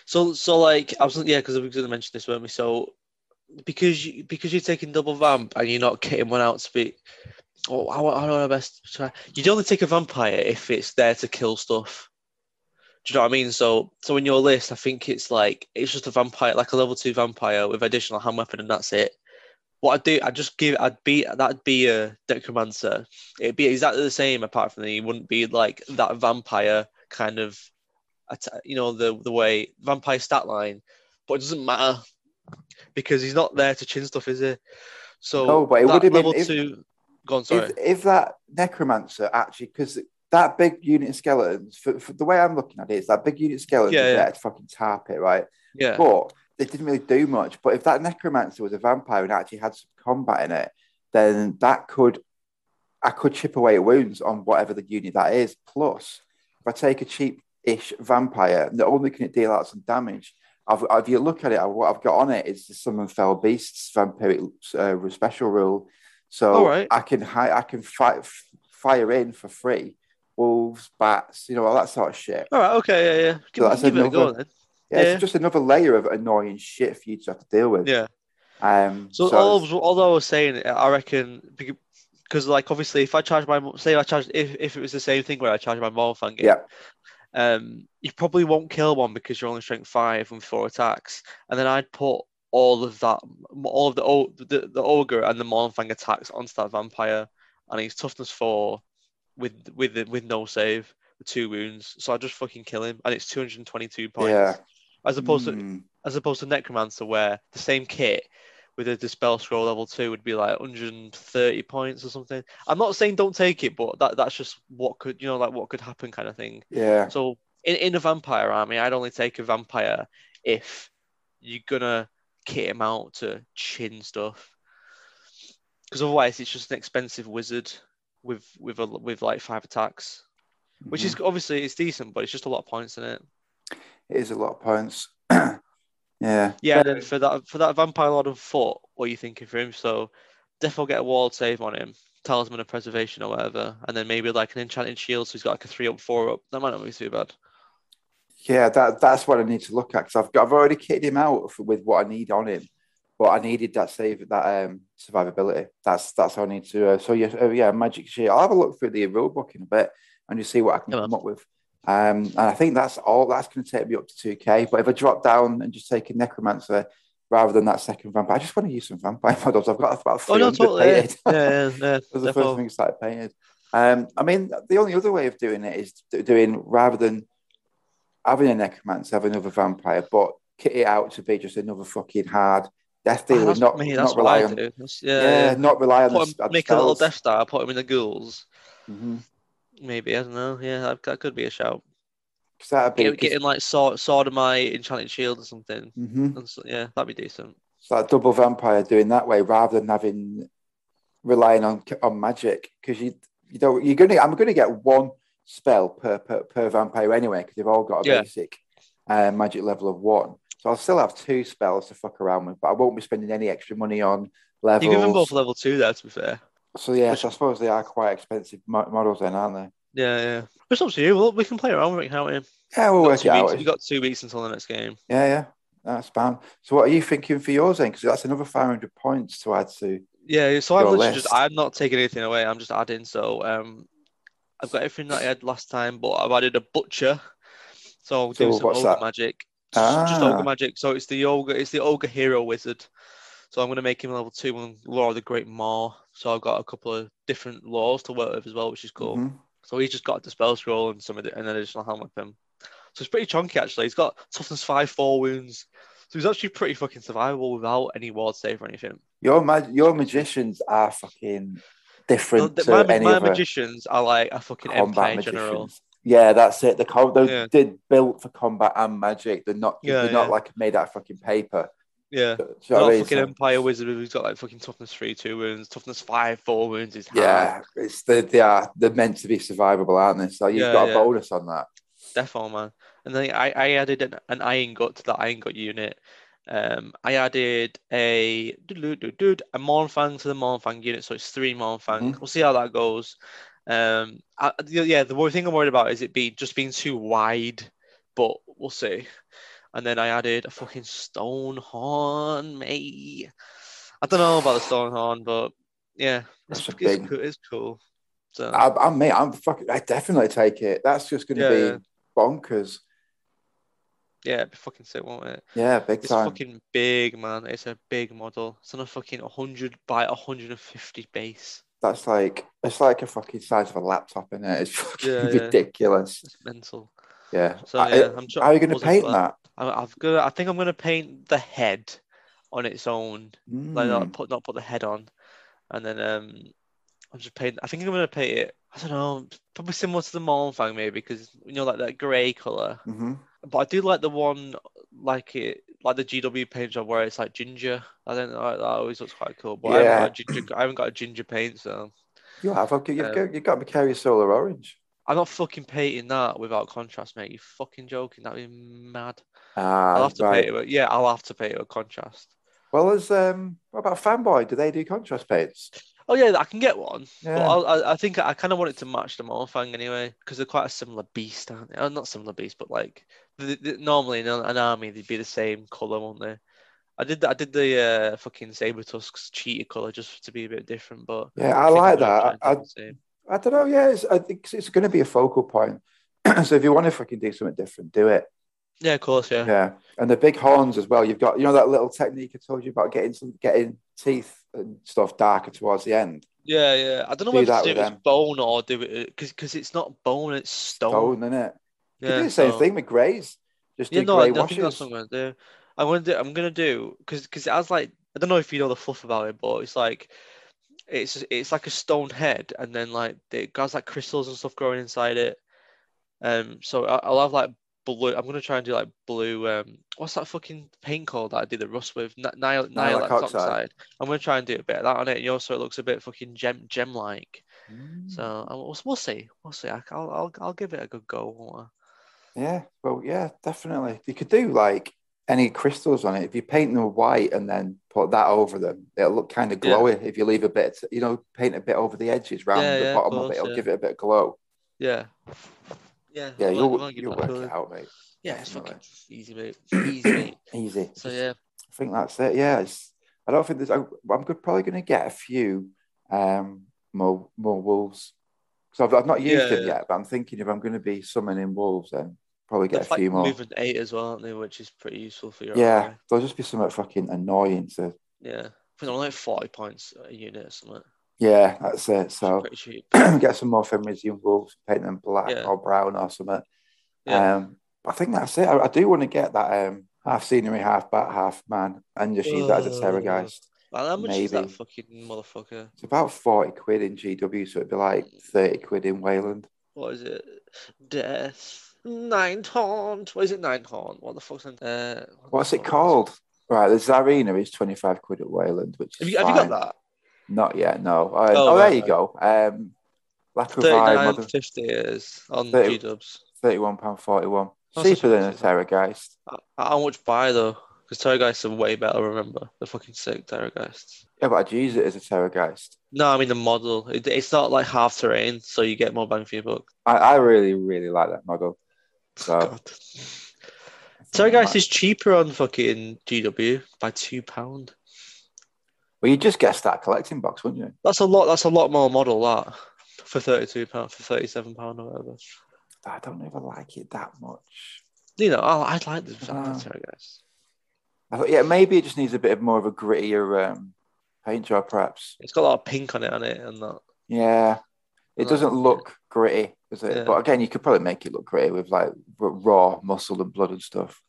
So so like I was yeah because we were going to mention this, weren't we? So because you because you're taking double vamp and you're not kitting one out to be. Oh, do I best try? You'd only take a vampire if it's there to kill stuff. Do you know what I mean? So, so in your list, I think it's like it's just a vampire, like a level two vampire with additional hand weapon, and that's it. What I'd do, I'd just give, I'd be, that'd be a necromancer. It'd be exactly the same, apart from that, it wouldn't be like that vampire kind of, you know, the the way vampire stat line. But it doesn't matter because he's not there to chin stuff, is he? So No, but it would have been if- two. Go on, sorry. If, if that necromancer actually, because that big unit of skeletons, for, for the way I'm looking at it, is that big unit of skeletons Yeah, yeah. there to fucking tarp it, right? yeah, But they didn't really do much. But if that necromancer was a vampire and actually had some combat in it, then that could, I could chip away at wounds on whatever the unit that is. Plus, if I take a cheap-ish vampire, not only can it deal out some damage. I've, if you look at it, what I've got on it is the summon fell beasts vampiric uh, special rule. So right. I can hi- I can fight, fire in for free wolves, bats, you know, all that sort of shit. All right, okay, yeah, yeah. Give, that's give it a go then. Yeah, Yeah. it's just another layer of annoying shit for you to have to deal with. Yeah. Um, So, so all, it's- all I was saying, I reckon, because like obviously, if I charge my say I charge if, if it was the same thing where I charge my Mournfang game, Yeah. um, you probably won't kill one because you're only strength five and four attacks, and then I'd put all of that, all of the the, the ogre and the Morphang attacks onto that vampire, and he's toughness four with with with no save with two wounds, so I just fucking kill him, and it's 222 points, yeah. As opposed to Mm, as opposed to Necromancer, where the same kit with a Dispel Scroll level two would be like 130 points or something. I'm not saying don't take it, but that, that's just what could, you know, like what could happen kind of thing. yeah. So in, in a vampire army, I'd only take a vampire if you're gonna kit him out to chin stuff. Because otherwise, it's just an expensive wizard with with a, with like five attacks, which Mhm. is obviously it's decent, but it's just a lot of points in it. It is a lot of points. yeah. Yeah, and then for that for that vampire lord of foot, what are you thinking for him? So definitely get a walled save on him, talisman of preservation or whatever, and then maybe like an enchanted shield, so he's got like a three up, four up. That might not be too bad. Yeah, that that's what I need to look at because I've got, I've already kitted him out for, with what I need on him, but I needed that save that um survivability. That's that's all I need to. Uh, so yeah, uh, yeah, magic shield. I'll have a look through the rule book in a bit and just see what I can Yeah, come up with. Um, and I think that's all. That's going to take me up to two k. But if I drop down and just take a necromancer rather than that second vampire, I just want to use some vampire models. I've got about Oh three no, totally. Yeah, painted. yeah, yeah, yeah, was the first thing I started painted. Um, I mean, the only other way of doing it is doing rather than having a necromancer, have another vampire, but kit it out to be just another fucking hard death Ah, dealer, that's, not, me, not that's what rely on, yeah, yeah, not rely on Put him, make a little. Death Star, put him in the ghouls. Mhm. Maybe I don't know. Yeah, that, that could be a shout. 'Cause that'd be Get, getting like sword, sword of my enchanted shield or something. Mhm. So, yeah, that'd be decent. It's like double vampire doing that way rather than having relying on on magic because you you don't you're gonna I'm gonna get one spell per per, per vampire anyway because they've all got a Yeah. basic uh, magic level of one. So I'll still have two spells to fuck around with, but I won't be spending any extra money on levels. You give them both level two there, to be fair. So yes, I suppose they are quite expensive models then, aren't they? Yeah, yeah. It's up to you. Well, we can play around with it, can't we? Yeah, we'll Got work two it out. weeks, we got two weeks until the next game. Yeah, yeah, that's fine. So what are you thinking for yours then? Because that's another 500 points to add to. Yeah, so I'm just I'm not taking anything away. I'm just adding. So um, I've got everything that I had last time, but I've added a butcher. So I'll do So some ogre that? magic. Just, just Ah. ogre magic. So it's the ogre. It's the ogre hero wizard. So I'm going to make him level two on Lore of the Great Maw. So I've got a couple of different laws to work with as well, which is cool. Mhm. So he's just got the spell scroll and some of the, an additional hand with him. So it's pretty chunky actually. He's got toughness five, four wounds. So he's actually pretty fucking survivable without any ward save or anything. Your mag- your magicians are fucking No, different the- to my, any my other magicians are like a fucking empire general. Yeah, that's it. The com- they're, Yeah. they're built for combat and magic. They're not. Yeah, they're not like made out of fucking paper. Yeah. Do you know Not mean? fucking So- empire wizard who's got like fucking toughness three, two wounds, toughness five, four wounds is. Yeah, it's they, they are they're meant to be survivable, aren't they? So you've Yeah, got a yeah. bonus on that. Defo man. And then I, I added an, an iron gut to that iron gut unit. Um, I added a a Mournfang to the Mournfang unit, so it's three Mournfang. Mhm. We'll see how that goes. Um, I, yeah, the one thing I'm worried about is it be just being too wide, but we'll see. And then I added a fucking stone horn, mate. I don't know about the stone horn, but yeah, it's, it's, big- cool, it's cool. So I, I'm mate. I'm fucking. I definitely take it. That's just going to Yeah, be bonkers. yeah, it'd be fucking sick, won't it? Yeah, big It's time. fucking big, man. It's a big model. It's on a fucking 100 by 150 base. That's like it's like a fucking size of a laptop in it. It's fucking Yeah, yeah. ridiculous. It's mental. Yeah. So I- yeah, I'm sure. How are you going to paint that? I, I've got. I think I'm gonna paint the head on its own. Like Mm. not put not put the head on, and then um, I'm just paint. I think I'm gonna paint it. I don't know, probably similar to the Mournfang maybe because you know like that grey color. Mhm. But I do like the one like it like the GW paint job where it's like ginger. I don't know. That always looks quite cool. But I haven't got a ginger. I haven't got a ginger paint, so. You have. Okay, you've, Um, got, you've got Macharius Solar Orange. I'm not fucking painting that without contrast, mate. You fucking joking? That'd be mad. Ah, I'll have to right. paint it. With, yeah, I'll have to paint it with contrast. Well, as um, what about Fanboy? Do they do contrast paints? Oh yeah, I can get one. Yeah. I'll, I, I think I kind of want it to match the Mournfang anyway, because they're quite a similar beast, aren't they? Oh, not similar beast, but like normally in an army they'd be the same color, won't they? I did I did the uh, fucking saber tusks cheetah color just to be a bit different, but Yeah, I think like that. I, I, don't know. Yeah, it's, I think it's going to be a focal point. so if you want to fucking do something different, do it. Yeah, of course, yeah. Yeah, and the big horns as well. You've got you know that little technique I told you about getting some getting teeth and stuff darker towards the end. Yeah, yeah. I don't know Do whether to do with it as them. bone or do it because because it's not bone, it's stone. Stone, isn't it? You Yeah, can do the same so- thing with greys. Just do Yeah, no, grey I, I think washes. that's what I'm gonna do. I'm gonna do. I'm gonna do because because it has like I don't know if you know the fluff about it, but it's like it's it's like a stone head, and then like it has like crystals and stuff growing inside it. Um, so I, I'll have like blue. I'm gonna try and do like blue. Um, what's that fucking paint called that I did the rust with? Ni- Nile Nihilakh Nihilakh oxide. I'm gonna try and do a bit of that on it, you know, so it looks a bit fucking gem gem like. Mm. So we'll, we'll see. We'll see. I'll I'll I'll give it a good go. Yeah, well, yeah, definitely. You could do like any crystals on it. If you paint them white and then put that over them, it'll look kind of Yeah. glowy. If you leave a bit, you know, paint a bit over the edges, round Yeah, the yeah, bottom of, course, it, it'll yeah. give it a bit of glow. Yeah. Yeah. Yeah, you'll, you'll work it out, mate. Yeah, it's fucking easy, mate. Easy, mate. Easy. So yeah, I think that's it. Yeah, it's, I don't think there's. I, I'm good, probably going to get a few um, more more wolves. So I've, I've not used Yeah, them yeah. yet, but I'm thinking if I'm going to be summoning wolves, then probably they're get a like few more. movement eight as well, aren't they? Which is pretty useful for your Yeah, there'll just be something fucking annoying to. Yeah. I think they're like forty points a unit or something. Yeah, that's it. So get some more Fenrisian wolves, paint them black Yeah. or brown or something. Yeah. Um, I think that's it. I, I do want to get that um, half scenery, half bat, half man, and just use that as a Uh, Terrorgeist. Well, how much is that maybe. fucking motherfucker? It's about 40 quid in GW, so it'd be like 30 quid in Wayland. What is it? Death. Nine taunt. What is it? Nine taunt. What the fuck's in uh, What's it called? Right, the Zarina is 25 quid at Wayland, which Have you, have you got that? Not yet, no. Uh, Oh, oh, there right, you go. Um, Mother, fifty is on Thirty- G Dubs. £31.41. Cheaper than a actually not Terrorgeist. How much buy though? Because Terrorgeists are way better. Remember, they're fucking sick Terrorgeists. Yeah, but I'd use it as a Terrorgeist. No, I mean the model. It, it's not like half terrain, so you get more bang for your buck. I, I really, really like that model. So, God. Terrorgeist is cheaper on fucking GW by two pound. Well, you just get a start collecting box, wouldn't you? That's a lot. That's a lot more model that for thirty-two pound for thirty-seven pound or whatever. I don't I like it that much. You know, I, I like the I like Ah. I thought, yeah, maybe it just needs a bit of more of a grittier um, paint job, perhaps. It's got a lot of pink on it, on it, and that. Yeah, it doesn't look gritty, does it? Yeah. But again, you could probably make it look gritty with like raw muscle and blood and stuff.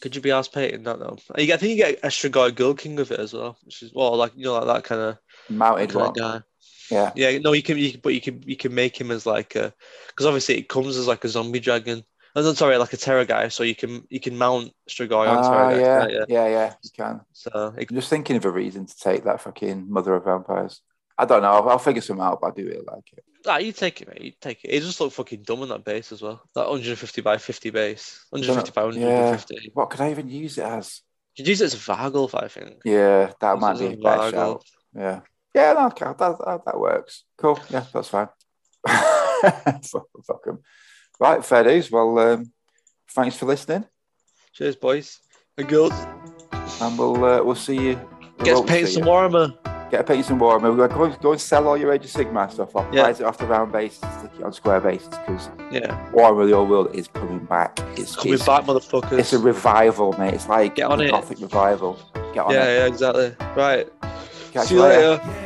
Could you be asked painting that though? I think you get a Strigoi Ghoul King with it as well, which is well, like you know, like that kind of Mounted kind one. of guy. Yeah, Yeah, no, you can, you can, but you can, you can make him as like a, because obviously it comes as like a zombie dragon. Oh, no, sorry, like a Terrorgeist. So you can, you can mount Strigoi on Ah, Terrorgeist. yeah, yeah, yeah, you can. So it, I'm just thinking of a reason to take that fucking Mother of Vampires. I don't know. I'll, I'll figure some out, but I do really like it. ah, you take it, mate. You take it. It just look fucking dumb on that base as well. That 150 by 50 base, 150 by Yeah. 150. What could I even use it as? You could use it as a Varghulf, I think. Yeah, that might be a better shout. Yeah, yeah, no, okay, that, that, that works. Cool. Yeah, that's fine. fuck, fuck 'em. Right, fair dues. Well, um, thanks for listening, Cheers, boys and girls. and we'll uh, we'll see you. Get won't some you. Get a paint some warmer. We're going to go and sell all your Age of Sigmar stuff off. Yeah. Price it off the round basis, stick it on square bases because Yeah, Warhammer of the Old World is coming back. It's coming it's, back, motherfuckers. It's a revival, mate. It's like Get on the it. Gothic revival. Get on yeah, it. yeah, exactly. Right. Catch See you later. Yeah,